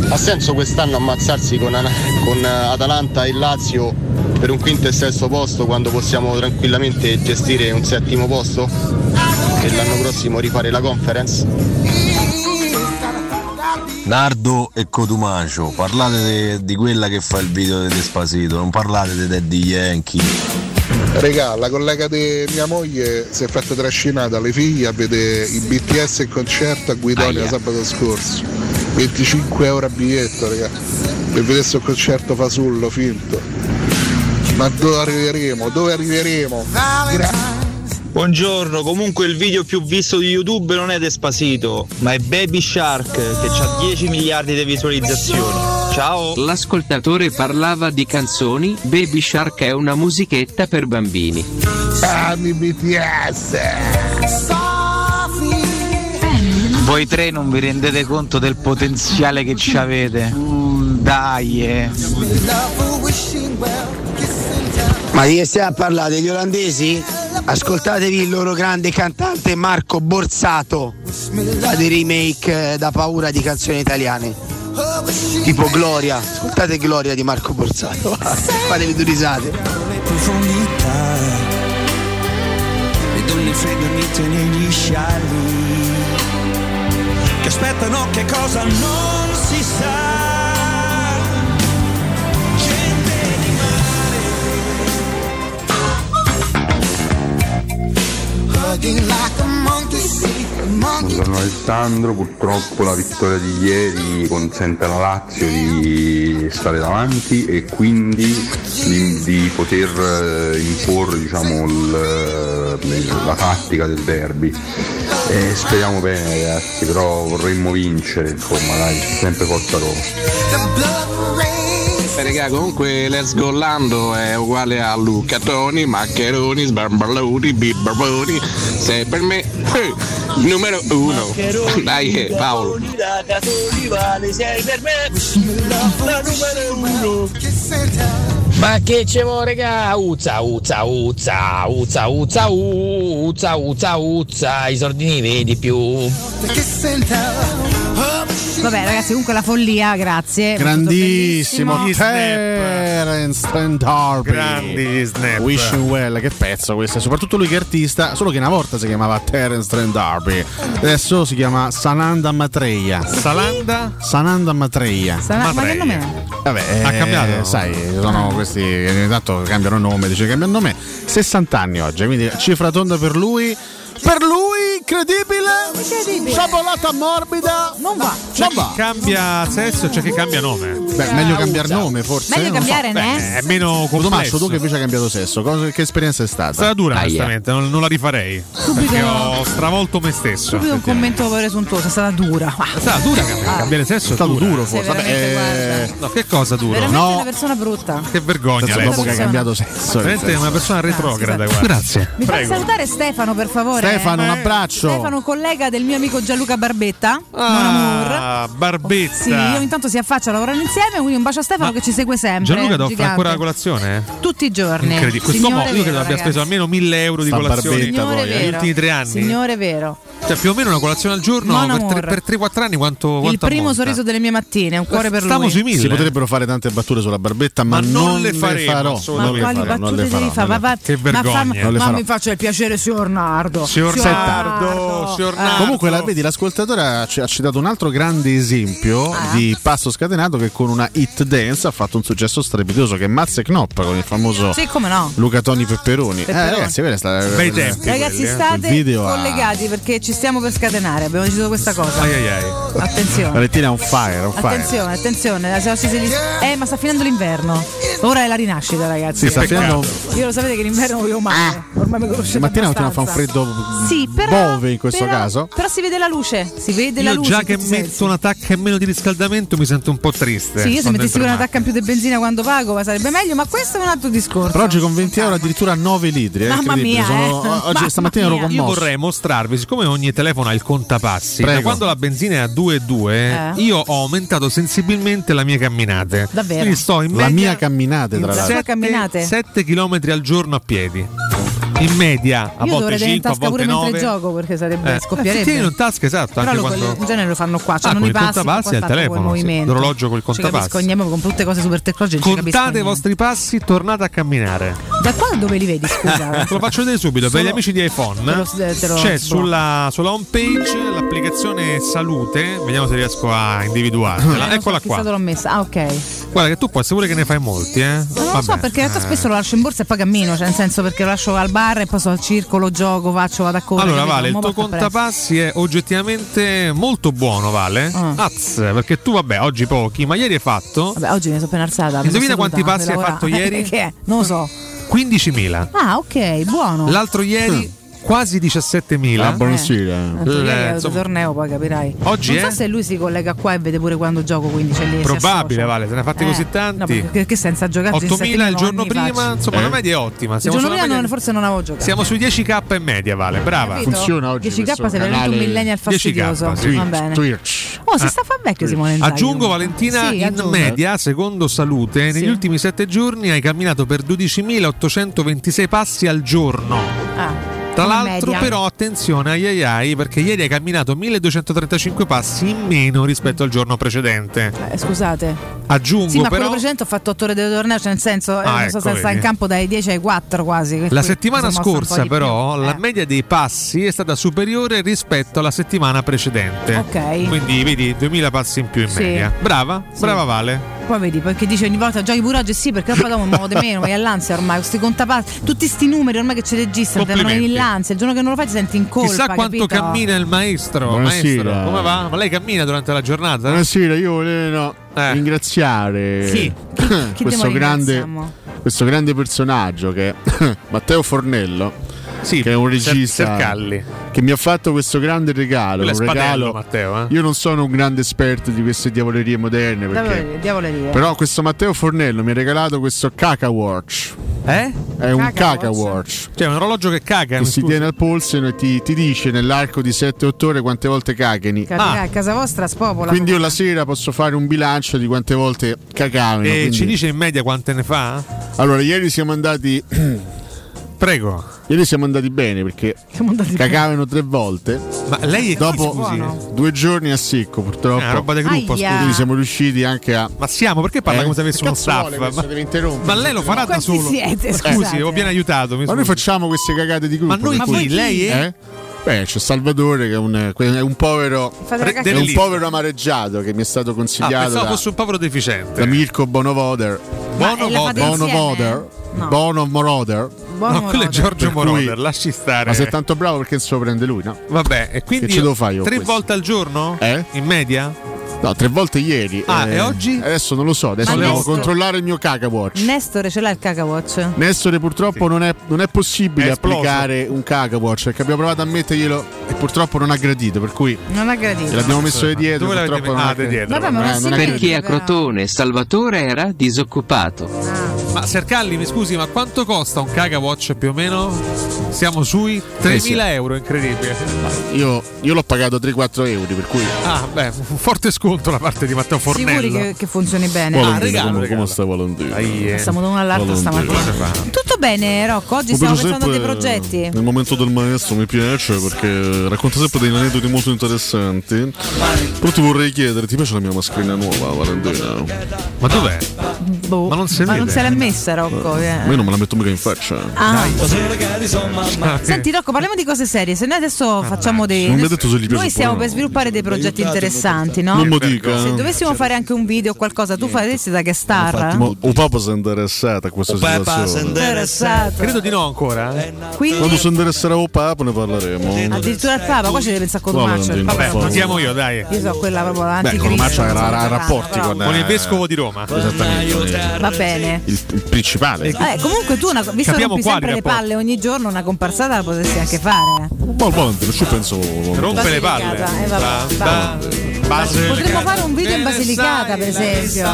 ha senso quest'anno ammazzarsi con, con Atalanta e Lazio per un quinto e sesto posto quando possiamo tranquillamente gestire un settimo posto? E l'anno prossimo rifare la conference? Nardo e Cotumacio, parlate de- di quella che fa il video di Despasito, non parlate di Daddy Yankee. Regà, la collega di mia moglie si è fatta trascinare dalle figlie a vedere i BTS in concerto a Guidonia Aia. sabato scorso. 25 euro a biglietto, regà. Per vedere questo concerto fasullo finto. Ma dove arriveremo? Dove arriveremo? Gra- Buongiorno, comunque il video più visto di YouTube non è Despasito, ma è Baby Shark che ha 10 miliardi di visualizzazioni. Ciao! L'ascoltatore parlava di canzoni, Baby Shark è una musichetta per bambini. Ami BTS! Voi tre non vi rendete conto del potenziale che ci avete. Dai, eh. Ma di che stiamo a parlare? Degli olandesi? Ascoltatevi il loro grande cantante Marco Borsato. Fa dei remake eh, da paura di canzoni italiane. Tipo Gloria. Ascoltate Gloria di Marco Borsato. Fatevi due risate. profondità le donne fredde unite negli scialli che aspettano che cosa non si sa. Buongiorno Alessandro, purtroppo la vittoria di ieri consente alla Lazio di stare davanti e quindi di, di poter eh, imporre diciamo, il- la tattica del derby. E speriamo bene ragazzi, però vorremmo vincere, insomma dai, sempre forza Roma. Eh, Raga, comunque Let's Go Lando è uguale a Luca Toni, Maccheroni, Sbarballoni, Bibbarboni. Se per me, eh, numero uno. Dai, eh, Paolo. sei per me la numero uno Ma che ce vuole, raga? Uzza, uzza, uzza, uzza, uzza, uzza, uzza, uzza, i sordini vedi più. Vabbè, ragazzi, comunque la follia, grazie. Grandissimo. Terence Trent D'Arby. Grandi snap. Wishing Well, che pezzo questo, soprattutto lui che è artista, solo che una volta si chiamava Terence Trent D'Arby, adesso si chiama Sananda Matreia. Salanda? Sananda Matreia. Sana- ma che nome è? Vabbè, Ha eh, cambiato? Sai, sono questi che ogni tanto cambiano nome, dice cambia nome. 60 anni oggi, quindi cifra tonda per lui. Per lui, incredibile! Sciabolata morbida! Non va! C'è chi cambia sesso e c'è chi cambia nome. Beh, meglio cambiare nome forse. Meglio non so. cambiare, Beh, né? È meno complesso. Tommaso, tu che invece hai cambiato sesso, cosa- che esperienza è stata? È stata dura, Aia. onestamente, non, non la rifarei. Perché ho stravolto me stesso. Subito un commento presuntuoso, è stata dura. È stata dura cambiare, cambiare sesso. È stato dura. duro forse. Vabbè, eh, No, che cosa duro? Veramente No. una persona brutta. Che vergogna. Senza dopo che hai cambiato sesso. Veramente nel una persona retrograda. Grazie. Mi fai Prego. salutare Stefano, per favore? Stefano, un Eh, abbraccio. Stefano, collega del mio amico Gianluca Barbetta. Ah, Barbetta. Sì, io intanto si affaccia, lavorano insieme. insieme, quindi un bacio a Stefano che ci segue sempre. Gianluca ti offre ancora la colazione? Tutti i giorni. Incredibile. Questo mo- io credo abbia speso almeno 1000 euro di Sta colazione barbetta Signore negli ultimi tre anni. Signore vero. Cioè, più o meno una colazione al giorno per, amour. tre- per 3-4 anni quanto, Il quanto primo ammonta? sorriso delle mie mattine, un cuore per Stiamo lui. sui mille. Si potrebbero fare tante battute sulla barbetta, ma, Ma non le faremo, farò. Ma non quali farò, non battute devi fare? non Ma, va- Che ma, vergogna. Non le ma mi faccia il piacere, signor Nardo. Signor Nardo, signor Nardo. Comunque, la, vedi, l'ascoltatore ha, ci- ha citato un altro grande esempio Ah. di passo scatenato che con una hit dance ha fatto un successo strepitoso che è Mazze Knoppa con il famoso Sì, come no. Luca Toni Pepperoni. Pepperoni. Eh, ragazzi, questa Bei tempi. Ragazzi, quelli, eh. state ha- collegati perché ci stiamo per scatenare. Abbiamo deciso questa cosa. Ai ai ai. Attenzione. Valentina è on fire, on fire. Attenzione, Eh, ma sta finendo l'inverno. Ora è la rinascita, ragazzi. Sì, sta finendo. Io lo sapete che l'inverno voglio male. Ormai mi conoscete. Mattina fa un freddo Sì, però, bove in questo però- caso. Però si vede la luce. Si vede la Io luce. già in che i sensi. metto una tacca e meno di riscaldamento mi sento un po' triste. Sì, io se mettessi una in tacca in più di benzina quando pago sarebbe meglio, ma questo è un altro discorso. Però oggi con 20 euro addirittura 9 litri. È Mamma mia, Sono- eh. Oggi Mamma stamattina ero mia. Io commosso. vorrei mostrarvi, siccome ogni telefono ha il contapassi, Prego. da quando la benzina è a 2,2, Eh. io ho aumentato sensibilmente le mie camminate. Davvero? Quindi sto in La media mia camminata, tra La l'altro. sua camminate? 7 km al giorno a piedi. In media, a Io volte dovrei tenere in 5, a tasca volte pure 9. mentre gioco perché sarebbe Eh, scoppierebbe. tienilo in tasca, esatto, Però anche quando... in genere lo fanno qua, cioè Ah, non con i il passi, poi al telefono, sì. L'orologio col contapassi. capisco niente, con tutte cose super tecnologiche. Contate i vostri passi, tornate a camminare. Da qua dove li vedi, scusa? Te lo faccio vedere subito per gli amici di iPhone. te lo- te lo- C'è sulla, sulla home page l'applicazione Salute. Vediamo se riesco a individuarla. Eh, Eccola so, qua. l'ho messa. Ah, ok. Guarda che tu puoi sapere che ne fai molti, eh? Non lo so perché in realtà Eh. spesso lo lascio in borsa e poi cammino, cioè nel senso perché lo lascio al bar e poi sto al circolo, gioco, faccio, vado a correre. Allora? Vale, il tuo porta presto. contapassi è oggettivamente molto buono, Vale. Ah. Az, perché tu, vabbè, oggi pochi, ma ieri hai fatto Vabbè, oggi mi sono appena alzata. Indovina quanti passi hai fatto ieri? che è? Non lo so. 15.000. Ah, ok, buono. L'altro ieri quasi 17.000. Ah, buonasera. Tanto ieri Eh, è insomma, torneo, poi capirai. Oggi non so se lui si collega qua e vede pure quando gioco, quindi c'è lì. Probabile. Vale, se ne ha fatti Eh, così tanti. No, perché che senza giocare 8.000 il giorno prima, insomma, la media è ottima. Il Siamo, giorno sulla prima media- non- forse non avevo giocato. siamo sui 10k e media, Vale, brava. Capito? 10k sei veramente un millennial 10K, fastidioso. sì. Va bene. Twitch. Oh, si Ah. sta a fa vecchio Simone Inzaghi. Aggiungo Valentina, Sì, in aggiungo. media, secondo Salute, negli ultimi 7 giorni hai camminato per 12.826 passi al giorno. Ah, Tra l'altro, media. però, attenzione ai ai ai, perché ieri hai camminato 1235 passi in meno rispetto al giorno precedente. Eh, scusate. Aggiungo Sì, ma però. quello precedente ho fatto 8 ore di torneo, cioè nel senso, eh, Ah, non so ecco, se sta in campo dai 10 ai 4 quasi. La settimana scorsa, però, più. la Eh. media dei passi è stata superiore rispetto alla settimana precedente. Ok. Quindi vedi 2000 passi in più in Sì. media. Brava, brava Vale. Poi vedi, perché dice ogni volta giochi pure oggi, sì, perché poi dopo mi muovo di meno, vai all'ansia ormai, questi contapassi, tutti sti numeri ormai che ci registrano, in l'ansia, il giorno che non lo fai ti senti in colpa. Chissà quanto capito? cammina il maestro. Buonasera. Maestro, come va? Ma lei cammina durante la giornata? Buonasera, io volevo Eh. ringraziare Chi? Chi questo, grande, questo grande personaggio che è Matteo Fornello, Sì, che è un Ser- regista Sercalli. che mi ha fatto questo grande regalo. Un regalo Matteo, eh? Io non sono un grande esperto di queste diavolerie moderne perché Diavolerie. Però questo Matteo Fornello mi ha regalato questo Caca Watch. Eh? È un Caca Caca Watch? Cioè, un orologio che caga. Che si tiene al polso e ti, ti dice nell'arco di 7-8 ore quante volte cagani. Ah. a casa vostra spopola. Quindi io la sera posso fare un bilancio di quante volte cagavano. E quindi- ci dice in media quante ne fa? Allora, ieri siamo andati. Prego. Ieri siamo andati bene perché Siamo andati cagavano tre volte. Ma lei è Dopo chi, scusi? Due giorni a secco, purtroppo. È una roba del gruppo, Aia. scusi. Quindi siamo riusciti anche a. Ma siamo, perché parla Eh? come se avesse uno staff? Ma, ma lei lo farà da solo. siete, Ma scusate? Scusi, ho appena aiutato. mi Ma noi facciamo queste cagate di gruppo. Ma noi chi? cui- Lei è? Eh? Beh, c'è Salvatore che è un, è un povero. È un povero amareggiato che mi è stato Ah, consigliato pensavo da, fosse un povero deficiente. da Mirko Bonovoder. Ma Bono Bono. Bono. No. Bono Moroder. Buono No, quello è. Giorgio Moroder, lasci stare. Ma sei tanto bravo perché se lo prende lui, no? Vabbè, e quindi Che ce devo fare io tre questo? volte al giorno? Eh? In media? No, tre volte ieri. Ah, e oggi? Adesso non lo so, adesso Ma devo Nestore- controllare il mio caca watch. Nestore ce l'ha il caca watch? Nestore purtroppo non, è, non è possibile È applicare un caca watch perché abbiamo provato a metterglielo e purtroppo non ha gradito, per cui Non ha gradito. gliel'abbiamo messo di dietro. Dove purtroppo non Ah, dietro. Vabbè, ma non Eh, non Perché a. Crotone Salvatore era disoccupato. Ah. Ma Sercalli, mi scusi, ma quanto costa un Caga Watch più o meno? Siamo sui 3.000 Eh sì. euro, incredibile. Io, io l'ho pagato 3-4 euro, per cui. Ah, beh, un forte sconto da parte di Matteo Fornello. Sicuri che, che funzioni bene? Valentina, regalo, come, regalo. come sta Valentina? eh. Stiamo da uno all'altro stamattina. Tutto bene, Rocco? Oggi stiamo pensando a dei progetti. Nel momento del maestro mi piace perché racconta sempre dei aneddoti molto interessanti. Però ti vorrei chiedere, ti piace la mia mascherina nuova, Valentina? Ma dov'è? Boh, Ma non si vede. se l'è messa, Rocco. eh. Ma io non me la metto mica in faccia. Ah. Senti Rocco, parliamo di cose serie. Se noi adesso facciamo dei. Non mi ha detto se gli piace Noi stiamo per sviluppare dei progetti interessanti, no? Non dica. Se dovessimo fare anche un video o qualcosa, tu faresti da guest star? Ma o Papa si è interessato a questa situazione? Interessato. Credo di no ancora. eh. Quindi Quando si interesserà o Papa ne parleremo. addirittura il Papa, qua ci deve pensare con No, Il Lo chiamo io, dai. Io so quella proprio Beh, anticristo. era insomma, ra- rapporti con, Con il eh, vescovo di Roma. Esattamente. Va bene. Il, il principale. Eh, comunque tu, una, visto che Capiamo rompi quali sempre le palle ogni giorno, una comparsata la potresti anche fare. Ma Valentina, ci penso. Rompe le palle. Eh, vabbè, ba- base- Potremmo fare un video in Basilicata, per esempio.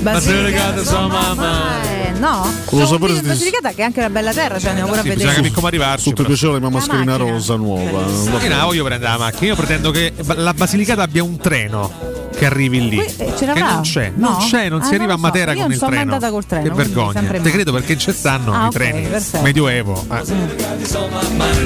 Basilicata, insomma, Eh, no? Lo video in di- Basilicata che è anche una bella terra, cioè andiamo pure a vedere. bisogna capire come arrivarci. Sotto piacere la mia mascherina rosa nuova. Io voglio prendere la macchina, io pretendo che la Basilicata abbia un treno che arrivi lì. Qui, eh, ce che non c'è, No? non c'è, non Ah, si arriva non a so. Matera Io con non il treno. andata col treno, Che vergogna. Te credo perché ci stanno Ah, i ok, treni. perfetto. Medioevo. eh.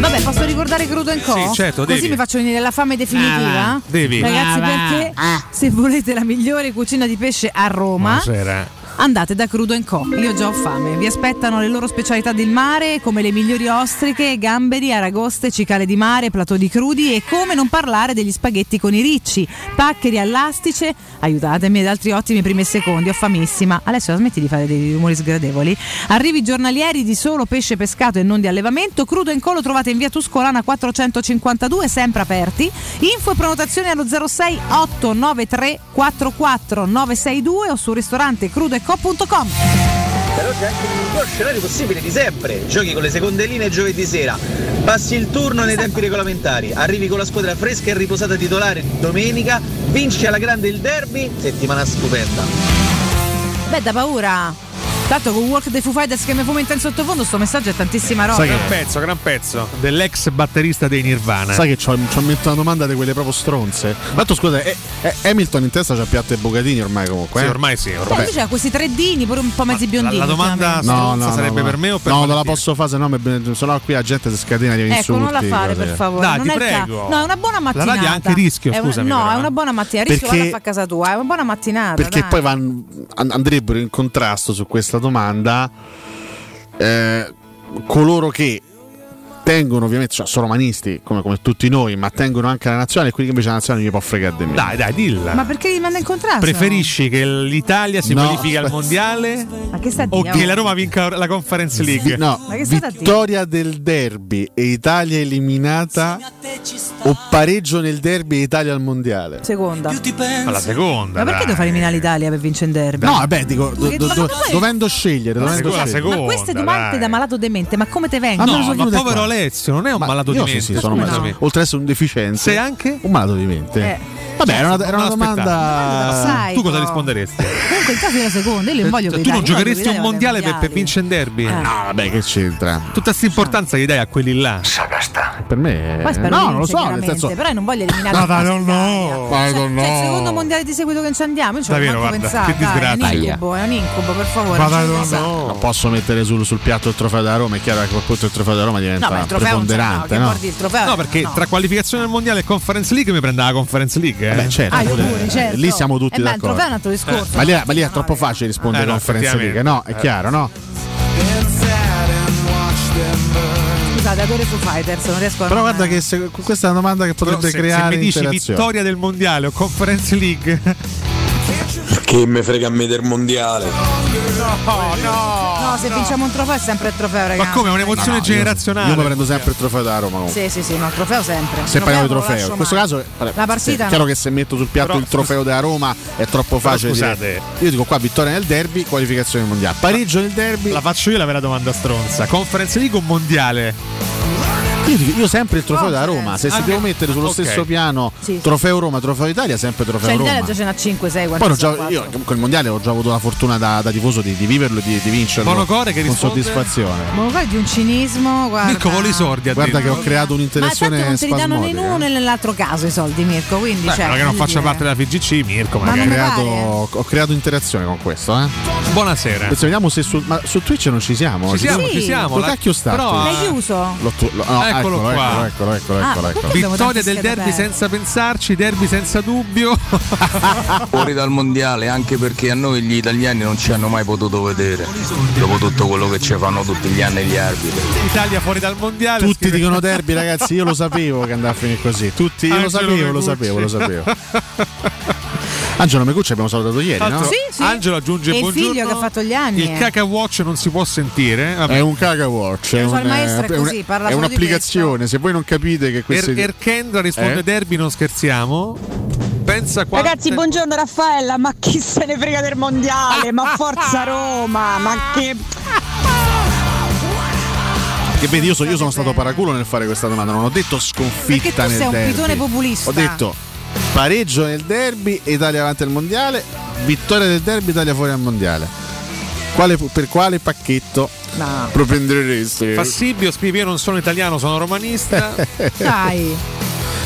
Vabbè, posso ricordare Crudo Co? Sì, certo, Così devi. mi faccio venire la fame definitiva. Ah, devi. Ragazzi, Ah, perché se volete la migliore cucina di pesce a Roma. Buonasera. Andate da Crudo Co. Io già ho fame. Vi aspettano le loro specialità del mare, come le migliori ostriche, gamberi, aragoste, cicale di mare, platò di crudi e come non parlare degli spaghetti con i ricci, paccheri all'astice. Aiutatemi ed altri ottimi primi e secondi. Ho famissima. Adesso smetti di fare dei rumori sgradevoli. Arrivi giornalieri di solo pesce pescato e non di allevamento. Crudo Co lo trovate in via Tuscolana 452, sempre aperti. Info e prenotazioni allo 06 893 44 962 o sul ristorante crudoeco.com. Però c'è anche il miglior scenario possibile di sempre. Giochi con le seconde linee giovedì sera. Passi il turno nei tempi regolamentari. Arrivi con la squadra fresca e riposata titolare domenica. Vinci alla grande il derby. Settimana stupenda. Beh, da paura. Tanto con Walk dei Foo Fighters che mi fomenta in sottofondo, sto messaggio è tantissima roba. Gran pezzo, gran pezzo dell'ex batterista dei Nirvana. Sai che ci ho messo una domanda di quelle proprio stronze. Ma tanto scusa, eh, eh, Hamilton in testa c'ha piatto e bucatini ormai comunque. Sì, eh? ormai sì, Poi lui c'ha questi tre dini, pure un po' mezzi biondini. la domanda ultimamente. No, no, sarebbe no, per me o per No, non la posso fare, se no, mi- se no qui la gente si scatena di insulti. Ecco, non la fare per favore. Dai, non ti è il ca- prego. No, è una buona La mattinata. radio ha anche rischio, È scusami, no, però, è eh. una buona mattina. Rischio Perché- vado a fare casa tua, è una buona mattinata. Perché dai. poi van- an- andrebbero in contrasto su questa domanda eh, coloro che tengono ovviamente, cioè sono romanisti come, come tutti noi, ma tengono anche la nazionale e quelli che invece la nazionale non gli può fregare di meno. Dai, dai, dilla. Ma perché li manda in contrasto? Preferisci che l'Italia si No, qualifichi al mondiale Ma che o che la Roma vinca la Conference League? No, Ma vittoria del derby e Italia eliminata o pareggio nel derby e Italia al mondiale. Seconda. Alla seconda. Ma perché dai. devo fare eliminare l'Italia per vincere in derby? No, vabbè, dico, do- do- ma do- dovendo scegliere, La dovendo scegliere. seconda, Ma queste domande dai. da malato demente, ma come te vengono? Ah, me No, ma povero qua. Alessio, non è un Ma malato di mente. sì, sì, sono malato. Oltre ad essere un deficiente. Sei anche? Un malato di mente. Eh. Vabbè, era una, era una domanda. Sai, Tu cosa no. risponderesti? Comunque in caso della seconda, io non voglio che tu non giocheresti un che mondiale per, per vincere in derby? Eh. No, vabbè, che c'entra? Tutta questa importanza gli dai a quelli là. Per me. Poi spero no, non lo so. Nel senso. però io non voglio eliminare No, dai, la no, no. Dai, Cioè, no, cioè, il no. secondo mondiale di seguito che ci andiamo, io ci Davvero, guarda, pensato. che Dai, è un disgrazia. incubo, è un incubo, per favore. Ma dai, pensa. Non posso mettere sul, sul piatto il trofeo da Roma. È chiaro che a quel punto il trofeo da Roma diventa No, il no, preponderante. che No, il. No, perché no. tra qualificazione al mondiale e Conference League mi prende la Conference League. Eh? Beh, certo, Ah, pure- certo. Lì siamo tutti Eh, beh, d'accordo. è un altro discorso. Ma lì, ma lì è troppo facile rispondere Eh, no, Conference League, no? È effettivamente. chiaro, no? Scusate, adoro Foo Fighters, non riesco a Però guarda che se- questa è una domanda che Però potrebbe se, creare se mi dici interazione. vittoria del mondiale o Conference League, Che me frega a me del mondiale. no, no. No, se vinciamo un trofeo è sempre il trofeo, ragazzi. Ma come? È un'emozione No, no, generazionale. Io mi prendo sempre il trofeo da Roma. comunque. Sì, sì, sì, no, il trofeo sempre. Se Il parliamo di trofeo, in questo mai. caso vabbè, La partita è chiaro che se metto sul piatto Però, il trofeo della Roma è troppo facile. dire- scusate. Io dico qua vittoria nel derby, qualificazione mondiale. Pareggio nel derby. La faccio io la vera domanda stronza. Conference League o mondiale? Io, dico- io sempre il trofeo della Roma, se si Anche- devo mettere sullo Ok. stesso piano Sì, sì. trofeo Roma, trofeo Italia, sempre trofeo Cioè Roma. l'Italia già ce n'ha 5, 6, Poi l'ho già- io comunque il mondiale ho già avuto la fortuna da, da tifoso di, di viverlo e di, di vincerlo Bonocore che con soddisfazione. Ma guarda di un cinismo, guarda. Mirko voli sordi Guarda che ho creato Ma tanto un'interazione non te li danno né in uno né nell'altro caso i soldi, Mirko. Quindi, Beh, cioè, che non faccia dire. parte della FGC, Mirko, Ma magari. non Creato- pare. ho creato interazione con questo, eh. Buonasera. Adesso vediamo se su, ma su Twitch non ci siamo. Ci siamo, ci siamo. Dove cacchio sta? però-? L'hai chiuso? L'ho tu- lo- no, Eccolo eccolo, qua. Eccolo, eccolo, eccolo, Ah, eccolo, Vittoria del derby senza pensarci, derby senza dubbio. Fuori dal mondiale anche perché a noi gli italiani non ci hanno mai potuto vedere dopo tutto quello che ci fanno tutti gli anni gli arbitri. Italia fuori dal mondiale. Tutti scrive- dicono derby, ragazzi. Io lo sapevo che andava a finire così. Tutti, io lo Angelo sapevo, lo sapevo, lo sapevo. Angelo Mecucci abbiamo salutato ieri, Tra no? Sì, sì. Angelo aggiunge E il buongiorno. figlio che ha fatto gli anni. Il eh. caca watch non si può sentire. Vabbè. È un caga watch, è, un- il maestro è un- così, parla è un'applicazione. Se voi non capite che Er- questo Erkendra risponde Eh? derby, non scherziamo. Pensa qua. Ragazzi, buongiorno Raffaella, ma chi se ne frega del mondiale? Ma forza Roma, ma che. Che vedi, io, so- io sono stato paraculo nel fare questa domanda, non ho detto Perché sconfitta tu nel sei un derby. pitone populista. Ho detto pareggio nel derby, Italia avanti al mondiale, vittoria del derby, Italia fuori al mondiale. Quale- per quale pacchetto No. propenderesti? Fassibio scrive: Io non sono italiano, sono romanista. Dai.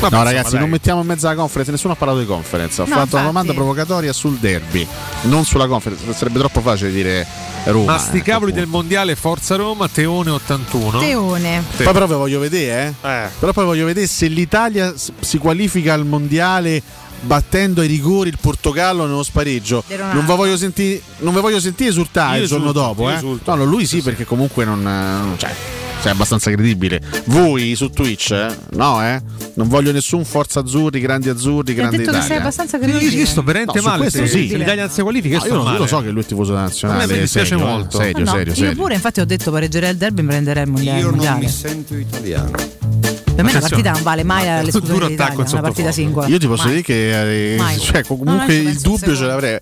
Vabbè, no, ragazzi, dai. non mettiamo in mezzo alla conference. Nessuno ha parlato di conference. Ho No, fatto infatti. una domanda provocatoria sul derby, non sulla conference. Sarebbe troppo facile dire Roma. Ma sti eh, cavoli appunto. del mondiale, Forza Roma, Teone 81. Teone. Sì. Poi però vi voglio vedere, eh. Eh. Però poi voglio vedere se l'Italia si qualifica al mondiale battendo ai rigori il Portogallo nello spareggio. Non vi voglio sentire, non vi voglio sentire esultare Io il giorno esulto, dopo, eh. No, no, lui sì, perché comunque non. eh, Cioè, sei abbastanza credibile. Voi su Twitch, eh? No, eh? Non voglio nessun Forza Azzurri, grandi azzurri, Ti ha grande detto che sei Italia. abbastanza Io, credibile. io sto veramente No, male. questo Se, sì. se l'Italia non si qualifica, io No, io, lo, io lo so che lui è tifoso A nazionale. me mi dispiace serio, eh, molto. Serio, No, serio, io serio. pure infatti ho detto pareggerei il derby e mi prenderei il mondiale. il mondiale. sento italiano. Per me la partita non vale mai dell'Italia, attacco in una partita singola. Io ti posso Mai. dire che eh, cioè, No, comunque no, il dubbio ce l'avrei.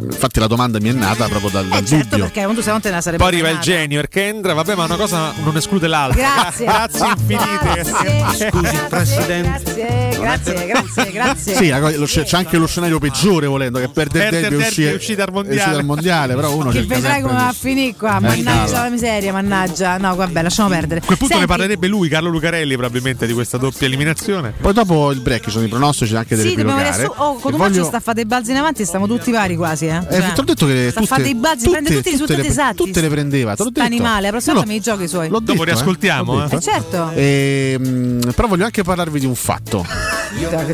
Infatti la domanda mi è nata proprio dal, dal Eh certo, dubbio. perché quando sei non te ne sarebbe Poi arriva il nata. genio, Erkendra, vabbè, ma una cosa non esclude l'altra. Grazie. Grazie infinite. Grazie. Scusi, Presidente. Grazie, grazie, grazie, grazie. Sì, la co- lo- c'è, c'è anche lo scenario peggiore volendo che perde il Perde il derby e uscire e uscire dal mondiale. uscire dal mondiale, però uno Che vedrai come va a finire qua. Eh, Mannaggia la miseria, mannaggia. No, vabbè, lasciamo perdere. A quel punto ne parlerebbe lui, Carlo Lucarelli, probabilmente, di questa doppia eliminazione. Poi dopo il break ci sono i pronostici anche delle Sì, dobbiamo epilogare. adesso. Oh, con un voglio- sta a fare dei balzi in avanti, stiamo tutti pari quasi, eh. Eh, te l'ho detto che tutte, fare dei balzi, tutte- prende tutti i risultati le, esatti. tutte le prendeva, te l'ho detto. animale, la prossima volta mi giochi i suoi. l'ho Dopo detto, riascoltiamo, eh. detto. Eh, certo. Ehm, però voglio anche parlarvi di un fatto.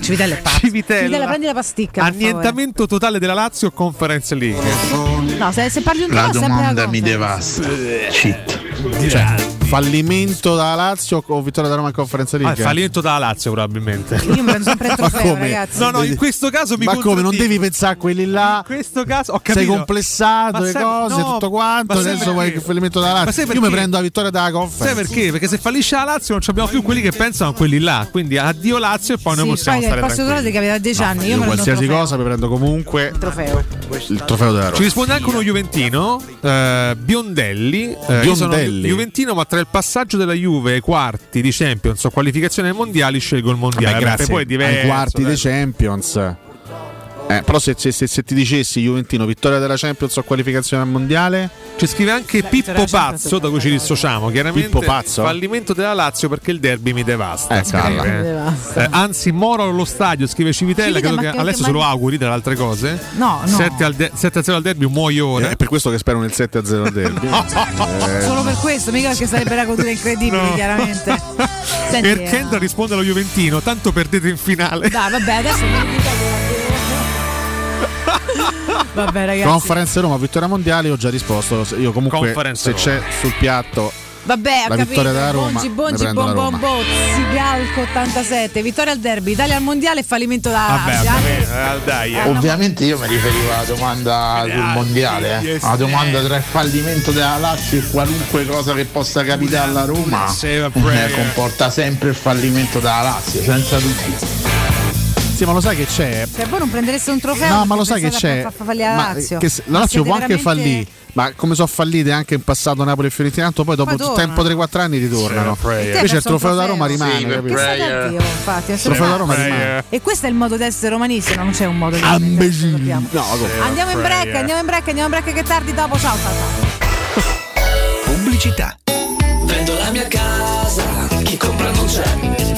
Civitella è pazzo. Civitella. Civitella, prendi la pasticca. Annientamento totale della Lazio Conference League. No, se, se parli un La po' sempre domanda la mi conference. devasta. Cheat. Cioè, fallimento da Lazio o vittoria da Roma in conferenza Ah, League? il fallimento dalla Lazio, probabilmente. Io mi prendo sempre trofeo, ragazzi. No, no, in questo caso mi Ma come non devi pensare a quelli là? In questo caso ho Sei capito. complessato Ma le sai- cose, no, tutto quanto. sai Adesso vuoi il fallimento dalla Ma Lazio. sai Io mi prendo la vittoria dalla Sai conference. perché? Perché se fallisce la Lazio non abbiamo più quelli che pensano a quelli là. Quindi addio Lazio e poi noi Sì, possiamo poi il stare torneo tranquilli. che aveva 10 anni. Io, Io qualsiasi cosa mi prendo comunque Il trofeo. il trofeo della Ci Roma. risponde anche uno Juventino, eh, Biondelli. Eh, io sono Biondelli? Juventino, ma tra il passaggio della Juve ai quarti di Champions o qualificazione ai mondiali scelgo il mondiale. Perché grazie. poi è diverso. ai quarti dai. dei Champions. Eh, però se, se- se- se ti dicessi Juventino vittoria della Champions o qualificazione al mondiale, Ci scrive anche Pippo la Pazzo, da cui ci dissociamo. Chiaramente Pippo Pazzo? fallimento della Lazio perché il derby mi devasta. Eh, scrive. Mi devasta. Eh, anzi, moro allo stadio, scrive Civitella. Civitella, credo che che- adesso se lo auguri, tra le altre cose. No, no. 7 al, de- 7 a 0 al derby, muoio ora. è per questo che spero nel 7 a 0 al derby. Eh, Solo per questo, mica perché sarebbe una cosa incredibile, No. chiaramente. Senti, Erkenda eh, risponde allo Juventino, tanto perdete in finale. Dai, vabbè, adesso non Vabbè, ragazzi. Conferenza Roma, vittoria mondiale, ho già risposto. Io comunque Conference se Roma. c'è sul piatto Vabbè, ho La capito. vittoria della Roma, Bongi, Bongi, la Bon Bon. Bon, Sigalco 87, vittoria al derby, Italia al mondiale e fallimento da Vabbè, Asia. vabbè, eh, dai. eh. Ovviamente io mi riferivo alla domanda sul mondiale, eh. alla domanda tra il fallimento della Lazio e qualunque cosa che possa capitare alla Roma eh, comporta sempre il fallimento della Lazio, senza dubbio. Sì, ma lo sai che c'è? Cioè, voi non prendereste un trofeo? No, ma lo sai che c'è? a far fallire la Ma, Lazio. che se- la Ma Lazio può siete anche veramente- fallire, ma come sono fallite anche in passato Napoli e Fiorentina, tanto poi dopo Poi tempo tornano. 3-4 anni ritornano. Hai Invece il trofeo da Roma rimane, a Dio, infatti, Il trofeo da Roma rimane. E questo è il modo di essere romanisti, non c'è un modo di Ambesini. No, Andiamo in break, andiamo in break, andiamo in break che è tardi dopo. Ciao, ciao, ciao. Pubblicità. Vendo la mia casa, chi compra non c'è.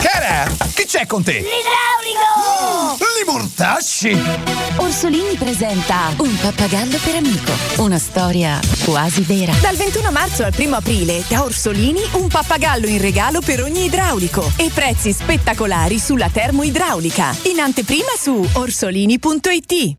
Cara, che c'è con te? L'idraulico! Li mortasci! Orsolini presenta Un pappagallo per amico. Una storia quasi vera. Dal 21 marzo al 1 aprile da Orsolini un pappagallo in regalo per ogni idraulico e prezzi spettacolari sulla termoidraulica. In anteprima su orsolini.it.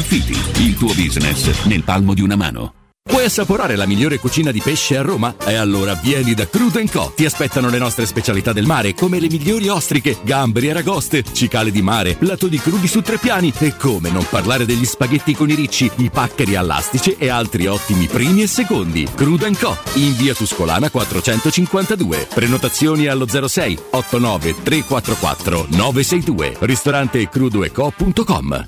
il tuo business nel palmo di una mano. Vuoi assaporare la migliore cucina di pesce a Roma? E allora vieni da Crudo Co. Ti aspettano le nostre specialità del mare, come le migliori ostriche, gamberi e aragoste, cicale di mare, lato di crudi su tre piani e come non parlare degli spaghetti con i ricci, i paccheri all'astice e altri ottimi primi e secondi. Crudo Co. In via Tuscolana 452. Prenotazioni allo 06 89 344 962. Ristorante crudoeco.com.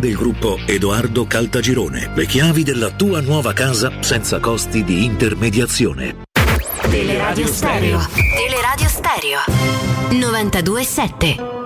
del gruppo Edoardo Caltagirone. Le chiavi della tua nuova casa senza costi di intermediazione. Teleradio Stereo. Teleradio Stereo. 92.7.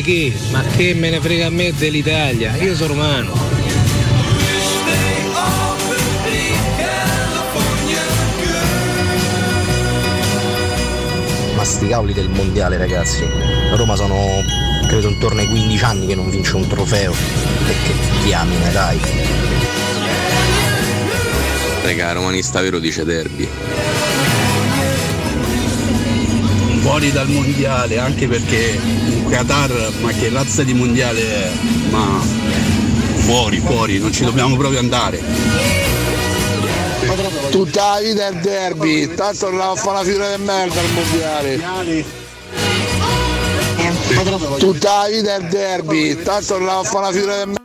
di che? Ma che me ne frega a me dell'Italia? Io sono romano. Ma sti cavoli del mondiale ragazzi. La Roma sono credo intorno ai 15 anni che non vince un trofeo. E che diamine dai. Raga, romanista vero dice derby. Fuori dal mondiale, anche perché in Qatar, ma che razza di mondiale è? Ma fuori, fuori, non ci dobbiamo proprio andare. Tutta la vita è il derby, tanto non fa la figura di merda il mondiale. Tutta la vita è il derby, tanto non fa la figura di merda.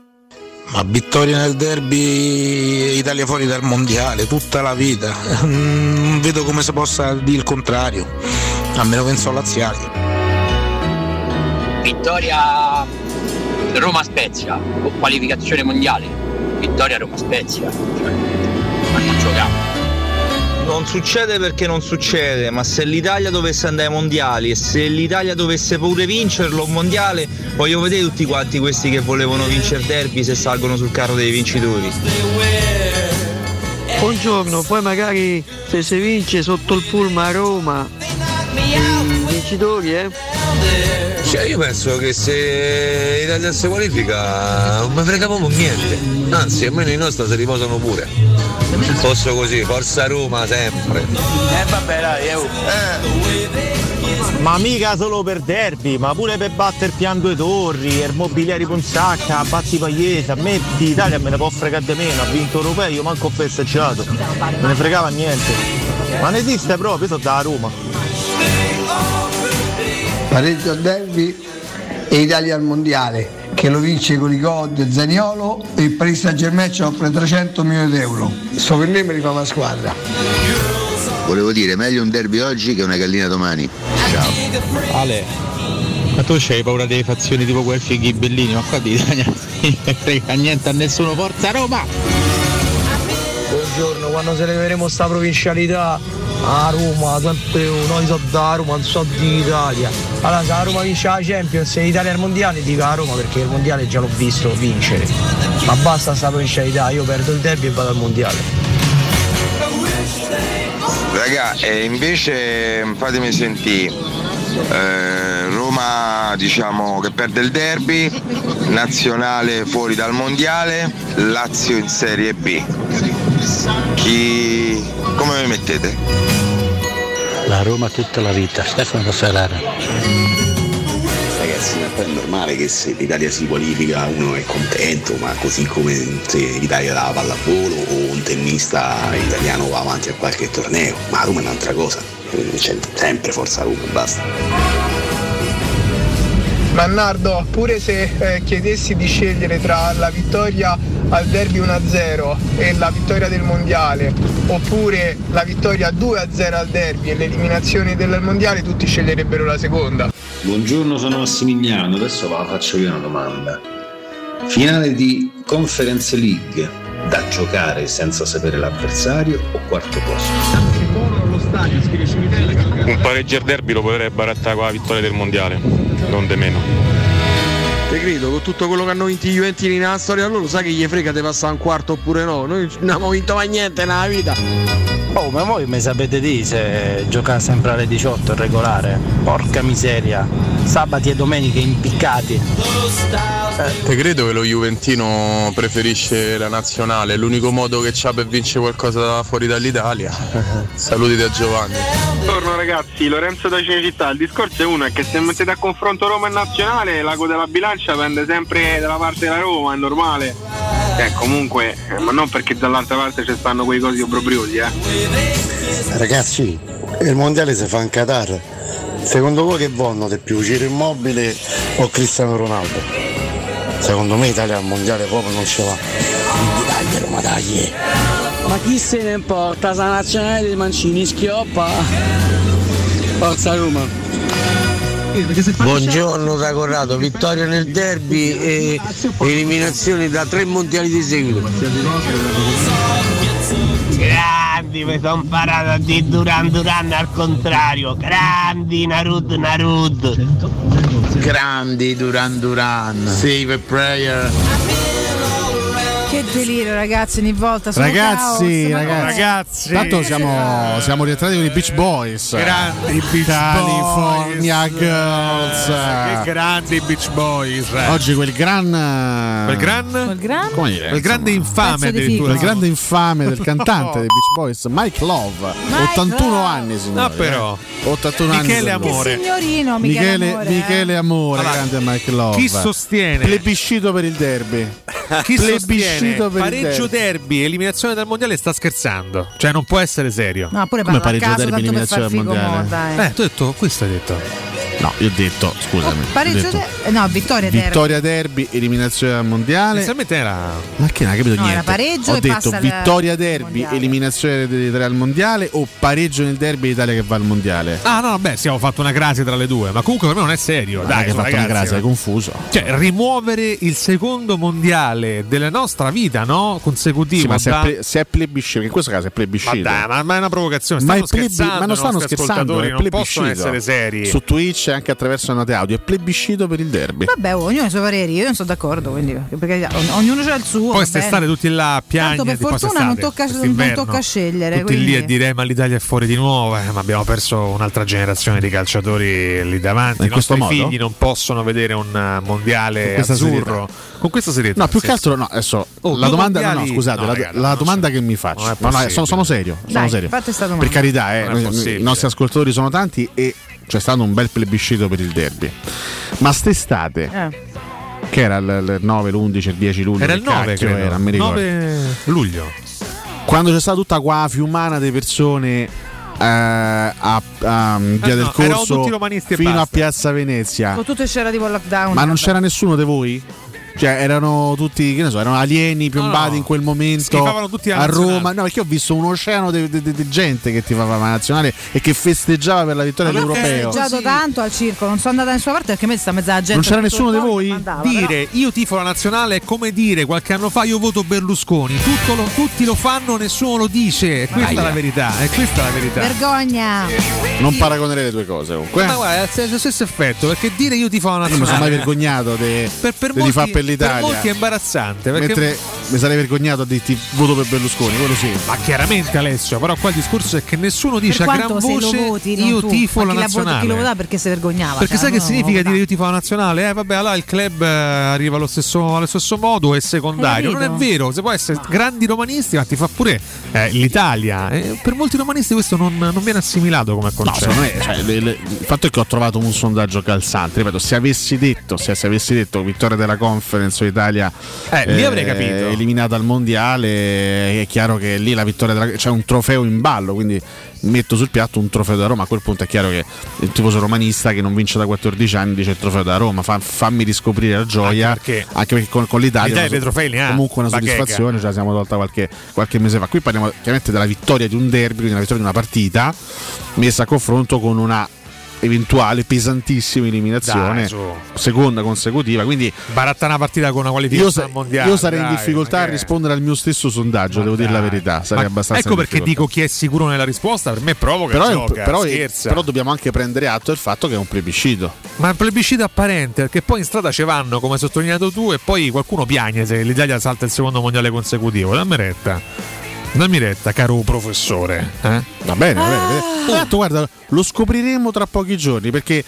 Ma vittoria nel derby Italia fuori dal mondiale, tutta la vita. Non vedo come si possa dire il contrario, almeno penso laziali. Vittoria Roma Spezia, qualificazione mondiale. Vittoria Roma Spezia. Cioè, ma non giochiamo. Non succede perché non succede, ma se l'Italia dovesse andare ai mondiali e se l'Italia dovesse pure vincerlo un mondiale, voglio vedere tutti quanti questi che volevano vincere derby se salgono sul carro dei vincitori. Buongiorno, poi magari se si vince sotto il pullman a Roma, vincitori, eh? Cioè io penso che se l'Italia si qualifica non mi frega proprio niente. Anzi, almeno i nostri si riposano pure. Posso così, forza Roma sempre. Eh vabbè dai, Ma mica solo per derby, ma pure per battere pian due torri, il mobiliari Ponsacca, batti Pagliese, a me l'Italia me ne può fregare di meno, ha vinto europeo, io manco ho festeggiato, me ne fregava niente. Ma non esiste proprio, io sono da Roma. Pareggio al derby e Italia al mondiale che lo vince con i gol di Zaniolo e il Paris Saint Germain ci offre 300 milioni di euro. So per me mi rifà una squadra. Volevo dire, meglio un derby oggi che una gallina domani. Ciao. Ale, ma tu c'hai paura delle fazioni tipo quel fighi bellini, ma qua di Italia non ne frega niente a nessuno, forza Roma! Buongiorno, quando celebreremo sta provincialità a Roma, sempre noi so da Roma, non so di Italia. Allora se la Roma vince la Champions e l'Italia al mondiale, dico a Roma perché il mondiale già l'ho visto vincere. Ma basta sta provincialità, io perdo il derby e vado al mondiale. Raga, e invece fatemi sentire. eh, Roma diciamo che perde il derby, nazionale fuori dal mondiale, Lazio in Serie B. Chi come vi mettete? La Roma tutta la vita, Stefano Passalare. Ragazzi, ma poi è normale che se l'Italia si qualifica uno è contento, ma così come se l'Italia dà la pallavolo o un tennista italiano va avanti a qualche torneo, ma Roma è un'altra cosa, c'è sempre forza Roma, basta. Mannardo, pure se eh, chiedessi di scegliere tra la vittoria al derby 1-0 e la vittoria del mondiale, oppure la vittoria 2-0 al derby e l'eliminazione del mondiale, tutti sceglierebbero la seconda. Buongiorno, sono Massimiliano, adesso la faccio io una domanda. Finale di Conference League, da giocare senza sapere l'avversario o quarto posto? Un pareggio al derby lo potrei barattare con la vittoria del mondiale, non de meno. Te credo, con tutto quello che hanno vinto i Juventini nella storia loro, sai che gli frega di passare un quarto oppure no? Noi non abbiamo vinto mai niente nella vita. Oh, ma voi mi sapete dire se giocare sempre alle 18 è regolare? Porca miseria. Sabati e domeniche impiccati. Eh, te credo che lo Juventino preferisce la nazionale, è l'unico modo che c'ha per vincere qualcosa fuori dall'Italia. Saluti da Giovanni. Buongiorno ragazzi, Lorenzo da Cinecittà, il discorso è uno è che se mettete a confronto Roma e Nazionale, l'ago della bilancia pende sempre dalla parte della Roma, è normale. Eh, comunque, eh, ma non perché dall'altra parte ci stanno quei cosi obbrobriosi, eh. Ragazzi, il mondiale si fa in Qatar. Secondo voi che vanno di più, Ciro Immobile o Cristiano Ronaldo? Secondo me Italia al mondiale proprio non ce va. Quindi dai Roma dai. Ma chi se ne importa? Sa nazionale dei Mancini schioppa. Forza Roma. Buongiorno da Corrado, vittoria nel derby e eliminazioni da tre mondiali di seguito. Grandi mi sono imparato a dire Duran Duran al contrario. Grandi Narud Narud. Grandi Duran Duran. Save a prayer. Delirio, ragazzi, ogni volta. Sono Ragazzi, caos, ragazzi? Ragazzi. Tanto siamo, siamo rientrati con i Beach Boys. Grandi Beach California Girls. Che grandi Beach Boys. Oggi quel gran. Quel gran? Quel gran? Come dire? Quel grande infame addirittura. Quel grande infame del cantante dei Beach Boys, Mike Love. 81 anni, signore. Ah, però. eh. 81 anni. Michele signore. Amore. Signorino, Michele, Michele Amore, Michele, eh. Amore, Allora, grande Mike Love. Chi sostiene? Plebiscito per il derby. Chi sostiene Plebiscito per il pareggio derby. eliminazione dal mondiale sta scherzando. Cioè non può essere serio. No, pure Come pareggio caso, derby, per eliminazione figo al mo, mondiale? dai. Eh, tu hai detto, questo hai detto. No, io ho detto, scusami. ho Pareggio detto, de- no, vittoria derby. Vittoria derby, eliminazione al mondiale. Inizialmente era. Ma che non hai capito No, era niente? pareggio Ho e detto passa al vittoria derby, mondiale. eliminazione dell'Italia al mondiale o pareggio nel derby Italia che va al mondiale. Ah, no, beh, sì, abbiamo fatto una grazia tra le due. Ma comunque per me non è serio. Non è Dai, che hai fatto una ragazzi, grazia, hai confuso. Cioè, rimuovere il secondo mondiale della nostra vita, no? Consecutivo. Sì, ma se è, ple- se è plebiscito, in questo caso è Ma plebiscito. dai, ma, ma è una provocazione. Ma, Stanno è plebi- ma non stanno scherzando, ascoltatori è non possono plebiscito. essere seri. Su Twitch e anche attraverso note audio, è plebiscito per il derby. Vabbè, oh, ognuno ha i suoi pareri, io non sono d'accordo, quindi perché ogn- ognuno ha il suo. Poi stare tutti là a piangere. Tanto per fortuna non tocca, non tocca scegliere. Tutti quindi- lì a dire ma l'Italia è fuori di nuovo, eh, ma abbiamo perso un'altra generazione di calciatori lì davanti. In I nostri questo modo? figli non possono vedere un eh, mondiale Con azzurro con questa serietà. No, più sì, che altro, no, adesso Oh, la domanda. No, no, scusate, no, la, raga, no, la domanda che mi faccio. No, no, sono, sono serio. Sono Dai, serio. Per carità, eh, i nostri ascoltatori sono tanti e c'è stato un bel plebiscito per il derby. Ma st'estate, Eh. che era il, il 9, l'11, il 10 luglio, Era il 9, cacchio credo. era, non mi ricordo. 9 luglio. Quando c'è stata tutta qua fiumana di persone eh, a, a Via Eh, del no, Corso fino a. Piazza Venezia. Con tutto c'era tipo il lockdown. Ma non c'era nessuno di voi? Cioè, erano tutti, che ne so, erano alieni piombati No, no. in quel momento tutti a nazionale. Roma. No, perché ho visto un oceano di, di- di- di gente che tifava la nazionale e che festeggiava per la vittoria ho dell'europeo. festeggiato tanto al circo, non sono andata da nessuna parte perché a me sta mezza gente. Non c'era nessuno di voi? mandava, però- Dire io tifo la nazionale è come dire qualche anno fa io voto Berlusconi. Tutto lo- tutti lo fanno, nessuno lo dice. Questa è la verità. E questa è la verità. Vergogna. Non paragonerei le due cose comunque. Ma guarda, è lo stesso effetto, perché dire io tifo la Io mi sono mai nazionale vergognato di per, per molti, tifare per l'Italia. molti è imbarazzante. Perché Mentre mi sarei vergognato di dirti voto per Berlusconi, quello sì. Ma chiaramente Alessio, però qua il discorso è che nessuno dice a gran voce lo voti, io tu, tifo ma la vota- nazionale. Chi lo votava perché si vergognava. Perché cioè, sai che no, significa no, dire io tifo la nazionale? Eh vabbè, allora il club eh, arriva allo stesso, allo stesso modo, è secondario. Non è vero, se può essere grandi romanisti, ma ti fa pure eh, l'Italia. Eh, per molti romanisti questo non, non viene assimilato come No, concetto. me cioè, le- le- il fatto è che ho trovato un sondaggio calzante. Ripeto, se avessi detto, se, se avessi detto vittoria della conference o Italia Eh, lì avrei capito. eliminata al mondiale, è chiaro che lì la vittoria della, c'è un trofeo in ballo, quindi metto sul piatto un trofeo da Roma. A quel punto è chiaro che il tifoso romanista che non vince da 14 anni dice il trofeo da Roma. Fa- fammi riscoprire la gioia, Anche perché- anche perché con, con l'Italia, L'Italia una- trofei ne ha. comunque una Bacheca. soddisfazione ce la siamo tolta qualche, qualche mese fa. Qui parliamo chiaramente della vittoria di un derby, quindi la vittoria di una partita messa a confronto con una eventuale pesantissima eliminazione Dai, seconda consecutiva quindi Baratta una partita con una io, qualificazione sa- al mondiale. io sarei in dai, difficoltà ma a rispondere al mio stesso sondaggio devo dire la verità sarei Ma abbastanza ecco in perché difficoltà. dico chi è sicuro nella risposta, per me provoca, però, gioca, però però dobbiamo anche prendere atto del fatto che è un plebiscito Ma è un plebiscito apparente, perché poi in strada ci vanno, come hai sottolineato tu, e poi qualcuno piagne se l'Italia salta il secondo mondiale consecutivo. Dammi retta. Dammi retta, caro professore. eh? Va bene, va bene. Ah. va bene. Ho detto, guarda, lo scopriremo tra pochi giorni perché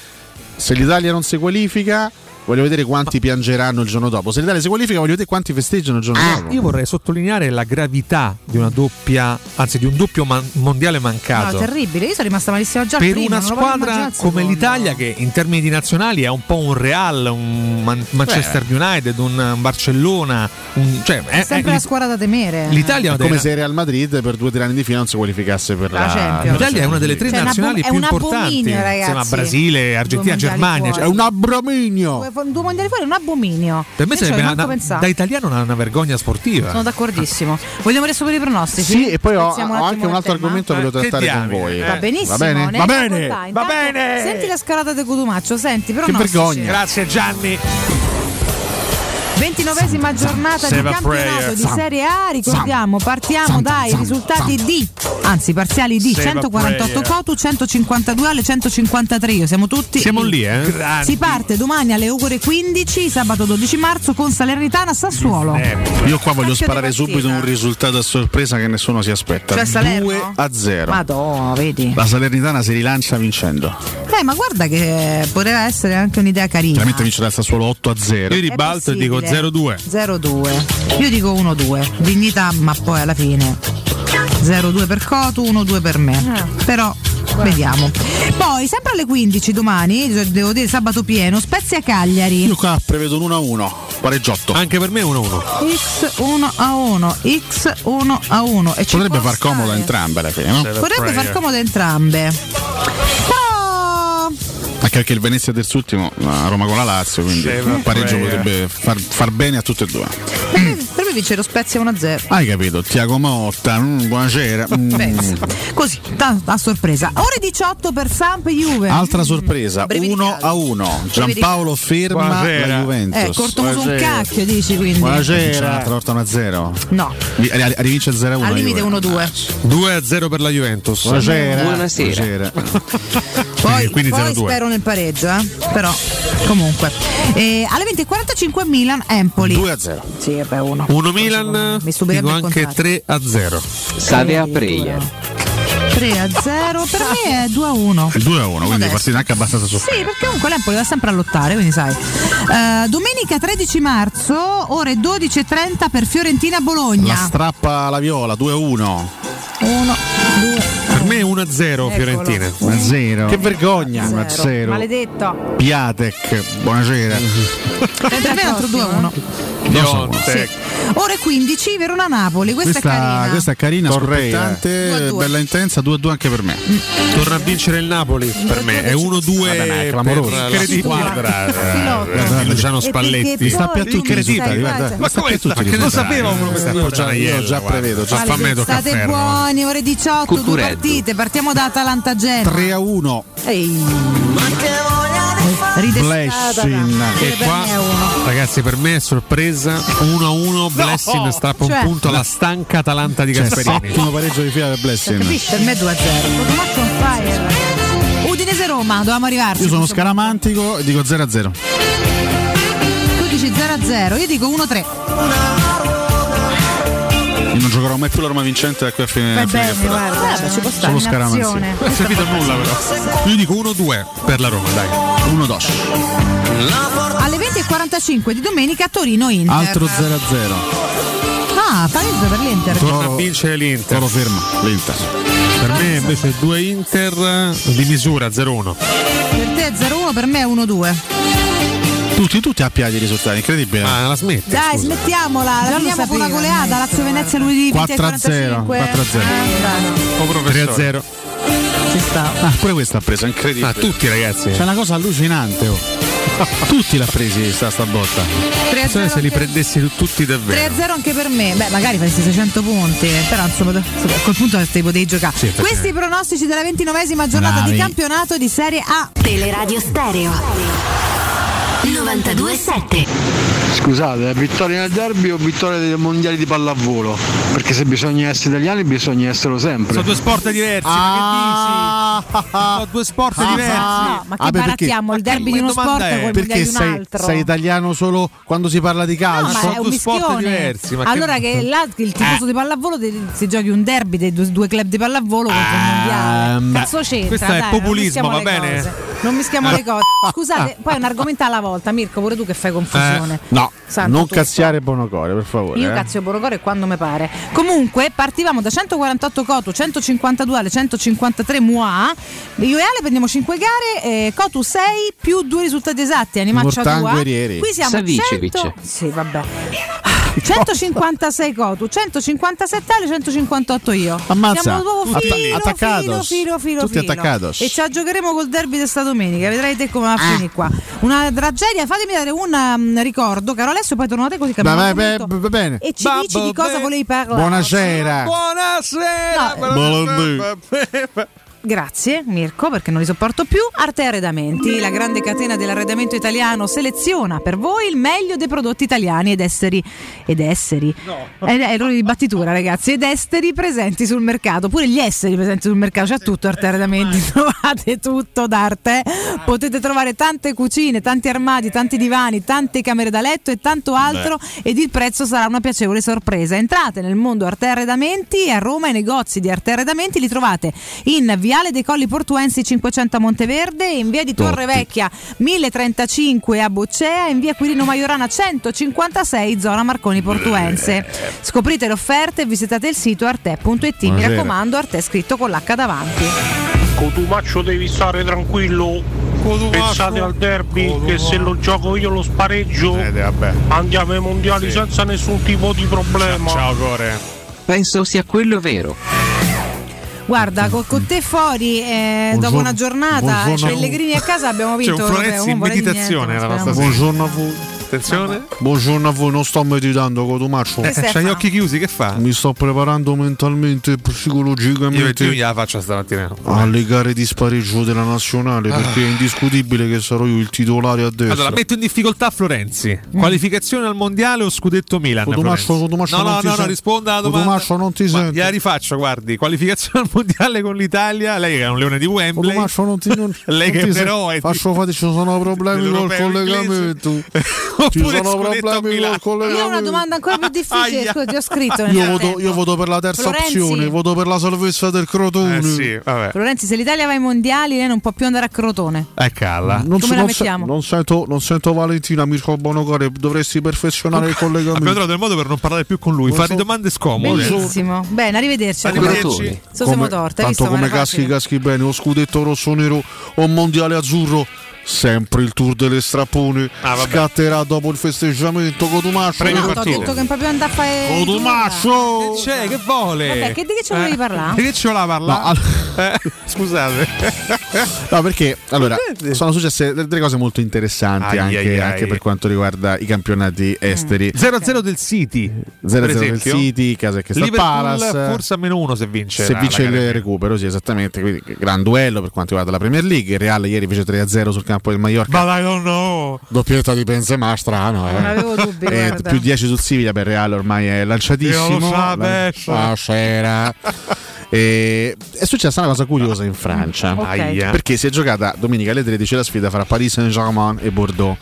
se l'Italia non si qualifica, voglio vedere quanti piangeranno il giorno dopo. Se l'Italia si qualifica, voglio vedere quanti festeggiano il giorno dopo. Ah, Io vorrei sottolineare la gravità di una doppia, anzi di un doppio man- mondiale No, mancato. terribile. Io sono rimasta malissimo già per primo, una squadra come l'Italia, che in termini di nazionali è un po' un Real, un Man- Manchester United, un Barcellona, un- cioè, è, È sempre è- la squadra da temere. l'Italia È come una- se Real Madrid per due o tre anni di fila non si qualificasse per La la, Champions. L'Italia è una delle tre Cioè, nazionali più importanti insieme a. Brasile, Argentina, Germania. Cioè, È un abbraminio. Due, mondiali fuori è un abominio. per me Io sarebbe una- da italiano una, una vergogna sportiva. Sono d'accordissimo. Vogliamo adesso per i pronostici? Sì, e poi ho, ho anche un altro tema. argomento che volevo Eh, trattare con voi. eh. Va benissimo. Va bene? ne Va bene. Va bene. Senti la scalata di Cotumaccio, senti, però Che vergogna. Grazie Gianni. 29esima giornata di Save campionato di. Serie A. Ricordiamo, partiamo dai risultati di, anzi parziali di Save a 148 prayer. Cotu, 152 alle 153. Io siamo tutti. Siamo lì, eh? Grandi. Si parte domani alle ore 15, sabato 12 marzo, con Salernitana Sassuolo. Io qua voglio Cacchio sparare subito un risultato a sorpresa che nessuno si aspetta. Cioè Salerno? 2 a 0. Madonna, vedi. La Salernitana si rilancia vincendo. Eh, ma guarda che poteva essere anche un'idea carina. Chiaramente vince dal Sassuolo 8 a 0. Io ribalto e dico possibile. 0-2. 0-2. Io dico 1-2. Dignità, ma poi alla fine 0-2 per Cotu, 1-2 per me. Però vediamo. Poi, sempre alle 15 domani, devo dire sabato pieno, Spezia Cagliari. Io qua prevedo un 1 a 1. Pareggiotto. Anche per me 1-1. X 1 a 1, X 1 a 1. E ci Potrebbe può far comodo stare. entrambe alla fine, no? Potrebbe far comodo entrambe. Anche perché il Venezia terzultimo a Roma con la Lazio, quindi un pareggio prayer. potrebbe far, far bene a tutte e due. Me vince lo Spezia 1-0. Hai capito? Tiago Motta, mm, buonasera. mm. Così, ta- a sorpresa. Ore 18 per Samp Juve. Altra sorpresa, 1 a 1. Giampaolo ferma Buonasera. la Juventus. Eh, cortomuso un cacchio, dici quindi. Buonasera. L'altra volta 1 a 0. No, Rivince 0 a 1. al limite 1-2. 2-0 per la Juventus. Buonasera. Buonasera. Poi, quindi poi 0-2. spero nel pareggio, eh. Però, comunque. Eh, alle 20.45 Milan, Empoli. 2 a 0. Sì, vabbè, uno. 1 Milan, dico anche contrario. 3-0. Save a prayer. 3 a 0. Per me è 2 a 1. Il 2 a 1, quindi Adesso. partita anche abbastanza Sì, sofferta. perché comunque l'Empoli va sempre a lottare, quindi sai. Eh, domenica 13 marzo, ore 12.30 per Fiorentina-Bologna. La strappa la viola, 2 a 1. 1, 2, Per me 1-0 Fiorentina. 1 a 0. Che vergogna. 1 a 0. Maledetto. Piatek, buonasera. Per me è altro 2 a 1. Piontek. Ore 15, Verona-Napoli. Questa, è Questa, carina. questa è carina, Torreira. Due a scoppiettante, bella intensa, 2 a 2 anche per me. Torna a vincere il Napoli per me. È 1-2 Vabbè, ma è per clamoroso. la Incredibile. squadra. Eh, Luciano E Spalletti. Sta più a tutti sai, Ma Che lo risultati. sapevo uno Sta che già, io già prevedo. Già Fa me tocca a State buoni, ore 18, due Cuccureddu. Partite. Partiamo da Atalanta Genoa. 3 a 1. Ehi. Blessing. E Per qua, me è uno. ragazzi, per me è sorpresa 1-1. Blessing strappa Cioè- un punto alla stanca Atalanta di Cioè, Gasperini. settimo pareggio di fila per Blessing. Capisci? Per me è 2 a 0. Match on fire. Udinese Roma, dovevamo arrivarci. Io sono scaramantico e dico 0 a 0. Tu dici 0 a 0, io dico 1 a 3. Io non giocherò mai più la Roma vincente da qui a fine, Fai a fine bene, campionato. guarda, Vabbè, ci può stare Solo scaramanzia. Non è servito a nulla però. Io dico 1-2 per la Roma, dai. 1 dos. Alle 20.45 di domenica Torino-Inter. Altro 0 a 0. Ah, pareggio per l'Inter. Torna a vincere l'Inter. Toro ferma, l'Inter. Per me invece 2 Inter di misura 0-1. Per te è 0-1, per me è 1-2. Tutti, tutti a piedi i risultati, incredibile. Ma la smetti? Dai, scusa. smettiamola. La finiamo con una goleada. Lazio Venezia lunedì 4 a 0. 4 a 0. O professore. 3-0. Ci sta. Ah, pure questa ha preso, incredibile. Ma tutti ragazzi. C'è una cosa allucinante, oh. Tutti l'ha presi sta, sta botta. 3 a Non so 0 se li prendessi tu- tutti 3 davvero. a 0 anche per me. Beh, magari faresti 600 punti. Però insomma, a quel punto te potevi giocare. Sì. Questi i pronostici della 29esima giornata Bravi. di campionato di Serie A. Teleradio Stereo 92.7 Scusate, è vittoria nel derby o vittoria dei mondiali di pallavolo? Perché se bisogna essere italiani bisogna esserlo sempre. Sono due sport diversi, ma che dici? Sono due sport diversi. Ah, ma che Ah, beh, perché- barattiamo il derby di uno sport è? con il Perché mondiale di un sei, altro? sei italiano solo quando si parla di No, calcio? ma sono due sport diversi, ma che- allora che, là il tifoso di pallavolo si giochi un derby dei due, due club di pallavolo contro il mondiale. Ehm, Cazzo c'entra? questo è dai, populismo, va bene? cose. Non mischiamo le cose. Scusate, poi un argomento alla volta, Mirko, pure tu che fai confusione. No, Santo non tutto. cazziare Bonocore, per favore. Io eh. cazzo Borocore quando mi pare. Comunque partivamo da 148 Cotu, 152 alle 153 Mua. Io e Ale prendiamo 5 gare, eh, Cotu 6 più 2 risultati esatti, Animaccia Mortan 2. Guerrieri. Qui siamo a Savicevic. 100 Sì, vabbè. 156 Cotu, 157 Ale, 158 io. Ammazza. Siamo proprio filo, attaccados. filo, filo, filo, Tutti filo. attaccados. E ci giocheremo col derby di sta domenica, vedrai te come va Ah. a finire qua. Una tragedia, fatemi dare un um, ricordo, caro Alessio, poi torno a te così Va cambiamo bene, argomento. va bene. E ci Babbo dici di cosa volevi parlare? Buonasera. Buonasera. No. Buonasera. Grazie Mirko perché non li sopporto più. Arte Arredamenti, la grande catena dell'arredamento italiano, seleziona per voi il meglio dei prodotti italiani ed esteri. Ed esseri. No. Eh, errori di battitura ragazzi. Ed esteri presenti sul mercato. Pure gli esseri presenti sul mercato. C'è tutto Arte Arredamenti. Trovate tutto d'arte. Potete trovare tante cucine, tanti armadi, tanti divani, tante camere da letto e tanto altro. Ed il prezzo sarà una piacevole sorpresa. Entrate nel mondo Arte Arredamenti a Roma i negozi di Arte Arredamenti li trovate in Viale dei Colli Portuensi 500 a Monteverde, in Via di Torre Vecchia 1035 a Boccea e in Via Quirino Maiorana 156 zona Marconi Portuense. Scoprite le offerte e visitate il sito arte.it. Mi raccomando, Arte scritto con l'H davanti. Cotumaccio devi stare tranquillo. Pensate al derby che se lo gioco io lo spareggio. Andiamo ai mondiali senza nessun tipo di problema. Ciao Core. Penso sia quello vero. Guarda, con, con te fuori, eh, dopo una giornata, buongiorno. Pellegrini a casa abbiamo vinto. C'è un Florenzi in meditazione niente, la nostra Buongiorno a voi. Attenzione. Buongiorno a voi, non sto meditando Cotumaccio. Che stai a C'ha gli occhi chiusi, che fa? Mi sto preparando mentalmente e Io, psicologicamente io gliela faccio stamattina. alle gare di spareggio della nazionale perché è indiscutibile che sarò io il titolare a destra. Allora, metto in difficoltà Florenzi. Qualificazione al mondiale o scudetto Milan? Cotumaccio, Florenzi? Cotumaccio no, no, no, no, risponda alla domanda. Cotumaccio non ti sento. Gliela rifaccio, guardi. Qualificazione al mondiale con l'Italia. Lei che è un leone di Wembley. Cotumaccio non ti non, Lei non che eroe. Faccio fate, ci sono problemi col collegamento. Ci sono problemi Milano. col collegamento. Io ho una domanda ancora più difficile, ti ho scritto. Io voto, io voto per la terza Florenzi. opzione, voto per la salvezza del Crotone. Eh sì. Florenzi, se l'Italia va ai mondiali, lei non può più andare a Crotone. Eh, calla. Non, Come la non se- non sento, non sento Valentina, Mirko Bonocore, dovresti perfezionare il Abbiamo collegamento. trovato il modo per non parlare più con lui. Fare Buongiorno. domande scomode. Bellissimo. Bene, arrivederci. Arrivederci. So siamo torte, hai tanto visto? come caschi facile. caschi bene, o scudetto rosso nero o mondiale azzurro. Sempre il tour delle strappone Ah, scatterà dopo il festeggiamento Cotumaccio. Premio No, partito. detto che proprio andare a fare. Cotumaccio! Che c'è? Che vuole? Vabbè, che- di che ci volevi parlare? Di che ci voleva parlare? No, al- Eh, scusate. No, perché allora sono successe delle cose molto interessanti Ai, anche, ai, ai. anche per quanto riguarda i campionati esteri. 0-0 del City. 0-0 per del. City, casa che sta Palace. forse a meno uno se vince. se vince il recupero, sì, esattamente. Quindi, gran duello per quanto riguarda la Premier League. Il Real ieri fece 3-0 sul campo del Mallorca. Ma dai, no, no. Doppietta di Benzema, strano. Eh. Non avevo dubbi, Eh, più 10 sul Siviglia per Real ormai è lanciatissimo. Io lo so, La-. E è successa una cosa curiosa in Francia Ok. Aia. perché si è giocata domenica alle 13 la sfida fra Paris Saint-Germain e Bordeaux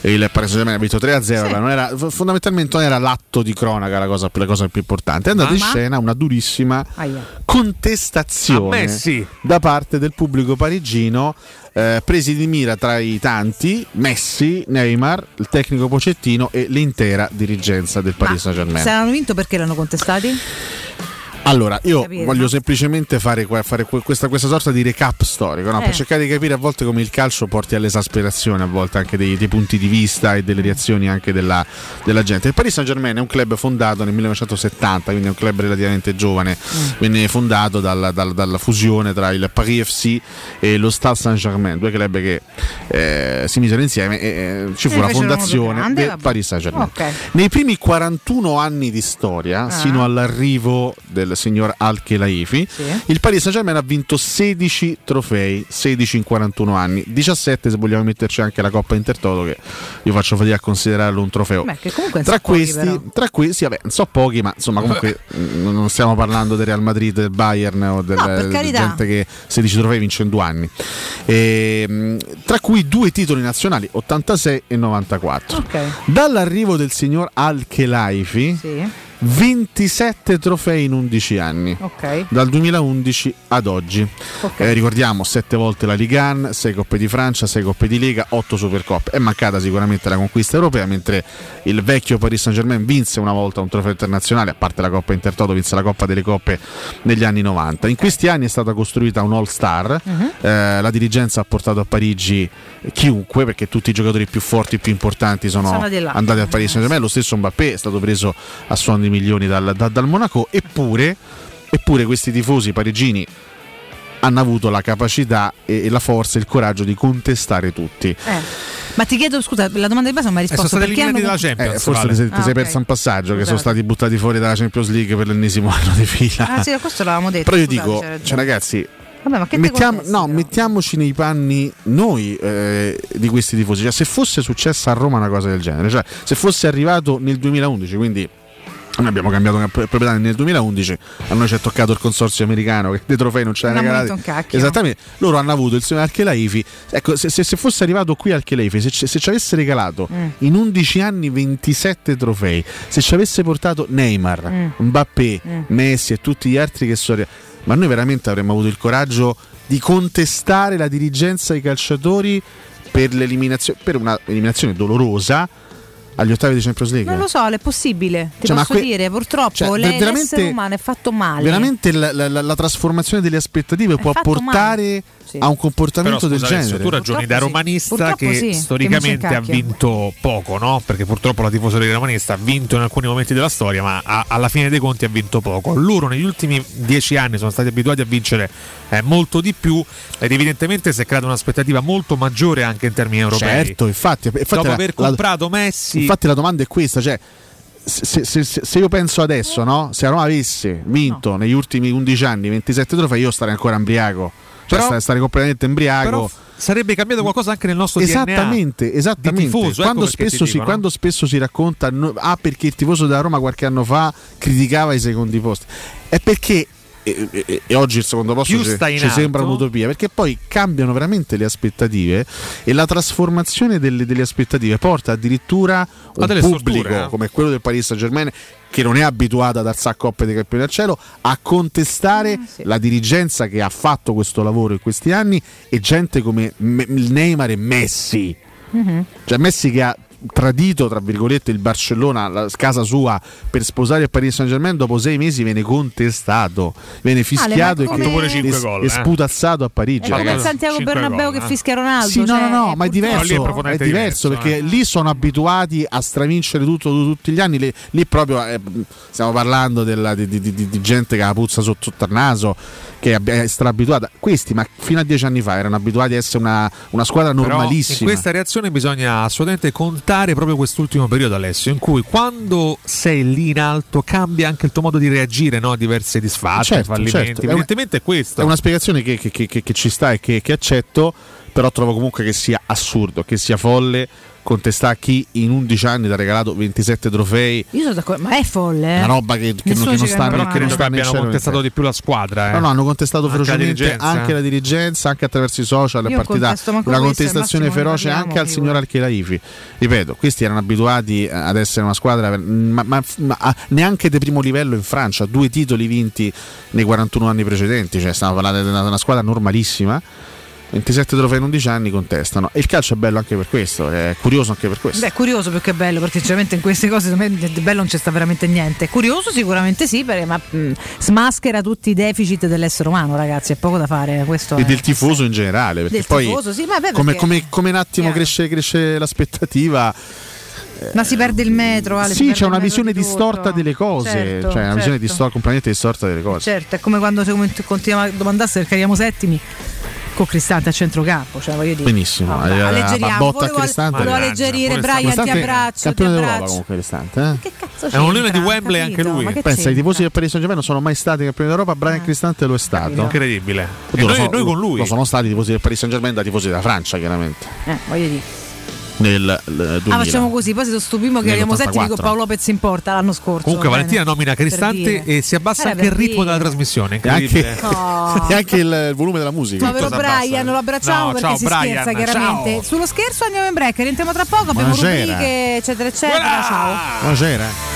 E il Paris Saint-Germain ha vinto 3-0 ma non era, fondamentalmente non era l'atto di cronaca la cosa, la cosa più importante è andata in Ma? scena una durissima Aia. contestazione Messi. da parte del pubblico parigino eh, presi di mira tra i tanti Messi, Neymar, il tecnico Pocettino e l'intera dirigenza del Paris Saint-Germain. Se hanno vinto perché l'hanno contestati? Allora, io Capire, voglio no? semplicemente fare, fare que- questa, questa sorta di recap storico, no? Eh. per cercare di capire a volte come il calcio porti all'esasperazione, a volte anche dei, dei punti di vista e delle reazioni anche della, della gente. Il Paris Saint Germain è un club fondato nel 1970, quindi è un club relativamente giovane, Mm. venne fondato dal- dal- dalla fusione tra il Paris FC e lo Stade Saint Germain, due club che eh, si misero insieme e eh, ci fu E la fondazione grande, del vabbè. Paris Saint Germain. Ok. Nei primi 41 anni di storia, Ah. sino all'arrivo del signor Al-Khelaifi, Sì. il Paris Saint-Germain ha vinto 16 trofei, 16 in 41 anni, 17 se vogliamo metterci anche la Coppa Intertoto che io faccio fatica a considerarlo un trofeo. Beh, che comunque Tra pochi, questi, però. tra questi, vabbè, non so pochi, ma insomma, comunque mh, non stiamo parlando del Real Madrid, del Bayern o del, No, carità. gente che 16 trofei vince in due anni. E, mh, tra cui due titoli nazionali, 86 e 94. Ok. Dall'arrivo del signor Al-Khelaifi, Sì. 27 trofei in 11 anni. Ok. Dal 2011 ad oggi. Ok. Eh, ricordiamo 7 volte la Ligue 1, 6 Coppe di Francia, 6 Coppe di Lega, 8 Supercoppe. È mancata sicuramente la conquista europea, mentre il vecchio Paris Saint-Germain vinse una volta un trofeo internazionale, a parte la Coppa Intertoto, vinse la Coppa delle Coppe negli anni 90. In questi anni è stata costruita un All-Star. Mhm. Eh, la dirigenza ha portato a Parigi chiunque, perché tutti i giocatori più forti e più importanti sono, Sono andati al Paris Saint-Germain. Lo stesso Mbappé è stato preso a suon di milioni dal, da- dal Monaco, eppure, eppure questi tifosi parigini hanno avuto la capacità e, e la forza e il coraggio di contestare tutti. Eh. Ma ti chiedo, scusa, la domanda di base non mi hai risposto. sono stati perché hanno... eliminati dalla Champions. Eh, forse vale. ti sei, ti Ah, sei ok. perso un passaggio che sono Scusate. stati buttati fuori dalla Champions League per l'ennesimo anno di fila. Ah sì, questo l'avevamo detto. Però io scusate, dico, cioè, ragazzi, Vabbè, ma che te Mettiamo- no, mettiamoci nei panni noi eh, di questi tifosi. Cioè, se fosse successa a Roma una cosa del genere, cioè se fosse arrivato nel 2011, quindi noi abbiamo cambiato proprietario nel 2011, a noi ci è toccato il consorzio americano che dei trofei non ce Non l'ha ha regalati. Esattamente, loro hanno avuto il signor Archelaifi. Ecco, se, se- se fosse arrivato qui Archelaifi, se, ci- se ci avesse regalato Mm. in 11 anni 27 trofei, se ci avesse portato Neymar, Mm. Mbappé, Mm. Messi e tutti gli altri che sono ma noi veramente avremmo avuto il coraggio di contestare la dirigenza ai calciatori per l'eliminazione per una eliminazione dolorosa agli ottavi di Champions League. Non lo so, è possibile. Ti Cioè, posso que- dire, purtroppo cioè, l'essere umano è fatto male. Veramente la, la- la- la trasformazione delle aspettative può fatto portare male. Sì. a un comportamento Però, del scusa, Alessio, genere. tu ragioni da romanista Purtroppo che sì, che storicamente mi ha vinto poco, no? Perché purtroppo la tifoseria romanista ha vinto in alcuni momenti della storia, ma a- alla fine dei conti ha vinto poco. Loro negli ultimi dieci anni sono stati abituati a vincere eh, molto di più ed evidentemente si è creata un'aspettativa molto maggiore anche in termini europei. Certo, infatti, infatti Dopo la- aver la- comprato Messi, Infatti la domanda è questa, cioè se, se- se- se io penso adesso, no? Se Roma avesse vinto negli ultimi 11 anni 27 trofei, io starei ancora embriaco. Cioè Però- starei completamente embriaco. sarebbe cambiato qualcosa anche nel nostro Esattamente, DNA esattamente. tifoso, ecco quando, ti spesso si, quando spesso si racconta, ah, perché il tifoso della Roma qualche anno fa criticava i secondi posti, è perché. E, e- e oggi il secondo posto ci, ci sembra un'utopia perché poi cambiano veramente le aspettative e la trasformazione delle, delle aspettative porta addirittura A un delle pubblico storture, eh. come quello del Paris Saint Germain che non è abituato ad alzare coppe dei campioni al cielo a contestare la dirigenza che ha fatto questo lavoro in questi anni e gente come Me- Neymar e Messi Mhm. cioè Messi che ha tradito tra virgolette il Barcellona, la casa sua per sposare il Paris Saint Germain dopo sei mesi viene contestato viene fischiato ma come- e, Fatto pure cinque e- gol, e eh. sputazzato a Parigi È come il ragazzi. Santiago Bernabeu gol, che eh. fischia Ronaldo. Sì, no, cioè, no, no, ma è diverso, lì è è diverso perché lì sono abituati a stravincere tutto, tutti gli anni. Lì, lì proprio eh, stiamo parlando della- di, di- di- di gente che ha la puzza sotto, sotto il naso, che è straabituata. Questi, ma fino a dieci anni fa, erano abituati a essere una, una squadra Però normalissima. in questa reazione bisogna assolutamente contare proprio quest'ultimo periodo, Alessio, in cui quando sei lì in alto cambia anche il tuo modo di reagire no? a diverse disfatte, Certo, fallimenti. certo. È una- Evidentemente è questo. È una spiegazione che, che- che- che ci sta e che, che accetto, però trovo comunque che sia assurdo, che sia folle contestare chi in 11 anni ti ha regalato 27 trofei. Io sono d'accordo, ma è folle. eh. Una roba che, che non, che non sta che non Credo che abbiano contestato di più la squadra. eh. No, no, hanno contestato Anche la ferocemente dirigenza. anche la dirigenza, anche attraverso i social, è partita una contestazione feroce anche al signor Alchelaifi. Ripeto, questi erano abituati ad essere una squadra, ma, ma- ma- neanche di primo livello in Francia, due titoli vinti nei 41 anni precedenti, cioè stiamo parlando di una, una squadra normalissima. 27 trofei in 11 anni contestano e il calcio è bello anche per questo, è curioso anche per questo. Beh, è curioso più che bello, perché sinceramente in queste cose di bello non c'è sta veramente niente. Curioso sicuramente sì, perché, ma mh, smaschera tutti i deficit dell'essere umano, ragazzi, è poco da fare. Questo e è- del tifoso in generale, perché Del poi tifoso, sì, ma beh, come, perché- come- come un attimo cresce, cresce l'aspettativa, Ma si perde il metro, Ale, sì, c'è una visione di distorta delle cose, Certo, cioè una visione certo. distor- completamente distorta delle cose. Certo, è come quando se continuiamo a domandarsi perché arriviamo settimi con Cristante a centrocampo, cioè voglio dire. Benissimo, Vabbè, eh, alleggeriamo, botta volevo, a Cristante. volevo alleggerire, Brian, ti abbraccio, ti Campione d'Europa abbraccio. comunque Cristante, eh? Che cazzo È un leone di Wembley anche lui. Pensa, i c'entra? tifosi del Paris Saint Germain non sono mai stati campioni d'Europa, Brian Cristante lo è stato. Incredibile. E Oddio, noi, so- noi con lui. Lo sono stati i tifosi del Paris Saint Germain da tifosi della Francia, chiaramente. Eh, voglio dire. Nel, nel 2000. Ah, facciamo così, poi se stupimo che arriviamo settimi con Nell'84. Paolo Lopez in porta l'anno scorso. Comunque va Valentina bene? nomina Cristante e si abbassa Era anche il ritmo della trasmissione. E anche. Oh. e anche il, il volume della musica. Povero Brian, lo abbracciamo No, perché ciao, si Brian, scherza chiaramente. ciao. Sullo scherzo andiamo in break, rientriamo tra poco, abbiamo Buonasera. rubriche, eccetera, eccetera. Ciao. Buonasera.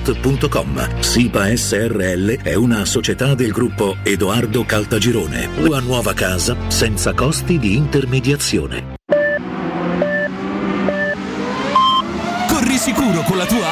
www.keicalt.com. SIPA SRL è una società del gruppo Edoardo Caltagirone. Tua nuova casa senza costi di intermediazione.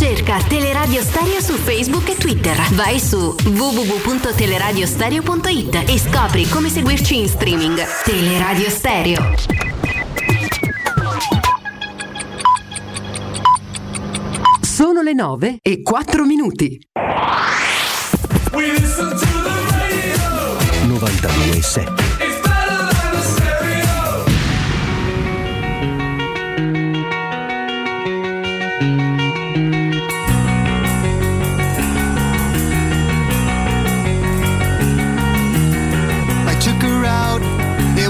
Cerca Teleradio Stereo su Facebook e Twitter. Vai su www.teleradiostereo.it e scopri come seguirci in streaming. Teleradio Stereo. Sono le 9 e 4 minuti. 92 7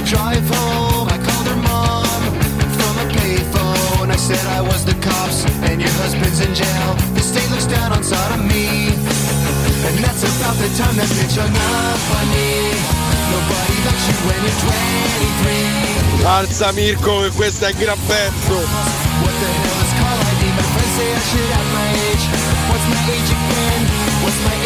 The drive home, I called her mom from a payphone. I said I was the cops and your husband's in jail. The state looks down on sodomy. And that's about the time that bitch hung up on me. Nobody likes you when you're 23. Alza Mirko che questo è un gran pezzo. What the hell is call ID? My friends say I should have my age. What's my age again? What's my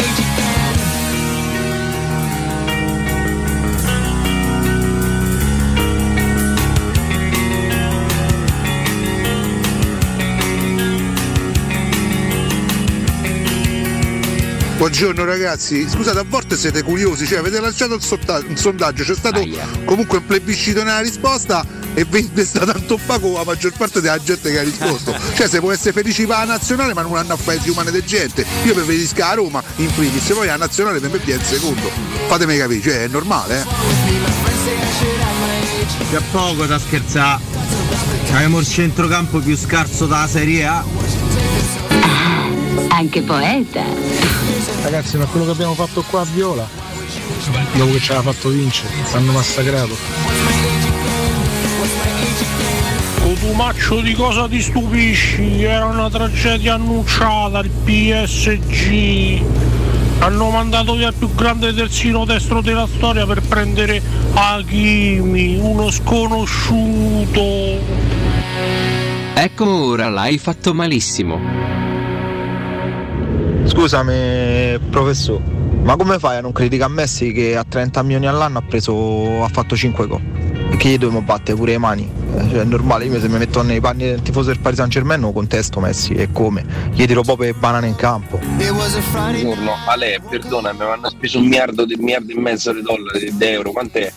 Buongiorno ragazzi, scusate, a volte siete curiosi, cioè avete lanciato un, un sondaggio, c'è stato comunque un plebiscito nella risposta e vi è stata tanto opaco la maggior parte della gente che ha risposto. cioè se può essere felici per la nazionale ma non hanno affetti umane di gente. Io preferisco a Roma in primis, poi la nazionale per me viene in secondo. Fatemi capire, cioè è normale, eh? C'è poco da scherzare. Abbiamo il centrocampo più scarso della Serie A. Anche poeta. Ragazzi, ma quello che abbiamo fatto qua a Viola, dopo che ci aveva fatto vincere, ci hanno massacrato. Cotumaccio di cosa ti stupisci? Era una tragedia annunciata, il PSG. Hanno mandato via il più grande terzino destro della storia per prendere Hakimi, uno sconosciuto. Ecco ora l'hai fatto malissimo. Scusami, professore, ma come fai a non criticare Messi che a 30 milioni all'anno ha preso. ha fatto 5 gol? Che gli dobbiamo battere pure le mani? Eh, Cioè, è normale, io se mi metto nei panni del tifoso del Paris Saint Germain non contesto Messi e come? Gli tiro proprio le banane in campo. Buongiorno, Ale, perdonami, ma hanno speso un miliardo, di, miliardo e mezzo di dollari, di euro, quant'è?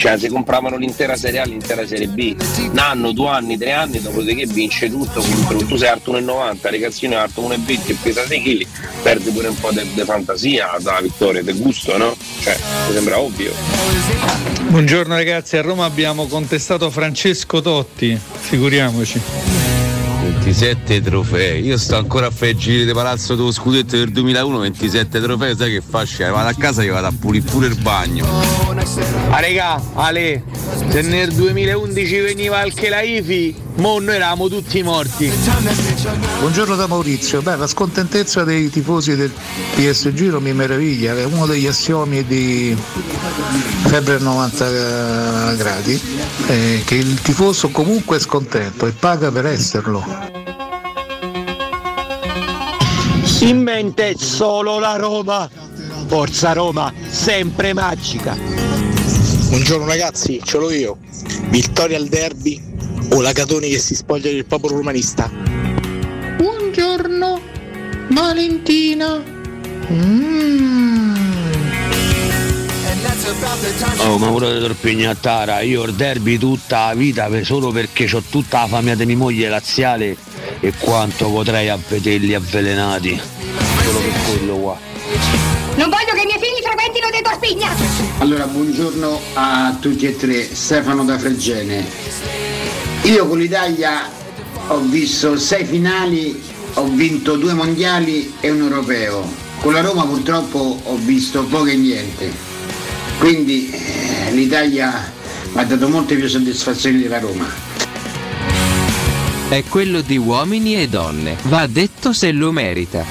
Cioè, se compravano l'intera Serie A, l'intera Serie B, un anno, due anni, tre anni, dopodiché vince tutto, contro- tu sei alto 1,90, ragazzino è alto 1,20 e pesa 6 kg, perdi pure un po' di fantasia dalla vittoria, del gusto, no? Cioè, mi sembra ovvio. Buongiorno ragazzi, a Roma abbiamo contestato Francesco Totti, figuriamoci. 27 trofei, io sto ancora a fare i giri di palazzo dello scudetto del 2001, 27 trofei, sai che faccio? Vado a casa e vado a pulire pure il bagno. Ah regà, Ale, se nel 2011 veniva il Chelaifi, mo noi eravamo tutti morti. Buongiorno da Maurizio, beh la scontentezza dei tifosi del PSG non mi meraviglia, è uno degli assiomi di febbre 90 gradi, è che il tifoso comunque è scontento e paga per esserlo. In mente solo la Roma. Forza Roma, sempre magica. Buongiorno ragazzi, ce l'ho io. Vittoria al derby o la Catoni che si spoglia del popolo romanista? Buongiorno, Valentina. Mm. Oh, ma volete torpignattara, io il derby tutta la vita per- solo perché ho tutta la famiglia di mia moglie laziale e quanto potrei a vederli avvelenati. Solo per quello qua. Non voglio che i miei figli frequentino dei Torpigna. Allora, buongiorno a tutti e tre, Stefano da Fregene. Io con l'Italia ho visto sei finali, ho vinto due mondiali e un europeo. Con la Roma purtroppo ho visto poco e niente. Quindi eh, l'Italia mi ha dato molte più soddisfazioni della Roma. È quello di uomini e donne. Va detto se lo merita.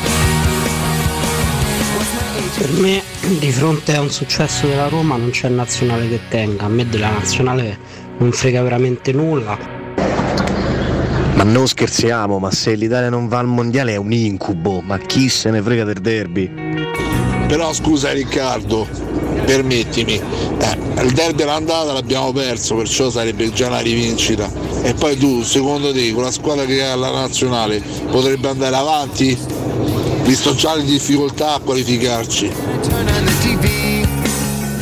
Per me di fronte a un successo della Roma non c'è nazionale che tenga, a me della nazionale non frega veramente nulla. Ma non scherziamo, ma se l'Italia non va al mondiale è un incubo, ma chi se ne frega del derby? Però scusa Riccardo, permettimi, eh, il derby all'andata l'abbiamo perso, perciò sarebbe già una rivincita. E poi tu, secondo te, con la squadra che ha la nazionale, potrebbe andare avanti? Visto già le difficoltà a qualificarci.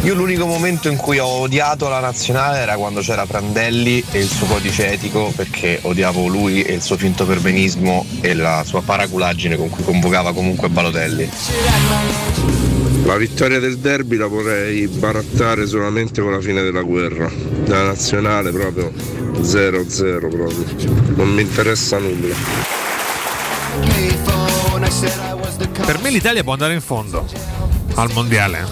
Io l'unico momento in cui ho odiato la nazionale era quando c'era Prandelli e il suo codice etico perché odiavo lui e il suo finto perbenismo e la sua paraculaggine con cui convocava comunque Balotelli. La vittoria del derby la vorrei barattare solamente con la fine della guerra. La nazionale proprio 0-0 proprio. Non mi interessa nulla. Per me l'Italia può andare in fondo al mondiale.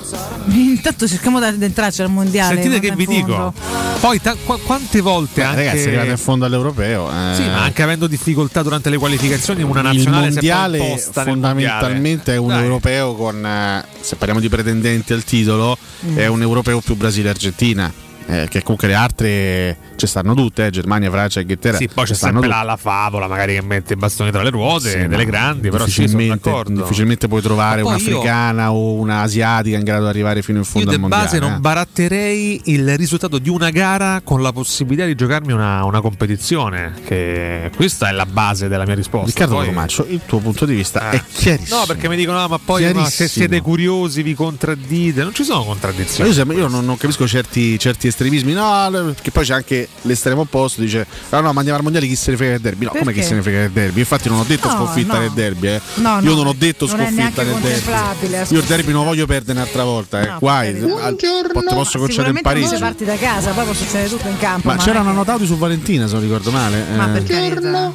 Intanto cerchiamo di entrarci al mondiale. Sentite che vi dico. Poi ta- qua- quante volte Beh, anche ragazzi, arrivate in fondo all'europeo. eh, Sì, ma anche avendo difficoltà durante le qualificazioni una il nazionale si è poi mondiale fondamentalmente è un mondiale. Dai. europeo con, eh, se parliamo di pretendenti al titolo, Mm. è un europeo più Brasile-Argentina. Eh, che comunque le altre ci stanno tutte, eh, Germania, Francia, Inghilterra. Sì, poi c'è sempre la, la favola, magari che mette i bastoni tra le ruote, Sì, delle ma grandi, però difficilmente, difficilmente puoi trovare Ma io- un'africana o un'asiatica in grado di arrivare fino in Io fondo di al mondiale. base non eh. baratterei il risultato di una gara con la possibilità di giocarmi una, una competizione. Che questa è la base della mia risposta. Riccardo Poi- Comaccio, il tuo punto di vista Eh. è chiarissimo. No, perché mi dicono, "Ah, ma poi no, se siete curiosi vi contraddite. Non ci sono Ma contraddizioni. Io, io non, non capisco certi, certi estremismi, no, che poi c'è anche l'estremo opposto, dice no no ma andiamo al mondiale chi se ne frega del derby? No, come chi se ne frega del derby? Infatti non ho detto No, sconfitta no. nel derby, eh. No, io no, non ho detto non sconfitta nel derby. Io il derby non voglio perdere un'altra volta, eh. Al- ti posso concedere in Parigi. parti da casa, poi può succedere tutto in campo. Ma non c'erano annotati su Valentina, se non ricordo male. Ma eh. per carità.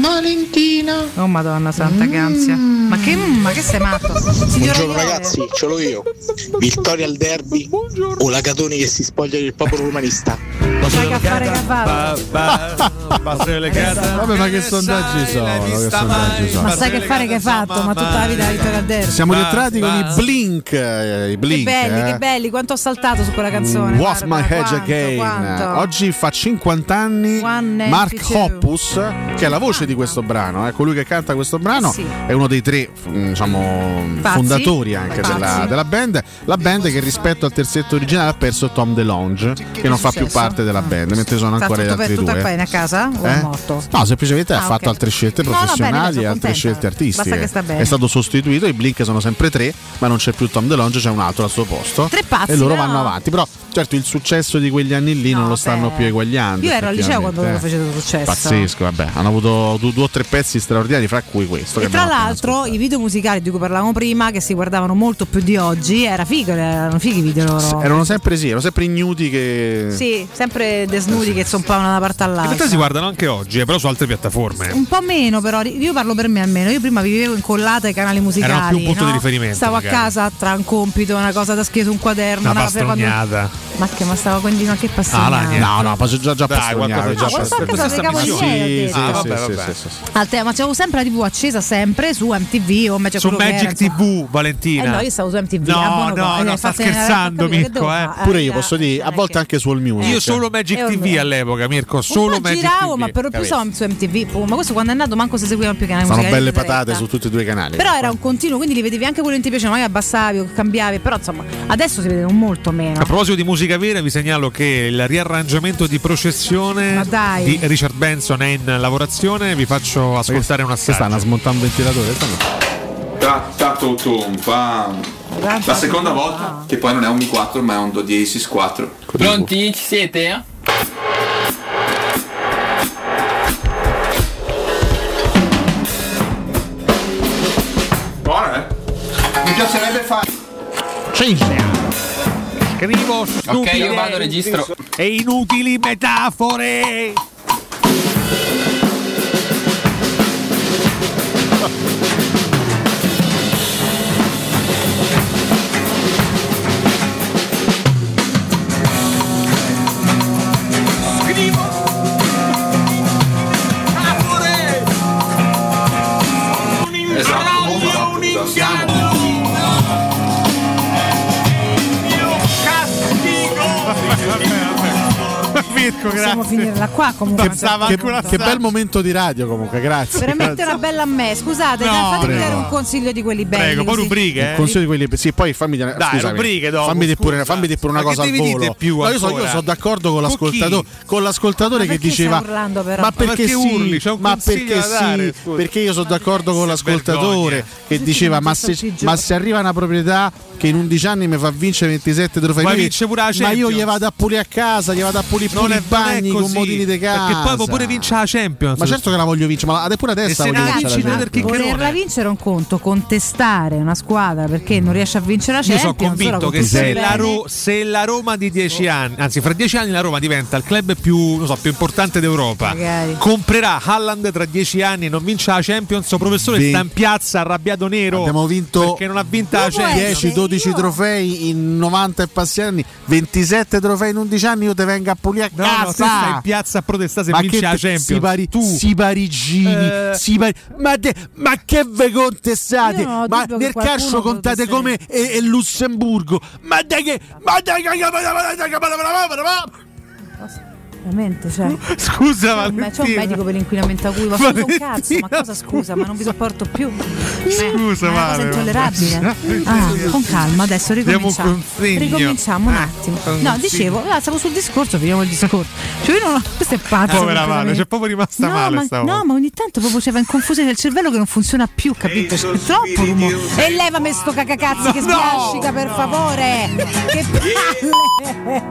Valentina. Oh madonna santa che ansia. Ma che, ma che sei matto? Signora Buongiorno ragazzi, ce l'ho io. Vittoria al derby o la Catoni che si spoglia del popolo romanista? Sai che affare che ha fatto? Vabbè, ma che sondaggi sono? Che sondaggi sono? Ma sai che fare che hai fatto? Ma tutta la vita la vittoria al derby. Siamo rientrati con i Blink, eh, i Blink. Che belli, eh. che belli, quanto ho saltato su quella canzone. What's guarda, My Hedge Again? quanto. Oggi fa 50 anni Mark. Hoppus, che è la voce di questo brano, eh, colui che canta questo brano, Sì. è uno dei tre mm, diciamo, fondatori anche della, della band. La band che rispetto al terzetto originale ha perso Tom DeLonge, che non fa più parte della band, mentre sono Sta ancora gli altri tutto due. bene a casa o è Eh? morto? No, semplicemente Ah, ha fatto ok. altre scelte No, no, professionali e altre scelte artistiche. Sta. È stato sostituito, i Blink sono sempre tre, ma non c'è più Tom DeLonge, c'è un altro al suo posto. Tre pazzi, e loro no? vanno avanti. Però, certo, il successo di quegli anni lì non lo stanno beh. più eguagliando. Io ero al liceo quando lo eh. facete successo. Pazzesco, vabbè, hanno avuto due, due o tre pezzi straordinari, fra cui questo. E che tra l'altro i video musicali di cui parlavamo prima, che si guardavano molto più di oggi, era figo, erano fighi i video loro. ascoltato. Erano sempre sì, erano sempre ignuti che. Sì, sempre desnudi che zompavano da una parte In realtà all'altra. si guardano anche oggi, eh, però su altre piattaforme. Un po' meno, però io parlo per me almeno. Io prima vivevo incollata ai canali musicali. Erano più un punto no? di riferimento, Stavo magari. a casa tra un compito, una cosa da scrivere su un quaderno, Una per quando- pastognata. Ma che ma stavo quindi ma che Ah, là. No, no, ma sono già, già Dai, qualcosa già quando miei, ho sì, detto. sì, Ah, vabbè, sì, vabbè. Sì, sì. Al tema, ma c'avevo sempre la TV accesa sempre su MTV o invece Su Magic. TV, Valentina. Eh no, io stavo su MTV. No, no, no, Eh, sta eh, scherzando, Mirko, eh. Pure Eh, io posso dire, a volte anche su All Music. Io solo Magic Eh, TV all'epoca, Mirko. Solo Magic giravo, TV. ma per lo più su MTV. Ma questo quando è nato manco si seguivano più canali Sono belle patate su tutti e due i canali. Però era un continuo, quindi li vedevi anche quello che ti piaceva, magari abbassavi o cambiavi, però insomma, adesso si vedono molto meno. A proposito di musica vera, vi segnalo che il riarrangiamento di processione di Richard Benson è in lavorazione. Vi faccio ascoltare una Che stanno a smontare un ventilatore? La seconda volta, che poi non è un Mi 4 ma è un Do Diesis 4. Pronti? Ci siete? Buona, eh? Mi piacerebbe fare. Scrivo Ok, io vado, registro. e inutili metafore. Mirko, Possiamo finirla qua comunque. Che, a un certo che- che bel momento di radio comunque, grazie. Veramente una bella a me. Scusate, No, fatemi prego. dare un consiglio di quelli belli. Prego, poi rubriche. Il Eh? consiglio di quelli. Sì, poi fammi dire. Dai, scusami, rubriche dopo, fammi dire pure, fammi dire pure una Ma che cosa al volo. più No, io, so- io sono d'accordo con l'ascoltatore, con l'ascoltatore Ma che diceva. urlando, però? Ma Ma perché, perché sì? urli? C'è un ma perché dare, sì? Perché io sono d'accordo con l'ascoltatore che diceva: ma se, ma se arriva una proprietà che in 11 anni mi fa vincere 27 trofei, Ma io- vince pure la ma io gli vado a pulire a casa, gli vado a pulire Non pure è, i non è bagni con modini di casa. Perché poi può pure vince la Champions. Ma certo che la voglio vincere, ma pure adesso E se la voglio vincere. la Champions. perché Volerla vincere è un conto, contestare una squadra perché non riesce a vincere la Io sono Champions. convinto con che se la, Ro- se la Roma di 10 anni, anzi fra 10 anni la Roma diventa il club più, non so, più importante d'Europa, Magari. comprerà Haaland tra 10 anni e non vince la Champions, il professore Ve- sta in piazza arrabbiato nero Abbiamo vinto perché non ha vinto la Champions. essere. 10-12 io- trofei in 90 e passi anni, 27 trofei in 11 anni, io te vengo a pulire No, no, casa. stai in piazza a protestare se ma vince la Champions. Si, pari- tu. si parigini, Eh. si pari- ma, te- ma che ve contestate? Ho Ma nel calcio contate come e, e Lussemburgo. Ma dai che. Ma dai che. Veramente, cioè. Scusa, C'è un, me- c'è un medico per l'inquinamento a cui va scusa un cazzo, ma cosa scusa? Ma non vi sopporto più. Scusa, è una cosa Vale, intollerabile. ma- Ah, con calma, adesso ricominciamo. Ricominciamo un Ah, attimo. No, dicevo, ah, stavo sul discorso, finiamo il discorso. Cioè, io non ho. Questo è pazzo. Povera Vale, completamente. c'è proprio rimasta no, male ma, no, ma ogni tanto proprio c'è va in confusione del cervello che non funziona più, capito? C'è troppo rumore. E levami sto cacacazzi che No, sbiascica, per favore! Che palle!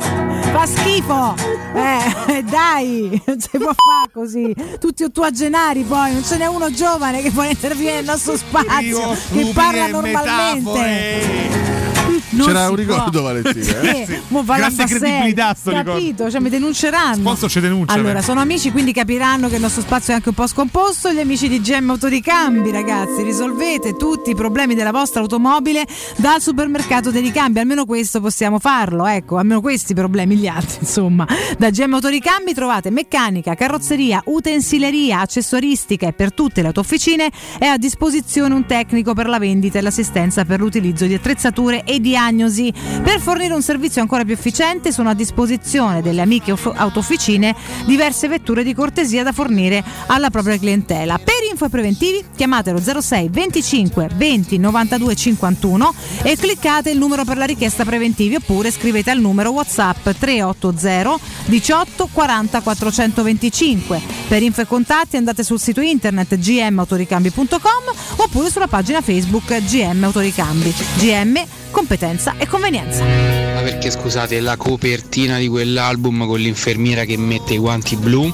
Fa schifo! Eh, dai, non si può fare così. Tutti ottuagenari poi, non ce n'è uno giovane che vuole intervenire nel nostro spazio, Io, che parla normalmente. Non C'era un ricordo, può. Valentina. eh? Sì, mo va Bassei, credibilità sto. Capito? Cioè mi denunceranno. Sponsor ci denuncia. Allora, beh. sono amici, quindi capiranno che il nostro spazio è anche un po' scomposto. Gli amici di GM Autoricambi, ragazzi, risolvete tutti i problemi della vostra automobile dal supermercato dei ricambi. Almeno questo possiamo farlo, ecco, almeno questi problemi, gli altri, insomma. Da GM Autoricambi trovate meccanica, carrozzeria, utensileria, accessoristica e per tutte le autofficine è a disposizione un tecnico per la vendita e l'assistenza per l'utilizzo di attrezzature e diagnosi. Per fornire un servizio ancora più efficiente sono a disposizione delle amiche of- autofficine diverse vetture di cortesia da fornire alla propria clientela. Per info e preventivi chiamatelo 06 25 20 92 51 e cliccate il numero per la richiesta preventivi oppure scrivete al numero WhatsApp 380 18 40 425. Per info e contatti andate sul sito internet gmautoricambi.com oppure sulla pagina Facebook GM Autoricambi. GM competenza e convenienza. Ma perché scusate, la copertina di quell'album con l'infermiera che mette i guanti blu?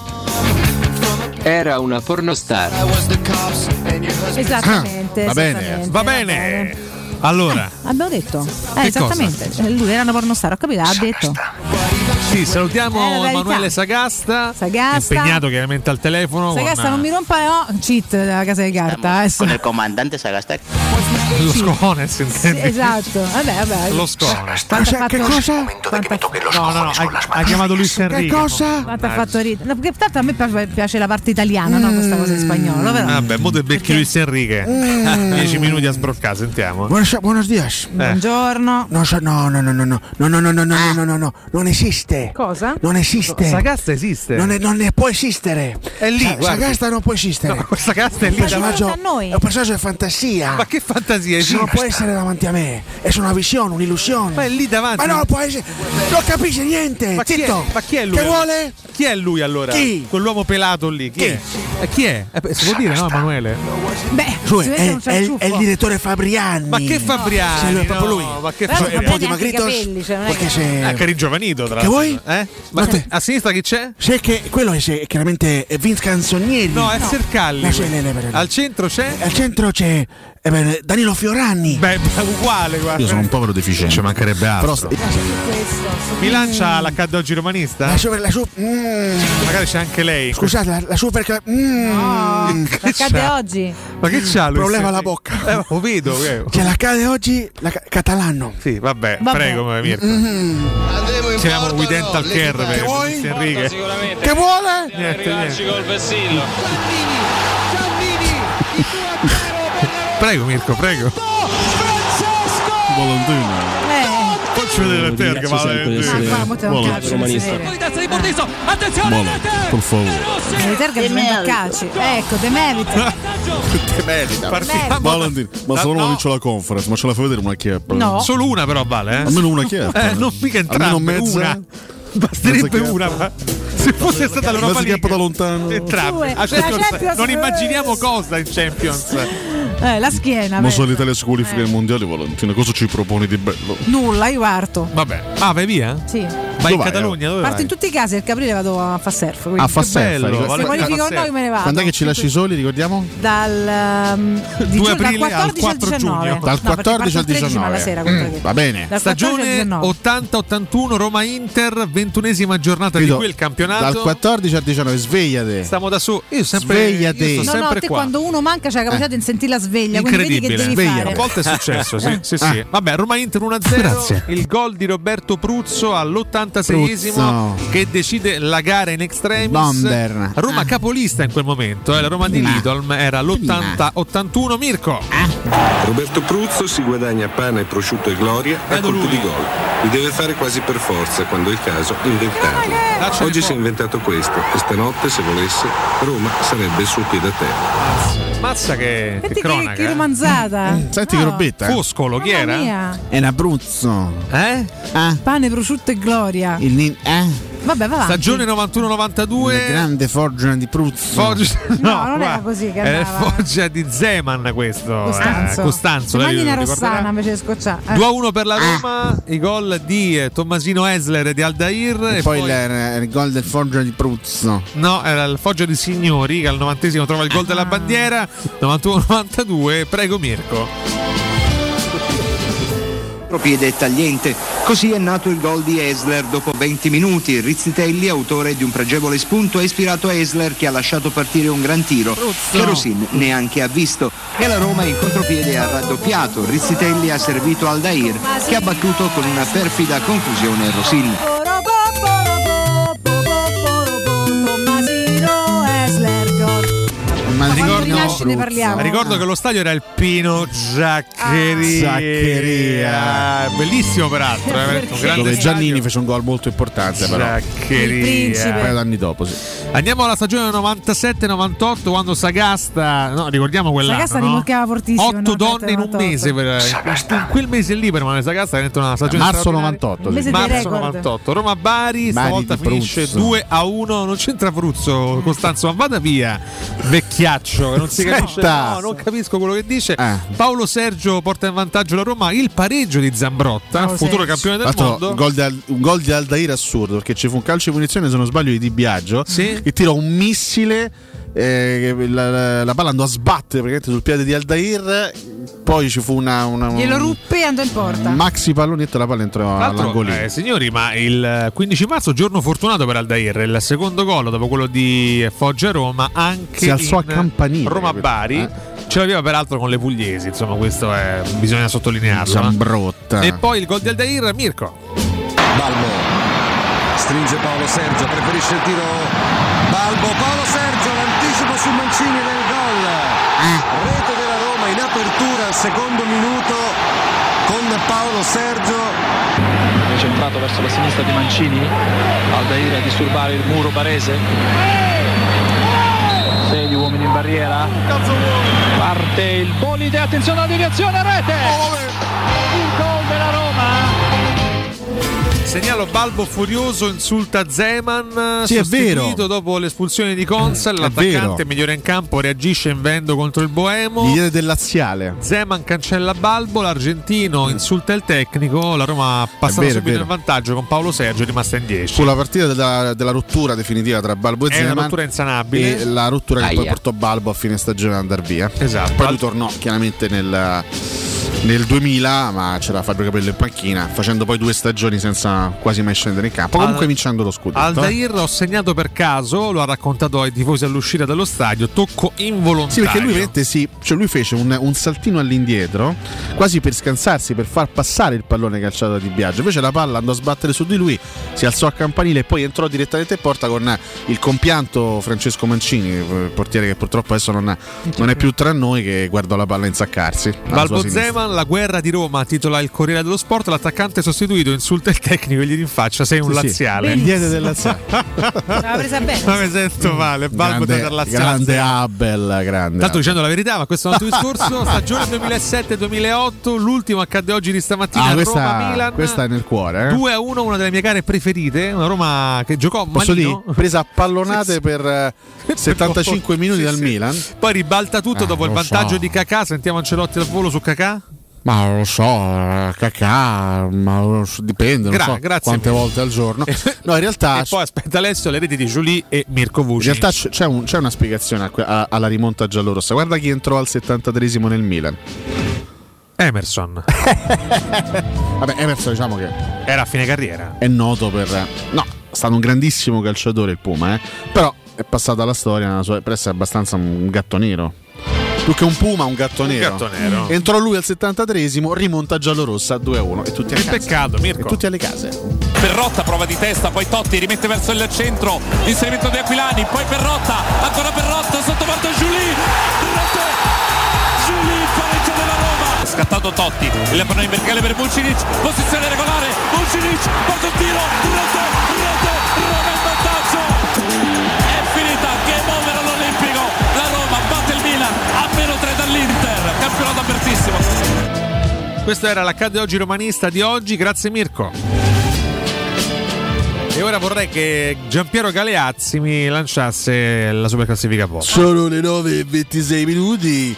Era una pornostar. Esattamente. Ah, va bene, esattamente, va bene. Allora, Abbiamo detto. Eh, esattamente. Eh, Lui era una pornostar, ho capito, ha detto. sì, salutiamo verità. Emanuele Sagasta, Sagasta. impegnato chiaramente al telefono. Sagasta con, non mi rompa le o- cheat della casa di carta. Con el comandante Sagasta. Lo scones, Sì, intendi? esatto. Vabbè, vabbè. Lo scones. Quanto ha fatto- Quanta- No, no, no, ha, chiamato Luis Enrique. Quanto ha fatto ridere. No, perché tanto a me piace, piace la parte italiana, no? Questa cosa in spagnolo, però. Vabbè, mo te becchi Luis Enrique. Mm. 10 minuti a sbroccare, sentiamo. Buenos, días. Buongiorno. No, no, no, no, no, no, no, no, no, no, no, no, no, no, non esiste. Cosa? Non esiste. Sagasta esiste. Non, è- non ne può esistere. È lì, Sa-. Sagasta non può esistere. No, Sagasta è lì. È un personaggio di fantasia. Ma che fantasia Sì, non esiste? può essere davanti a me. È solo una visione, un'illusione. Ma è lì davanti. Ma no, può essere. Non capisce niente. Ma chi, è, Zitto. ma chi è lui? Che vuole? Chi è lui allora? Chi? Quell'uomo pelato lì. Chi, Chi? è? Eh, chi è? Eh, si può dire, no, Emanuele? Beh, vede è, è il, è il direttore Fabriani. Ma che Fabriani? Sì, lui è proprio No, lui. Ma che Però Cioè, è un po' cioè, è perché che- se- Ah, che ringiovanito, tra Che l'altro. vuoi? Eh? Ma Ma te- a sinistra chi c'è? Sai che quello è, se- chiaramente è Vince Canzonieri. No, è Sercalli. No, sì, lei. Al centro c'è? Al centro c'è beh, Danilo Fiorani. Beh, uguale, guarda. Io sono un povero deficiente. Ci mancherebbe altro. Però Mi lancia l'accadde oggi romanista? la super, la su- mm, Magari c'è anche lei. scusate, la, la super mm, Che Accade c'ha? oggi. Ma che c'ha lui? Problema alla bocca. Eh, lo vedo. eh. Che l'accade oggi la ca- Catalano. Sì, vabbè, Vabbè. prego, Mirko. Mm. Chiamiamo We Dental Care per Che vuoi? Luis Enrique. Che vuole? Niente, niente. Prego Mirko, prego. Valentino. Eh, Facci vedere te che va ma qua mo te non calcio, non si vede. Molo, per favore. Terga a calci. Ecco, De Merita. Che merita. Partiamo. Valentino, ma solo non no. vince la conference, ma ce la fai vedere una chiappa? No. Solo una però vale, eh? Almeno una chiappa. Eh, non mica entrambe, Almeno mezza. una. Basterebbe una, ma se fosse stata l'Europa chiappa da League lontano. entrambe. Due. A Champions, non immaginiamo cosa in Champions. Eh, la schiena. Ma se l'Italia si qualifica ai mondiali, Valentina, cosa ci proponi di bello? Nulla, io parto. Vabbè. Ah, vai via? Sì. Vai in vai, Catalogna, dove Parto vai? in tutti i casi, il caprile vado a far surf. quindi A fa surf. Se qualifico o Fa no, io me ne vado. Quando è che ci lasci soli, ricordiamo? Dal, um, di 2 giugno- aprile dal 14 al 4 19. giugno. No, Dal perché 14 al parto il 13 ma alla 19. sera, contro che- Va bene. Dal 14 al Stagione 19. 80-81 Roma-Inter, ventunesima giornata di Capito? quel campionato. Dal 14 al 19, svegliate. Stiamo da su. Io sempre, Svegliati. io sto No, no, sempre te qua. quando uno manca c'è la capacità di sentire la sveglia, quindi vedi che Incredibile. devi fare. A volte è successo, sì, sì, sì. Ah. Vabbè, Roma Inter 1-0. Grazie. Il gol di Roberto Pruzzo all'86esimo Pruzzo. che decide la gara in extremis. Bomber. Roma Ah. capolista in quel momento, eh, la Roma di Ma. Lidolm era l'80-81 Mirko. Roberto Pruzzo si guadagna pane, prosciutto e gloria a colpi di gol. Li deve fare quasi per forza, quando è il caso, inventarli. Oggi si è inventato questo e stanotte, se volesse, Roma sarebbe sul piede a terra. Mazza che, che, cronaca. che eh. romanzata. Senti No. che robetta. eh. Foscolo, chi era? mia. È in Abruzzo. Eh? Ah, Pane, prosciutto e gloria. il nin- eh? Vabbè, va. Stagione 91-92. La grande foggia di Pruzzo. Foggia, No, non era così che Era il andava. Foggia di Zeman questo. Costanzo. Eh, Costanzo. ricorderà? Rossana invece di scocciare. Eh. 2 a 1 per la Roma, i gol di eh, Tommasino Esler e di Aldair. E, E, poi, poi, il, il gol del Foggia di Pruzzo. no, era il Foggia di Signori che al 90 trova il gol Ah. della bandiera. 91-92, prego Mirko. Piede tagliente. Così è nato il gol di Esler dopo 20 minuti. Rizzitelli, autore di un pregevole spunto, ha ispirato Esler che ha lasciato partire un gran tiro che Rosin neanche ha visto. E la Roma in contropiede ha raddoppiato. Rizzitelli ha servito Aldair che ha battuto con una perfida conclusione Rosin. Tommasino Esler, gol. Ma quando rinasce ne parliamo. Ricordo che lo stadio era il Pino Giaccheria. Zaccheria. Bellissimo peraltro, eh, veramente un grande Dove Giannini stadio. fece un gol molto importante, però. Giaccheria. Un paio d'anni dopo, sì. Andiamo alla stagione 97-98 quando Sagasta, no, ricordiamo quell'anno. Sagasta no? rimorchiava fortissimo. Otto no? donne in un 98. mese per, in quel mese lì per Mane Sagasta è diventata una stagione Marzo straordinaria. 98, Il mese Marzo record. 98 Roma Bari stavolta di finisce Pruzzo. 2 a 1 non c'entra Pruzzo Costanzo ma vada via vecchiaccio che non si capisce no, non capisco quello che dice Eh. Paolo Sergio porta in vantaggio la Roma il pareggio di Zambrotta Paolo futuro Sergio. campione del l'altro, mondo un gol, di, Al- un gol di Aldair assurdo perché ci fu un calcio di punizione, se non sbaglio, di Di Biagio Sì. che tirò un missile. Eh, la, la- la palla andò a sbattere praticamente sul piede di Aldair. Poi ci fu una, una- un Glielo ruppe e andò in porta. maxi pallonetto e la palla entrò all'angolino. eh, signori, ma il 15 marzo, giorno fortunato per Aldair, il secondo gol dopo quello di Foggia Roma, anche Si alzò in a campanile, Roma? Bari. Eh. Ce l'aveva peraltro con le pugliesi, insomma, questo è, bisogna sottolinearlo. no? Zambrotta. E poi il gol di Aldair, Mirko. Balbo stringe Paolo Sergio, preferisce il tiro Balbo, Paolo Sergio, su Mancini nel gol. Rete della Roma in apertura al secondo minuto con Paolo Sergio. centrato verso la sinistra di Mancini. Aldair a disturbare il muro barese. Sei uomini in barriera. Parte il bolide attenzione alla deviazione rete! Il gol della Roma Segnalo Balbo furioso, insulta Zeman. Sì, è sostituito vero. dopo l'espulsione di Consel. È L'attaccante migliore in campo reagisce in vendo contro il Boemo. Gli del laziale. Zeman cancella Balbo, l'argentino insulta il tecnico, la Roma passa vero, è subito in vantaggio con Paolo Sergio rimasta in 10. Fu la partita della, della rottura definitiva tra Balbo e È una Zeman. rottura insanabile. E la rottura che poi Aia. portò Balbo a fine stagione ad andare via. Esatto. Poi lui tornò chiaramente nel, nel 2000, ma c'era Fabio Capello in panchina, facendo poi due stagioni senza quasi mai scendere in campo. Comunque Al- vincendo lo scudetto. Aldair ho segnato per caso, lo ha raccontato ai tifosi all'uscita dallo stadio, tocco involontario. Sì, perché lui, veramente sì, cioè lui fece un, un saltino all'indietro, quasi per scansarsi, per far passare il pallone calciato da Di Biagio. Invece la palla andò a sbattere su di lui, si alzò a campanile e poi entrò direttamente in porta con il compianto Francesco Mancini, il portiere che purtroppo adesso non, non è più tra noi, che guardò la palla insaccarsi. Balbo. Zeman, la guerra di Roma, titola il Corriere dello Sport, l'attaccante sostituito insulta il tecnico e gli rinfaccia sei un Sì, sì. laziale. Il diede del laziale. L'aveva presa bene. Ma mi sento male, Balbo grande, del laziale. grande Abel, grande. Tanto dicendo la verità, ma questo è un altro discorso. Stagione 2007-2008, l'ultimo accadde oggi di stamattina Ah, questa, Roma-Milan. questa è nel cuore. Eh? 2 a 1, una delle mie gare preferite. Una Roma che giocò Posso malino. dire, presa a pallonate per eh, 75 minuti Sì, dal sì. Milan. Poi ribalta tutto Eh, dopo il vantaggio so. di Kakà. Sentiamo Ancelotti al volo su Kakà. Ma lo so, cacà, ma so, dipende, non Gra- so grazie quante mille. volte al giorno. No, in realtà, E poi aspetta Alessio le reti di Giulie e Mirko in Vucic. realtà c- c'è, un- c'è una spiegazione a a- alla rimonta giallorossa. Guarda chi entrò al 73esimo nel Milan. Emerson. Vabbè, Emerson diciamo che Era a fine carriera. è noto per... No, stato un grandissimo calciatore il Puma, eh. però è passata alla storia nella sua, per essere abbastanza un gatto nero. Più che un Puma, un gatto Un nero. gatto nero. Entrò lui al 73esimo, rimonta giallorossa 2-1 e tutti alle Che case. peccato, Mirko. E tutti alle case. Perrotta prova di testa, poi Totti rimette verso il centro, inserimento di Aquilani, poi Perrotta, ancora Perrotta, sottoporta Giulì, rete, Giulì, pareggio della Roma. Scattato Totti, il pallone in verticale per Vucinic, posizione regolare, Vucinic, porta un tiro, rete, rete, Roma Questa era l'accadde oggi romanista di oggi, grazie Mirko. E ora vorrei che Giampiero Galeazzi mi lanciasse la superclassifica post. Sono le 9 e 26 minuti.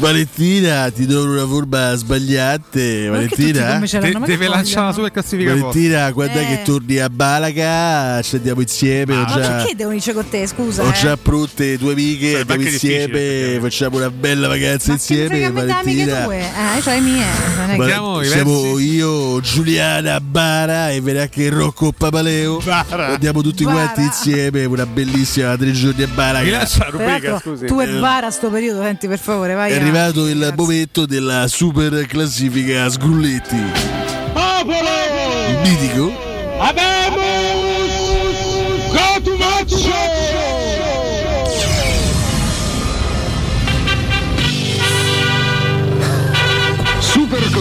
Valentina, ti do una forma sbagliate. Valentina, De- deve lanciare la superclassifica post. Valentina, quando è Eh. che torni a Balaga? Ci andiamo insieme. ho Ma già, perché devo iniziare con te? Scusa. ho eh? già pronte due amiche. Beh, Andiamo insieme. Facciamo una bella vacanza Ma insieme. Valentina. tue? Eh, le mie. Non è che- Ma- siamo io, Giuliana Bara e verrà anche Rocco Papaleo. Andiamo tutti Bara. quanti insieme. Una bellissima tre giorni a Balaga. Mi lascia la Peraltro, tu e Vara a sto periodo, senti per favore, vai. Arrivato il momento della super classifica Sgrulletti. Il mitico? Super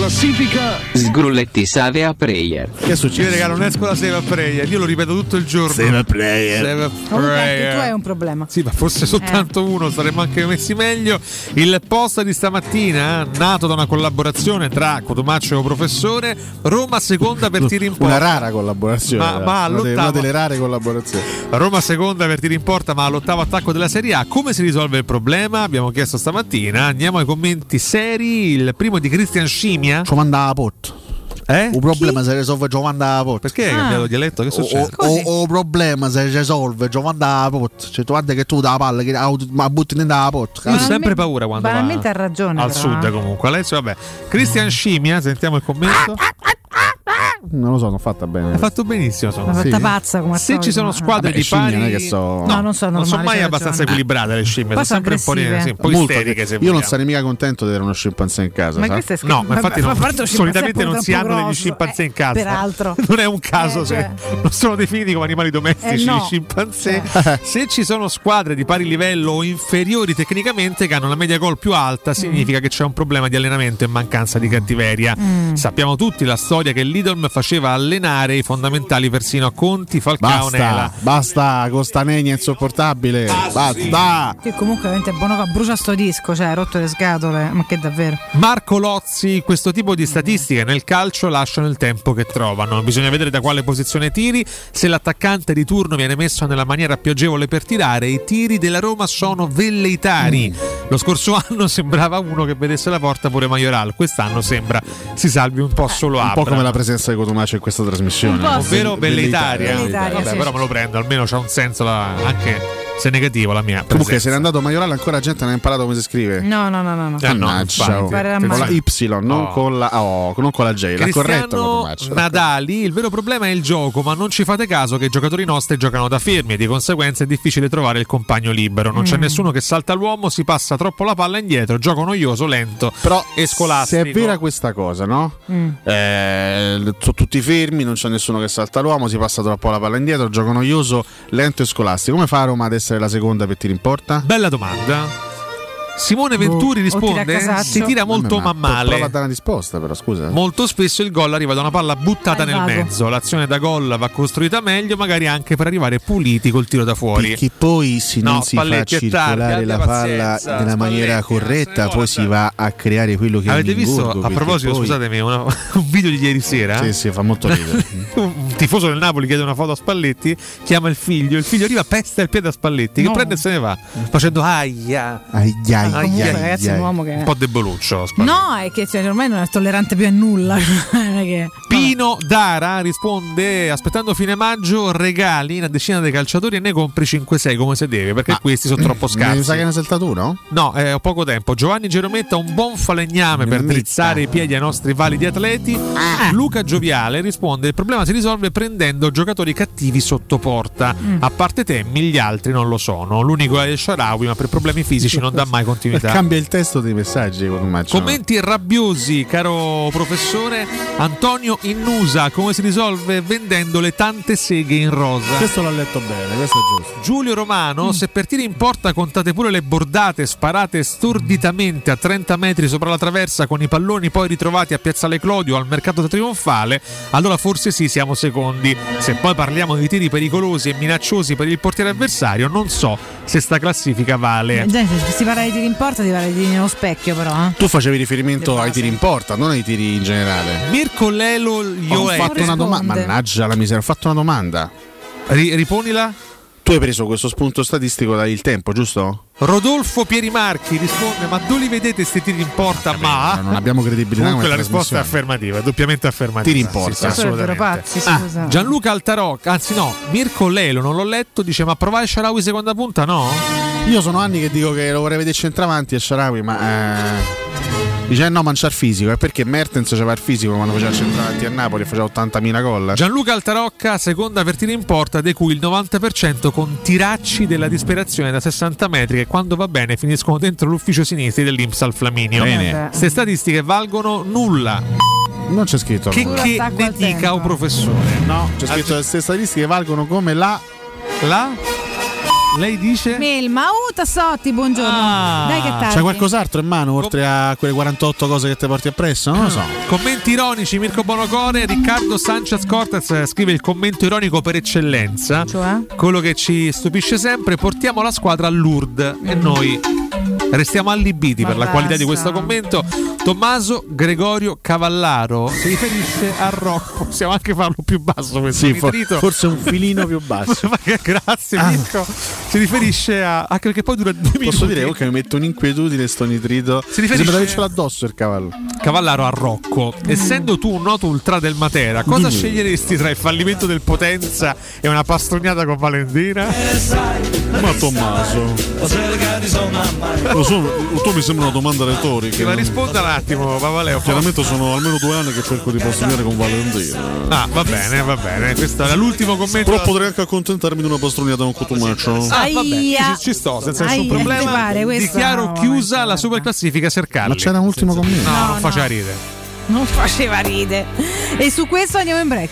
classifica Sgrulletti Save a Prayer. Che succede? Io regalo non esco la Save a Prayer, io lo ripeto tutto il giorno. Save a Prayer. Save a Prayer. tu hai un problema. Sì, ma fosse soltanto uno, saremmo anche messi meglio. Il post di stamattina, nato da una collaborazione tra Cotomaccio e Professore, Roma seconda per tiri in porta. Una rara collaborazione. Ma- eh. ma una, delle, all'ottavo- una delle rare collaborazioni. Roma seconda per tiri in porta, ma all'ottavo attacco della Serie A. Come si risolve il problema? Abbiamo chiesto stamattina. Andiamo ai commenti seri. Il primo di Cristian Scimmia. Ci manda la pot. Eh? Un problema se risolve Giovanni la pot. Perché hai Ah. cambiato dialetto? Che succede? O, o, o problema se risolve Giovanni la pot. Cioè, tu guarda che tu da palla, che ah, ma butti dentro la pot. Io ho sempre paura quando va Banalmente ha ragione. al però, sud eh. comunque. Alessio, vabbè. Cristian Scimmia, sentiamo il commento. Non lo so, non fatta bene. Ha fatto benissimo. Sono. Fatta pazza come Se ci sono squadre Vabbè, di scimmie pari, non è che so- No, non sono non sono mai abbastanza ragione. equilibrate le scimmie. Poi sono sono sempre un po' sì, un po' Molto. isteriche. Se Io non vogliamo. sarei mica contento di avere uno scimpanzé in casa. Ma sa? questo è No, ma infatti ma- non- solitamente non si hanno degli scimpanzé eh, in casa. Peraltro. Non è un caso Eh, se cioè. non sono definiti come animali domestici Eh, no. gli scimpanzé. Se ci sono squadre di pari livello o inferiori tecnicamente che hanno la media gol più alta, significa che c'è un problema di allenamento e mancanza di cattiveria. Mm. Sappiamo tutti la storia che l'Idolm faceva allenare i fondamentali persino a Conti, Falcao, Nela. Basta, basta, Costanegna insopportabile. Basta. Che comunque veramente buono brucia sto disco, cioè ha rotto le scatole, ma che davvero. Marco Lozzi, questo tipo di statistiche nel calcio lasciano il tempo che trovano. Bisogna vedere da quale posizione tiri. Se l'attaccante di turno viene messo nella maniera più agevole per tirare, i tiri della Roma sono velleitari. Lo scorso anno sembrava uno che vedesse la porta pure Majoral. Quest'anno sembra si salvi un po' solo Un Abra. po' come la presenza di Cotomaccio in questa trasmissione. Ovvero velleitaria. Velleitaria, Vabbè, sì. però me lo prendo, almeno c'ha un senso la- anche se negativo la mia. Comunque, presenza. se n'è andato a Maioral, ancora la gente non ha imparato come si scrive. No, no, no, no. no. Eh, no, infatti. con la Y, non, Oh. con la, oh, non con la J. La corretta Cristiano Cotomaccio. Nadali, il vero problema è il gioco, ma non ci fate caso che i giocatori nostri giocano da fermi e di conseguenza è difficile trovare il compagno libero. Non c'è Mm. nessuno che salta l'uomo, si passa troppo la palla indietro, gioco noioso, lento Però e scolastico. Se è vera questa cosa, no? Mm. Eh, sono tutti fermi, non c'è nessuno che salta l'uomo, si passa troppo la palla indietro, gioco noioso, lento e scolastico. Come fa Roma ad essere la seconda per tiri in porta? Bella domanda. Simone Boh, Venturi risponde: tira si tira molto Vabbè, ma pro- Prova a male. dare una risposta, però scusa. Molto spesso il gol arriva da una palla buttata nel mezzo. L'azione da gol va costruita meglio, magari anche per arrivare puliti col tiro da fuori. Perché poi se No, non si fa circolare la palla nella maniera corretta, ne poi si va a creare quello che Avete è un visto, a proposito, poi- scusatemi, una- un video di ieri sera? Sì, sì, fa molto ridere. un tifoso del Napoli chiede una foto a Spalletti, chiama il figlio, il figlio arriva, pesta il piede a Spalletti, che No. prende e se ne va, facendo aia. Ai, comunque, ai, ragazzi, è ai. un uomo che. Un po' deboluccio. Spalletti. No, è che cioè, ormai non è tollerante più a nulla. È che- Pino Dara risponde aspettando fine maggio regali una decina dei calciatori e ne compri 5-6 come se deve perché questi sono troppo Mi sa che è scarsi una saltatura? no eh, ho poco tempo Giovanni Gerometta un buon falegname per drizzare i piedi ai nostri validi atleti Luca Gioviale risponde il problema si risolve prendendo giocatori cattivi sotto porta a parte Temmi gli altri non lo sono l'unico è il Sharawi ma per problemi fisici non dà mai continuità Cambia il testo dei messaggi con un match. Commenti rabbiosi, caro professore. Antonio Innusa, come si risolve vendendo le tante seghe in rosa? Questo l'ho letto bene, questo è giusto. Giulio Romano, se per tiri in porta contate pure le bordate sparate storditamente a 30 metri sopra la traversa con i palloni poi ritrovati a Piazzale Clodio al mercato trionfale, allora forse sì, siamo secondi. Se poi parliamo di tiri pericolosi e minacciosi per il portiere avversario, non so se sta classifica vale. Gente, se si parla di tiri in porta, si parla di tiri nello specchio, però. eh. Tu facevi riferimento ai tiri in porta, non ai tiri in generale. Mirko Lelo Ho Ioe. fatto una domanda. Mannaggia la miseria, ho fatto una domanda. riponila? Tu hai preso questo spunto statistico da Il Tempo, giusto? Rodolfo Pierimarchi risponde: Ma dove li vedete questi tiri in porta? Ma non abbiamo credibilità Comunque la risposta è affermativa, è doppiamente affermativa. Tiri in Sì, porta. sì, assolutamente. pazzi, Ah. Gianluca Altarocca, anzi no, Mirko Lelo, non l'ho letto, dice: Ma provare Sharawi seconda punta? No? Io sono anni che dico che lo vorrei vedere centravanti a Sharawi, ma. Eh... Dice eh, no, manciare fisico. È perché Mertens aveva il fisico quando faceva il centravanti a Napoli e faceva 80.000 gol. Gianluca Altarocca, seconda per tiri in porta, di cui il 90% con tiracci della disperazione da 60 metri che quando va bene finiscono dentro l'ufficio sinistro dell'Inps al Flaminio. Bene. Queste statistiche valgono nulla. Non c'è scritto. Che, allora. che ne dica un professore? No, c'è scritto che queste statistiche valgono come la. La? Lei dice? Melma, uh, Tassotti, buongiorno. Dai che tardi. C'è qualcos'altro in mano oltre a quelle 48 cose che ti porti appresso? Non lo so. Commenti ironici, Mirko Bonocore, Riccardo Sanchez Cortez scrive il commento ironico per eccellenza. Cioè? Quello che ci stupisce sempre, portiamo la squadra a Lourdes e noi restiamo allibiti Ma per la basta. qualità di questo commento. Tommaso Gregorio Cavallaro si riferisce a Rocco. Possiamo anche farlo più basso questo Sì, nitrito. forse un filino più basso. Ma che- Grazie Ah. Mirko. Si riferisce a... anche perché poi dura due minuti. Posso dire oh, che mi metto un'inquietudine sto nitrito. Si Mi riferisce- sembra di avercelo addosso il cavallo. Cavallaro a Rocco. Essendo tu un noto ultra del Matera, cosa Dimmi. sceglieresti tra il fallimento del Potenza e una pastognata con Valentina? Ma Tommaso, lo so, tu mi sembra una domanda retorica. Ma risponda un attimo, Pavaleo. Chiaramente sono almeno due anni che cerco di pastognare con Valentina. Ah, va bene, va bene. Questo era l'ultimo commento. Però potrei anche accontentarmi di una pastognata con cotumaccio. Ah, ci, ci sto, senza nessun Aia, problema. pare, Dichiaro no, chiusa la super classifica Sercalli. Ma c'era un ultimo commento. No, No, non no. faceva ridere. Non faceva ride. E su questo andiamo in break.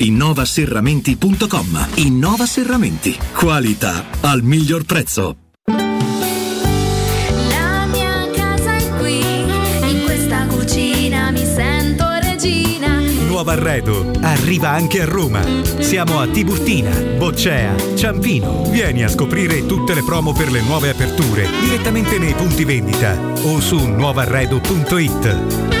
innovaserramenti.com. Innova Serramenti. Qualità al miglior prezzo. La mia casa è qui, in questa cucina mi sento regina. Nuovo arredo arriva anche a Roma. Siamo a Tiburtina, Boccea, Ciampino. Vieni a scoprire tutte le promo per le nuove aperture direttamente nei punti vendita o su nuovarredo.it.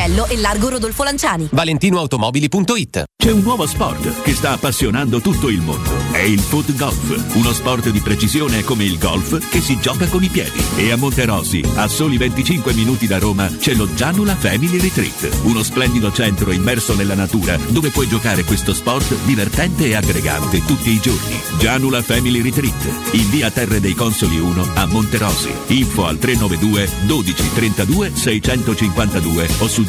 Paisiello e largo Rodolfo Lanciani. ValentinoAutomobili.it C'è un nuovo sport che sta appassionando tutto il mondo. È il foot golf, uno sport di precisione come il golf che si gioca con i piedi. E a Monterosi, a soli 25 minuti da Roma, c'è lo Gianula Family Retreat, uno splendido centro immerso nella natura dove puoi giocare questo sport divertente e aggregante tutti i giorni. Gianula Family Retreat, in via Terre dei Consoli 1 a Monterosi. Info al 392 12 32 652 o su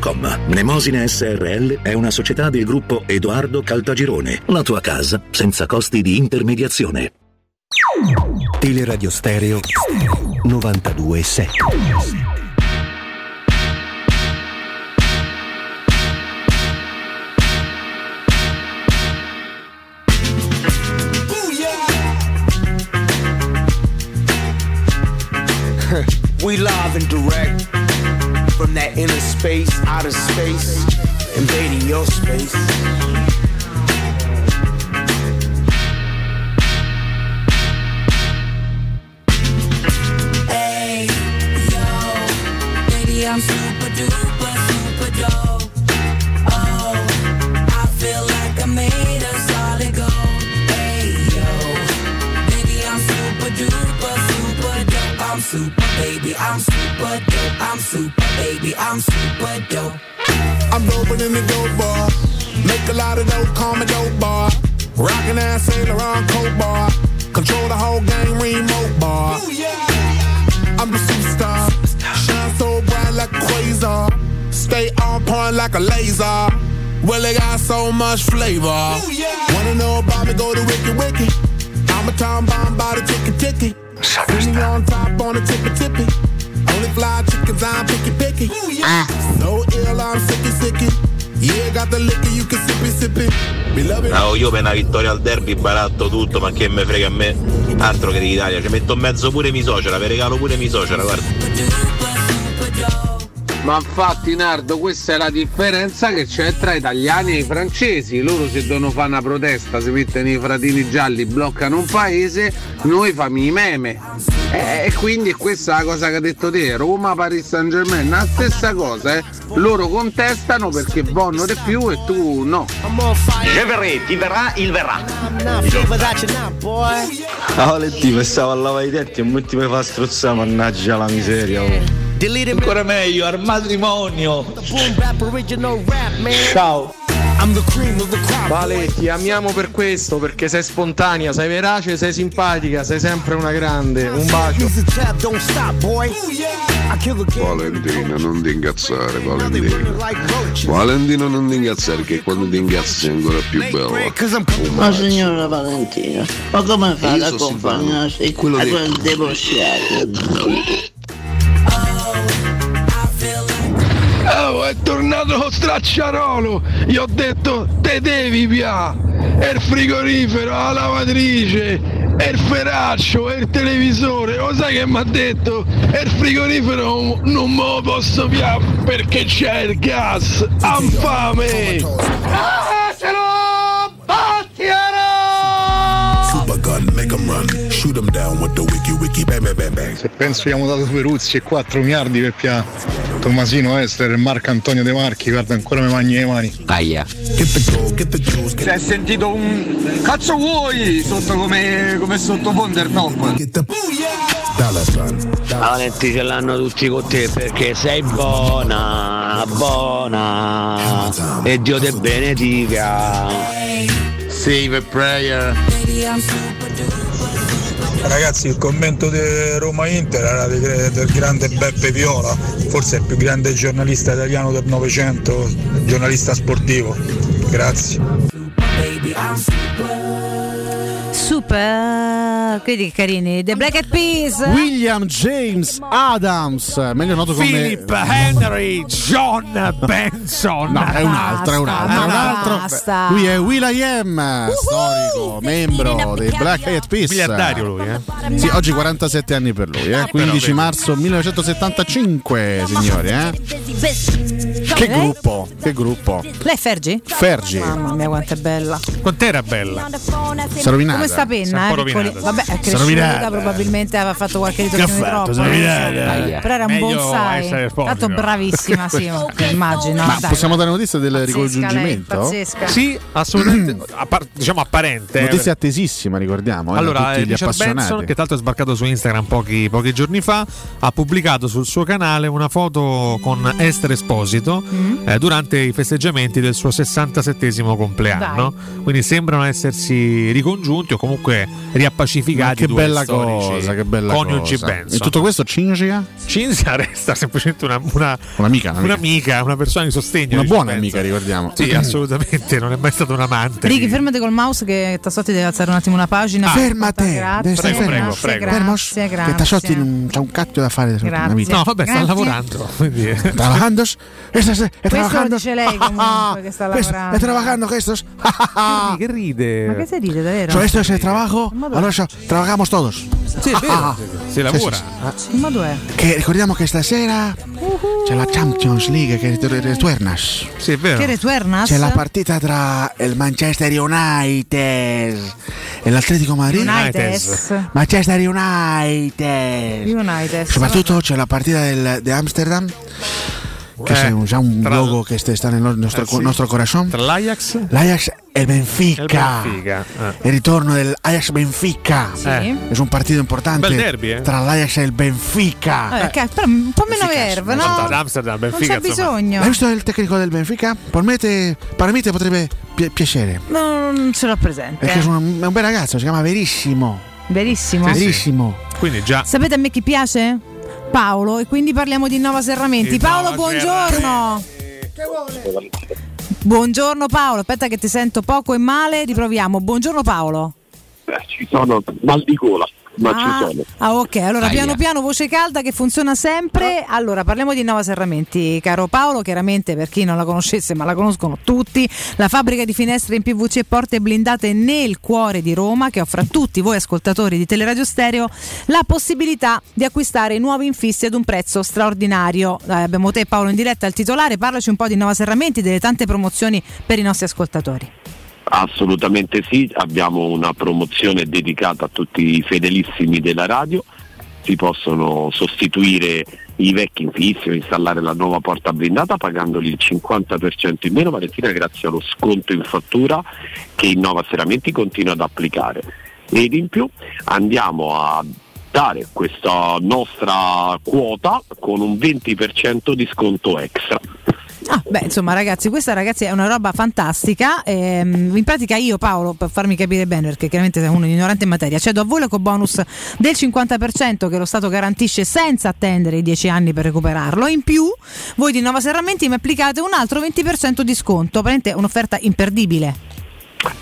www.keicalt.com. Mnemosine SRL è una società del gruppo Edoardo Caltagirone. La tua casa senza costi di intermediazione. Teleradio Stereo 92.7 we live and direct from that inner space, outer space, invading your space. Hey, yo, baby, I'm super duper, super, baby, I'm super dope. I'm super, baby, I'm super dope. I'm doper than the dope bar. Make a lot of dope, call me dope bar. Rockin' ass Saint Laurent coat bar. Control the whole game remote bar. I'm the superstar. Shine so bright like a quasar. Stay on point like a laser. Well, they got so much flavor. Wanna know about me? Go to Wiki Wiki. I'm a time bomb by the ticket ticket. See me on top on the tippy tippy. Only fly chickens, I'm picky picky. So ill, I'm sicky sicky. Yeah, got the liquor, you can sip it, sip it. Beloved. No, io per una vittoria al derby baratto tutto, ma che me frega a me. Altro che l'Italia, ci metto in mezzo pure mi socera, vi regalo pure mi socera, guarda. Ma infatti Nardo questa è la differenza che c'è tra italiani e francesi. Loro se devono fare una protesta, si mettono i fratini gialli, bloccano un paese, noi famo i meme. Eh, E quindi questa è la cosa che ha detto te, Roma, Paris Saint Germain, la stessa cosa, eh. Loro contestano perché vogliono di più e tu no. Je verrai, ti verrà, il verrà. Ah, Valentina, stavo a lavare i denti e non ti mi fa strozzare, mannaggia la miseria. oh. Ancora meglio, al matrimonio. Ciao. Vale, ti amiamo per questo, perché sei spontanea, sei verace, sei simpatica, sei sempre una grande. Un bacio. Valentina, non ti incazzare, Valentina. Valentina, non ti incazzare, che quando ti incazzi sei ancora più bella. Ma signora Valentina, ma come fa Io ad so accompagnarsi quello a quel depositato? Oh, è tornato lo stracciarolo! Gli ho detto, te devi pia! È il frigorifero, la lavatrice, è il feraccio, è il televisore! Lo sai che mi ha detto? È il frigorifero, non me lo posso pia perché c'è il gas! Anfame! Ah, ce l'ho! Shoot 'em down with the wiki wiki bang bang bang bang. Se penso abbiamo dato due Ruzzi e 4 miliardi per Pia Tommasino Ester e Marco Antonio De Marchi, guarda ancora mi magni le mani. Aia. Si è sentito un cazzo vuoi sotto come, come sottofondo il top? Valenti ce l'hanno tutti con te perché sei buona, buona e Dio te benedica. Save a prayer. Ragazzi, il commento di Roma Inter era del grande Beppe Viola, forse il più grande giornalista italiano del Novecento, giornalista sportivo. Grazie. Super, quindi carini. The Black Eyed Peas. William James Adams, meglio noto come Philip Henry John Benson. No, è un altro, è un altro, è un altro. basta. Lui è Will.i.am, storico, membro dei Black Eyed Peas. Miliardario lui, eh? Sì, oggi 47 anni per lui, eh? 15 marzo 1975, signori, eh? Che Eh? gruppo, che gruppo. Lei è Fergi? Fergi. Mamma mia, quanto è bella. Quant'era bella? Si è rovinata. Come è penna, eh? piccoli-. Vabbè, è cresciuta, probabilmente aveva fatto qualche fatto? troppo. È rovinata. eh. Però era un bonsai. Tanto bravissima, sì, immagino. Ma Dai, possiamo dare notizia del pazzesca lei, ricongiungimento? pazzesca. Sì, assolutamente. appar- diciamo apparente. eh. Notizia attesissima, ricordiamo. eh, Allora, eh, gli Richard appassionati. Benson, che tra l'altro è sbarcato su Instagram pochi, pochi giorni fa, ha pubblicato sul suo canale una foto con Esther Esposito Mm. eh, durante i festeggiamenti del suo 67 compleanno. Quindi sembrano essersi ricongiunti o comunque riappacificati. Ma che due bella storici cosa, che bella coniugi cosa. Benson. In tutto questo Cinzia? Cinzia resta semplicemente una, una, Un'amica, un'amica. un'amica, una persona di sostegno. Una buona Benson. amica, ricordiamo. Sì, assolutamente, non è mai stato un amante. Ricky, fermati col mouse che Tassotti deve alzare un attimo una pagina. Ah, fermate, Grazie, deve stare fermo. grazie, Fermo, grazie, Che grazie. Tassotti non c'ha un cacchio da fare Grazie. No, vabbè, sta Grazie. lavorando. Quindi... Trabajando? Questo lo dice lei comunque che sta lavorando. È trabajando questo? che ride. Ma che sei dite, davvero? Cioè, esto es el trabajo. Allora, trabajamos todos. Sì, è vero. Si lavora. Ma dov'è? Che ricordiamo che stasera c'è la Champions League che rit- ritornas. Sì, è vero. Che? C'è la partita tra il Manchester United e l'Atletico Madrid. United. Manchester United. United. Soprattutto c'è la partita del, di Amsterdam. Che Eh, un, già un tra- logo che sta nel nostro, Eh, sì. nostro corazón. Tra l'Ajax L'Ajax e il Benfica. e il Benfica. eh. Il ritorno del Ajax Benfica. Sì. Eh. È un partito importante Bel derby, eh. tra l'Ajax e il Benfica. Eh, che- però un po' meno verve, no? Ad Amsterdam, Non Benfica, c'è insomma. bisogno. Hai visto il tecnico del Benfica? Per me, te, per me te potrebbe pi- piacere. No, non ce l'ho presente. Perché è un, è un bel ragazzo, si chiama Verissimo. Verissimo. Sì, sì. Verissimo. Quindi già. Sapete a me chi piace? Paolo e quindi parliamo di Nova Serramenti. Paolo, Innova buongiorno. Buongiorno Paolo, aspetta che ti sento poco e male, riproviamo. Buongiorno Paolo. Eh, ci sono mal di gola. Ma ah, ci sono. Ah, ok, allora Aia. piano piano voce calda che funziona sempre. Allora, parliamo di Nova Serramenti, caro Paolo, chiaramente per chi non la conoscesse, ma la conoscono tutti, la fabbrica di finestre in PVC e porte blindate nel cuore di Roma che offre a tutti voi ascoltatori di Teleradio Stereo la possibilità di acquistare nuovi infissi ad un prezzo straordinario. Eh, abbiamo te Paolo in diretta al titolare, parlaci un po' di Nova Serramenti, delle tante promozioni per i nostri ascoltatori. Assolutamente sì, abbiamo una promozione dedicata a tutti i fedelissimi della radio, si possono sostituire i vecchi infissi o installare la nuova porta blindata pagandoli il 50% in meno. Valentina grazie allo sconto in fattura che Innova Seramenti continua ad applicare. Ed in più andiamo a dare questa nostra quota con un 20% di sconto extra. Ah, beh, insomma, ragazzi, questa ragazzi è una roba fantastica. Ehm, in pratica, io, Paolo, per farmi capire bene, perché chiaramente sei uno ignorante in materia, cedo a voi bonus del 50% che lo Stato garantisce senza attendere i 10 anni per recuperarlo. In più, voi di Nova Serramenti mi applicate un altro 20% di sconto. Praticamente un'offerta imperdibile.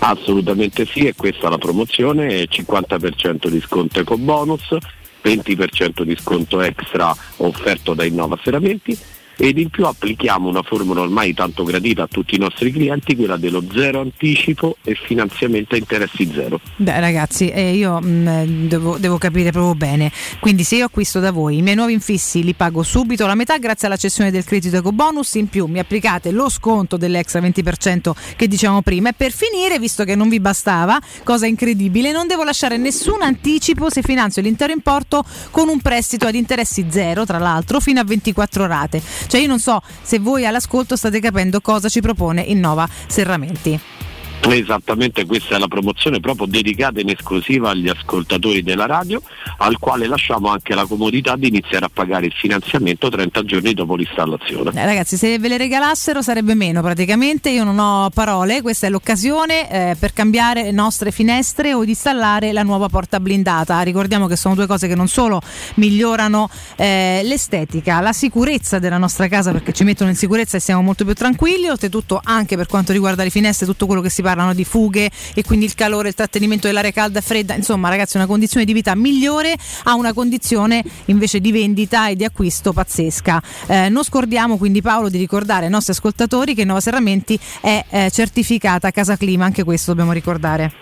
Assolutamente sì, e questa è la promozione, 50% di sconto eco bonus, 20% di sconto extra offerto da Innova Seramenti ed in più applichiamo una formula ormai tanto gradita a tutti i nostri clienti, quella dello zero anticipo e finanziamento a interessi zero. Beh, ragazzi, eh, io mh, devo, devo capire proprio bene. Quindi, se io acquisto da voi i miei nuovi infissi, li pago subito la metà grazie alla cessione del credito eco bonus. In più, mi applicate lo sconto dell'extra 20% che dicevamo prima. E per finire, visto che non vi bastava, cosa incredibile, non devo lasciare nessun anticipo se finanzio l'intero importo con un prestito ad interessi zero, tra l'altro, fino a 24 rate. Cioè, io non so se voi all'ascolto state capendo cosa ci propone Innova Serramenti. Esattamente questa è la promozione proprio dedicata in esclusiva agli ascoltatori della radio, al quale lasciamo anche la comodità di iniziare a pagare il finanziamento 30 giorni dopo l'installazione. Eh, ragazzi, se ve le regalassero sarebbe meno praticamente. Io non ho parole, questa è l'occasione eh, per cambiare le nostre finestre o di installare la nuova porta blindata. Ricordiamo che sono due cose che non solo migliorano eh, l'estetica, la sicurezza della nostra casa perché ci mettono in sicurezza e siamo molto più tranquilli. Oltretutto, anche per quanto riguarda le finestre, tutto quello che si parlano di fughe e quindi il calore, il trattenimento dell'aria calda e fredda. Insomma, ragazzi, una condizione di vita migliore a una condizione invece di vendita e di acquisto pazzesca. Eh, non scordiamo quindi Paolo di ricordare ai nostri ascoltatori che Nova Serramenti è eh, certificata Casa Clima, anche questo dobbiamo ricordare.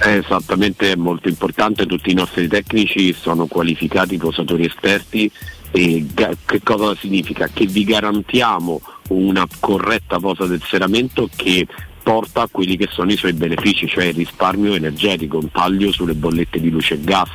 Esattamente è molto importante, tutti i nostri tecnici sono qualificati posatori esperti e che cosa significa? Che vi garantiamo una corretta posa del serramento che porta a quelli che sono i suoi benefici, cioè il risparmio energetico, un taglio sulle bollette di luce e gas,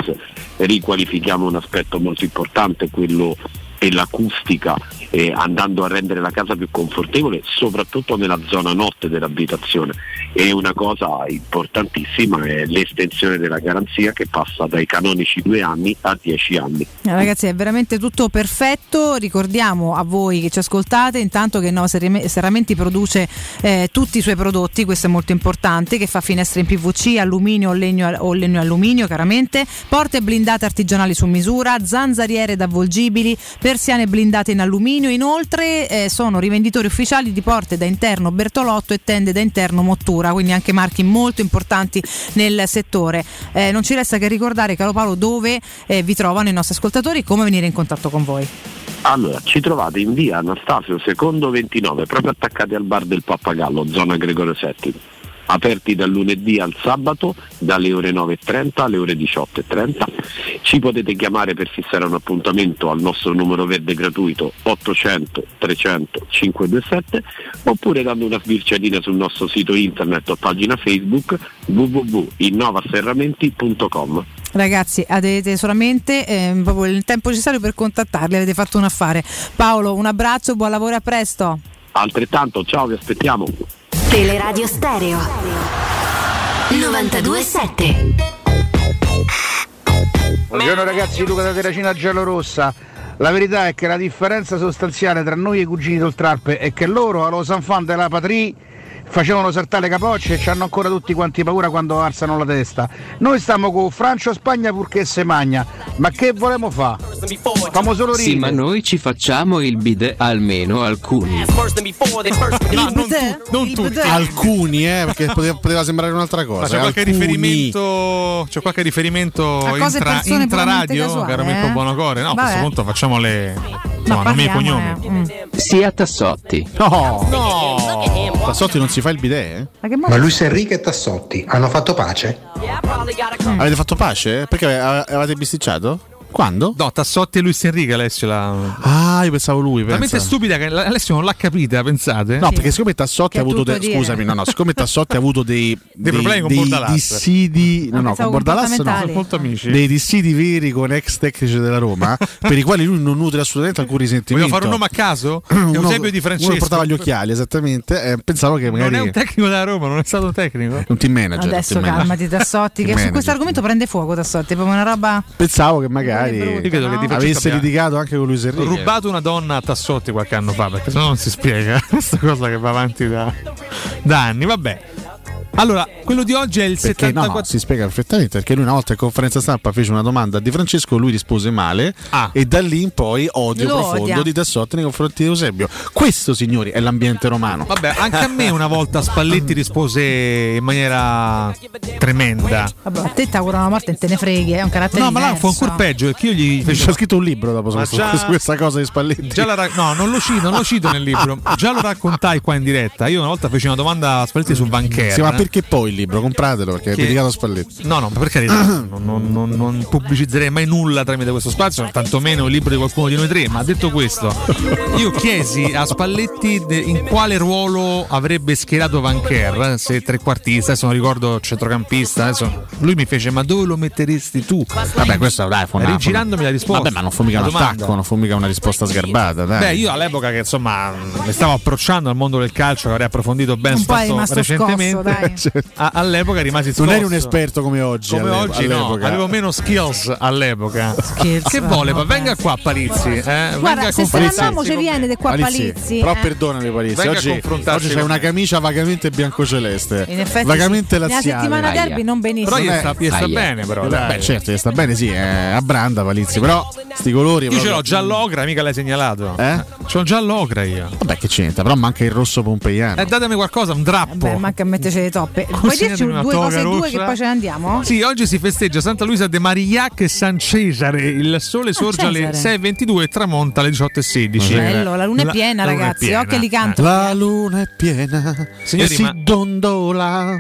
riqualifichiamo un aspetto molto importante, quello dell'acustica, eh, andando a rendere la casa più confortevole, soprattutto nella zona notte dell'abitazione. E una cosa importantissima è l'estensione della garanzia che passa dai canonici due anni a dieci anni. Eh, Ragazzi, è veramente tutto perfetto. Ricordiamo a voi che ci ascoltate intanto che Nova Serrame- Serramenti produce eh, tutti i suoi prodotti, questo è molto importante, che fa finestre in PVC, alluminio legno, o legno alluminio, chiaramente, porte blindate artigianali su misura, zanzariere ed avvolgibili, persiane blindate in alluminio. Inoltre eh, sono rivenditori ufficiali di porte da interno Bertolotto e tende da interno Mottura, quindi anche marchi molto importanti nel settore. Eh, non ci resta che ricordare, caro Paolo, dove eh, vi trovano i nostri ascoltatori e come venire in contatto con voi. Allora, ci trovate in via Anastasio secondo 29, proprio attaccati al bar del Pappagallo, zona Gregorio VII. Aperti dal lunedì al sabato dalle ore 9.30 alle ore 18.30. Ci potete chiamare per fissare un appuntamento al nostro numero verde gratuito 800 300 527 oppure dando una sbirciatina sul nostro sito internet o pagina Facebook www.innovaserramenti.com. Ragazzi, avete solamente eh, il tempo necessario per contattarli, avete fatto un affare. Paolo, un abbraccio, buon lavoro e a presto. Altrettanto, ciao, vi aspettiamo. Teleradio Stereo 927 Buongiorno ragazzi, Luca da Terracina Giallorossa. La verità è che la differenza sostanziale tra noi e i cugini d'Oltralpe è che loro, allo San Fan della Patrie, facevano saltare le capocce e ci hanno ancora tutti quanti paura quando alzano la testa. Noi stiamo con Francia Spagna purché se magna. Ma che volemo fare? Famo solo ridere. Sì, ma noi ci facciamo il bidet almeno alcuni. non tutti. Alcuni, eh, perché poteva, poteva sembrare un'altra cosa. Ma c'è qualche Alcuni. riferimento, c'è qualche riferimento A intra, intraradio, casuali, caro Mirko eh? Buonocore? No, a Vabbè. questo punto facciamo le insomma, nomi e parliamo, cognomi. eh. Sia Tassotti. No, no. Tassotti non si fa il bidet? eh? Ma che Ma Luis Enrique e Tassotti hanno fatto pace? Avete fatto pace? Perché ave- avete bisticciato? Quando? No, Tassotti e Luis Enrique Alessio la... Ah, io pensavo lui. Pensa. stupida che Alessio non l'ha capita, pensate? No, perché siccome Tassotti ha avuto dei, scusami, no, no, siccome Tassotti ha avuto dei, Dei problemi con dei Bordalas. dissidi, no, no, con Bordalas no, comportamentali. Molto amici. dei dissidi veri con ex tecnici della Roma, per i quali lui non nutre assolutamente alcun risentimento. Vogliamo fare un nome a caso? Uno- Eusebio di Francesco. Uno portava gli occhiali, esattamente. eh, pensavo che magari Non è un tecnico della Roma, non è stato un tecnico. un team manager. Adesso team manager. calmati Tassotti, che su questo argomento prende fuoco Tassotti, è proprio una roba... Pensavo che magari Io credo che Di Francesco avesse abbia litigato anche con Luis Enrique. rubato una donna a Tassotti qualche anno fa, perché sennò non si spiega questa cosa che va avanti da, da anni. Vabbè. Allora, quello di oggi è il Perché no, 74 no, si spiega perfettamente perché lui una volta in conferenza stampa fece una domanda a Di Francesco, lui rispose male e da lì in poi odio Lo profondo odia. di Tassotti nei confronti di Eusebio. Questo, signori, è l'ambiente romano. Vabbè, anche a me una volta Spalletti rispose in maniera tremenda. Vabbè, a te ti auguro una morte e te ne freghi, è un carattere No, ma là fu ancora peggio perché io gli feci C'è scritto un libro dopo su, già- su questa cosa di Spalletti. Già la ra- no, non lo, cito, non lo cito nel libro. Già lo raccontai qua in diretta. Io una volta feci una domanda a Spalletti su Banchera. Sì, ma perché poi il libro? Compratelo perché Che- è dedicato a Spalletti. No, no, per carità, non, non- non- non pubblicizzerei mai nulla tramite questo spazio, tantomeno il libro di qualcuno di noi tre. Ma detto questo, io chiesi a Spalletti in quale ruolo avrebbe schierato Van Kerr, se trequartista, adesso non ricordo centrocampista. Adesso lui mi fece: Ma dove lo metteresti tu? Vabbè, questo dai, fu una- Rigirandomi la risposta. Vabbè, ma non fu mica un domanda. attacco, non fu mica una risposta sgarbata. Dai. Beh, io all'epoca che insomma mi stavo approcciando al mondo del calcio, che avrei approfondito ben rimasto recentemente. scosso, dai. a- all'epoca rimasi scosso. non eri un esperto come oggi. Come all'epo- oggi no, all'epoca. avevo meno skills all'epoca. Skills, che vuole? Ma venga qua Palizzi. Eh? Venga Guarda, a se se ne confrontarsi andiamo ci viene di qua Palizzi, Palizzi. Però eh. perdonami Palizzi, Venga oggi, oggi c'è una camicia vagamente biancoceleste. In effetti vagamente sì. laziale. settimana derby non benissimo. Però gli Eh. sta, gli sta bene, però. Beh, dai. Beh, certo, gli sta bene, sì, è a branda Palizzi, però sti colori Io ce l'ho già l'ocra, mica l'hai segnalato. Eh? C'ho già l'ocra io. Vabbè, che c'entra, però manca il rosso pompeiano. Eh, datemi qualcosa, un drappo. Beh, manca a metterci le toppe. Puoi dirci due cose e due rossa? che poi ce ne andiamo? Sì, oggi si festeggia Santa Luisa de Marillac e San Cesare. Il sole sorge alle Ah, Cesare. 6.22 e tramonta alle 18.16. Bello, la luna è piena, La luna è ragazzi. piena. Occhi li canto. La luna è piena Signori, e si ma- dondola.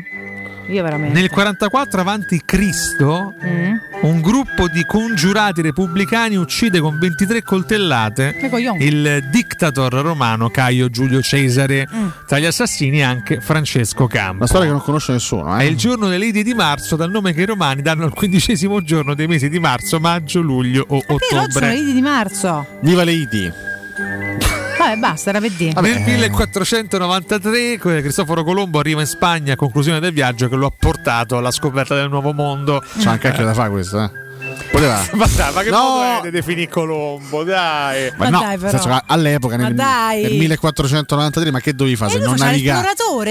Io veramente. Nel 44 avanti Cristo, Mm. un gruppo di congiurati repubblicani uccide con 23 coltellate il dictator romano Caio Giulio Cesare. Mm. Tra gli assassini anche Francesco Campo. Una storia che non conosce nessuno, È eh? il giorno delle liti di marzo, dal nome che i romani danno al quindicesimo giorno dei mesi di marzo, maggio, luglio o Però sono ottobre. i di marzo. Viva le Idi. Vabbè, basta, era per dire. Nel 1493 que- Cristoforo Colombo arriva in Spagna a conclusione del viaggio che lo ha portato alla scoperta del nuovo mondo. C'è un cacchio da fare questo, eh? Poteva. Ma dai, ma che No! modo è di definire Colombo? Dai. Ma, Ma no, dai, senso all'epoca Ma nel, dai. nel 1493, ma che dovevi fare E se non scusa.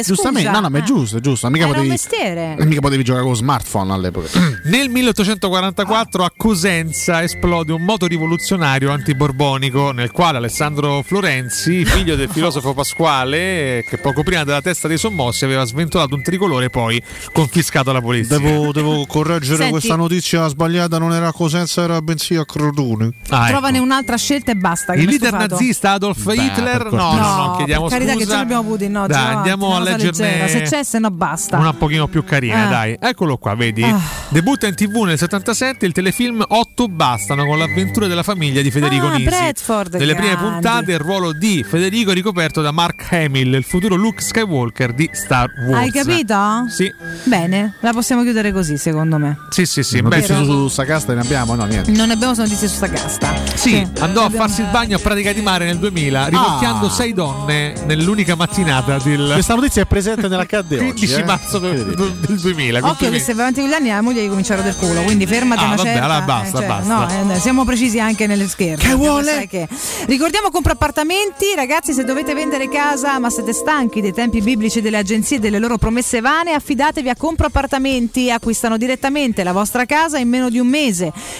Giustamente, no, no, ma è Eh. giusto, è giusto. Mica Era un potevi, mestiere. eh, mica potevi giocare con smartphone all'epoca. Nel 1844 a Cosenza esplode un moto rivoluzionario antiborbonico nel quale Alessandro Florenzi, figlio del filosofo Pasquale, che poco prima della testa dei sommossi aveva sventolato un tricolore e poi confiscato alla polizia. Devo, devo correggere Senti. questa notizia sbagliata, non era a Cosenza, era bensì a Crotone. Ah, ecco. Trovane un'altra scelta e basta. che Il leader stufato. nazista Adolf Beh, Hitler? No, no, no, chiediamo per carità scusa. che ce l'abbiamo avuti, no, Dai, andiamo a leggerne leggera. Se c'è, se no basta. una un pochino più carina, Ah. dai. Eccolo qua, vedi? Ah. Debutta in tv nel 77 il telefilm 8 bastano con l'avventura della famiglia di Federico Ah, Nisi. Bradford, Nelle prime grandi. puntate il ruolo di Federico è ricoperto da Mark Hamill, il futuro Luke Skywalker di Star Wars. Hai capito? Sì. Bene, la possiamo chiudere così, secondo me. Sì, sì, sì. Beh, su, su sta casta ne abbiamo? No, niente. Non abbiamo notizie su Sagasta. Sì, andò a farsi il bagno a Pratica di Mare nel 2000, rimorchiando Ah. sei donne nell'unica mattinata del Questa notizia è presente nell'accadde oggi. 15 eh. marzo del, del 2000. Occhio che se vai avanti con gli anni la moglie gli cominciare del culo, quindi fermati Ah, una vabbè, certa. allora basta, cioè, basta. No, eh, siamo precisi anche nelle scherze. Che vuole? Che- Ricordiamo compra appartamenti, ragazzi, se dovete vendere casa ma siete stanchi dei tempi biblici delle agenzie e delle loro promesse vane, affidatevi a Compro Appartamenti, acquistano direttamente la vostra casa in meno di un mese.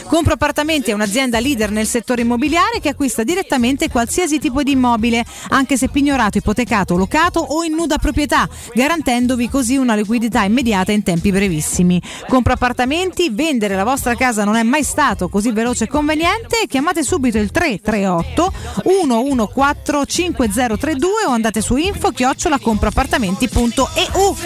Compro Appartamenti è un'azienda leader nel settore immobiliare che acquista direttamente qualsiasi tipo di immobile, anche se pignorato, ipotecato, locato o in nuda proprietà, garantendovi così una liquidità immediata in tempi brevissimi. Compro appartamenti, vendere la vostra casa non è mai stato così veloce e conveniente. Chiamate subito il 338 114 5032 o andate su info chiocciolacomproappartamenti.eu.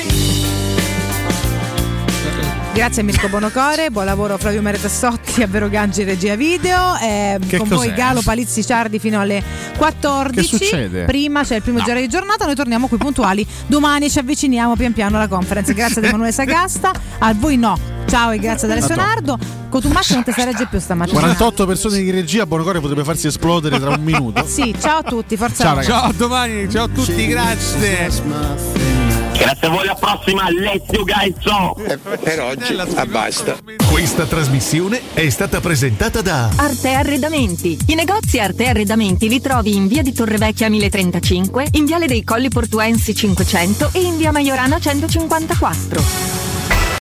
Grazie a Mirko Bonocore, buon lavoro a Flavio Meretassotti a Vero Gangi regia video, eh, Che con cos'è? voi Galo Palizzi Ciardi fino alle 14. Che succede? Prima c'è il primo giro di giornata, noi torniamo qui puntuali domani ci avviciniamo pian piano alla conference. Grazie ad Emanuele Sagasta, a voi no. Ciao e grazie ad Alessio Nardo. Cotumaccio non ti si regge più stamattina. 48 persone di regia, Bonocore potrebbe farsi esplodere tra un minuto. Sì, ciao a tutti, forza Ciao. Ciao a domani, ciao a tutti, grazie. Grazie a voi, alla prossima, let's you guys so. Per oggi, ah, basta. Questa trasmissione è stata presentata da Arte Arredamenti. I negozi Arte Arredamenti li trovi in via di Torrevecchia 1035, in viale dei Colli Portuensi 500 e in via Maiorana 154.